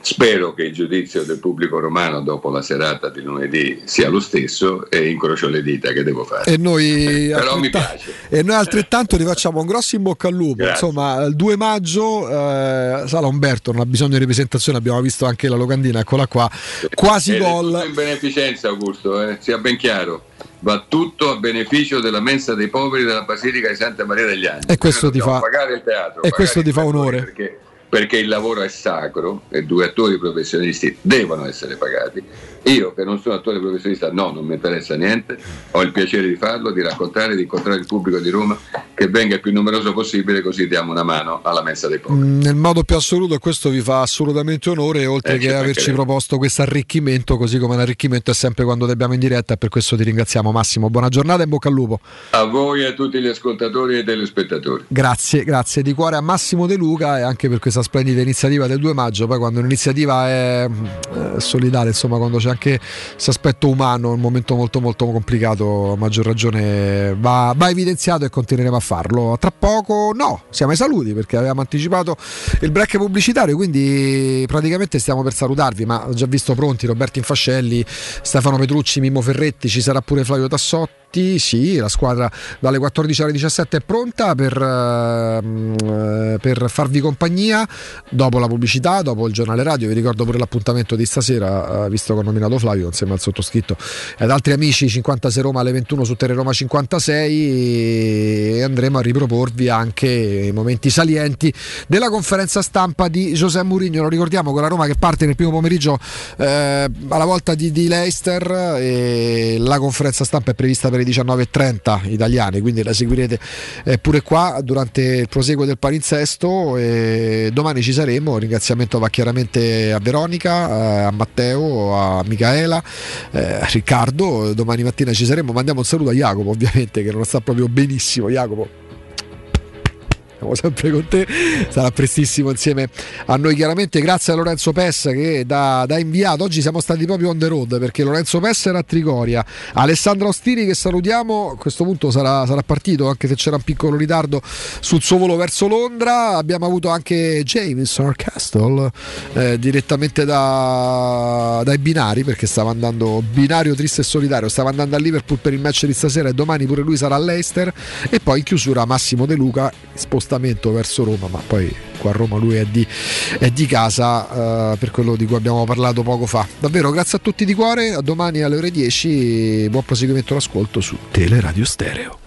Spero che il giudizio del pubblico romano dopo la serata di lunedì sia lo stesso e incrocio le dita che devo fare. e noi, Però mi piace. e noi altrettanto ti facciamo un grosso in bocca al lupo. Grazie. Insomma, il 2 maggio eh, Sala Umberto non ha bisogno di ripresentazione, abbiamo visto anche la locandina, eccola qua. Quasi Ed gol. in beneficenza, Augusto, eh, sia ben chiaro. Va tutto a beneficio della mensa dei poveri della Basilica di Santa Maria degli Angeli. E questo ti fa- pagare il teatro. e questo ti fa onore. Perché, perché il lavoro è sacro e due attori professionisti devono essere pagati. Io, che non sono attore professionista, no, non mi interessa niente. Ho il piacere di farlo, di raccontare, di incontrare il pubblico di Roma, che venga il più numeroso possibile, così diamo una mano alla mensa dei poveri. Mm, Nel modo più assoluto, e questo vi fa assolutamente onore, oltre Eh, che ci averci proposto questo arricchimento, così come l'arricchimento è sempre quando ti abbiamo in diretta, per questo ti ringraziamo Massimo. Buona giornata e in bocca al lupo. A voi e a tutti gli ascoltatori e telespettatori. Grazie, grazie di cuore a Massimo De Luca e anche per questa splendida iniziativa del 2 maggio. Poi quando un'iniziativa è eh, solidale, insomma, quando c'è anche questo aspetto umano, un momento molto molto complicato, a maggior ragione va, va evidenziato e continueremo a farlo. Tra poco no, siamo ai saluti perché avevamo anticipato il break pubblicitario, quindi praticamente stiamo per salutarvi, ma ho già visto pronti Roberto Infascelli, Stefano Petrucci, Mimmo Ferretti, ci sarà pure Flavio Tassotti. Sì, la squadra dalle 14 alle 17 è pronta per, ehm, eh, per farvi compagnia dopo la pubblicità, dopo il giornale radio. Vi ricordo pure l'appuntamento di stasera, eh, visto che ho nominato Flavio insieme al sottoscritto ed altri amici 56 Roma alle 21 su Tele Roma 56 e andremo a riproporvi anche i momenti salienti della conferenza stampa di José Mourinho. Lo ricordiamo con la Roma che parte nel primo pomeriggio eh, alla volta di, di Leicester e la conferenza stampa è prevista per le 19.30 italiane, quindi la seguirete eh, pure qua durante il proseguo del palinsesto e domani ci saremo. Un ringraziamento va chiaramente a Veronica, eh, a Matteo, a Micaela, eh, a Riccardo. Domani mattina ci saremo. Mandiamo un saluto a Jacopo, ovviamente, che non sta proprio benissimo. Jacopo. Siamo sempre con te, sarà prestissimo insieme a noi chiaramente. Grazie a Lorenzo Pessa che da, da inviato. Oggi siamo stati proprio on the road perché Lorenzo Pessa era a Trigoria. Alessandro Ostini che salutiamo, a questo punto sarà, sarà partito anche se c'era un piccolo ritardo sul suo volo verso Londra. Abbiamo avuto anche James Castle eh, direttamente da- dai binari perché stava andando binario triste e solitario, stava andando a Liverpool per il match di stasera e domani pure lui sarà a Leicester e poi in chiusura Massimo De Luca spostamento verso Roma ma poi qua a Roma lui è di, è di casa eh, per quello di cui abbiamo parlato poco fa. Davvero grazie a tutti di cuore a domani alle ore 10 buon proseguimento l'ascolto su Teleradio Stereo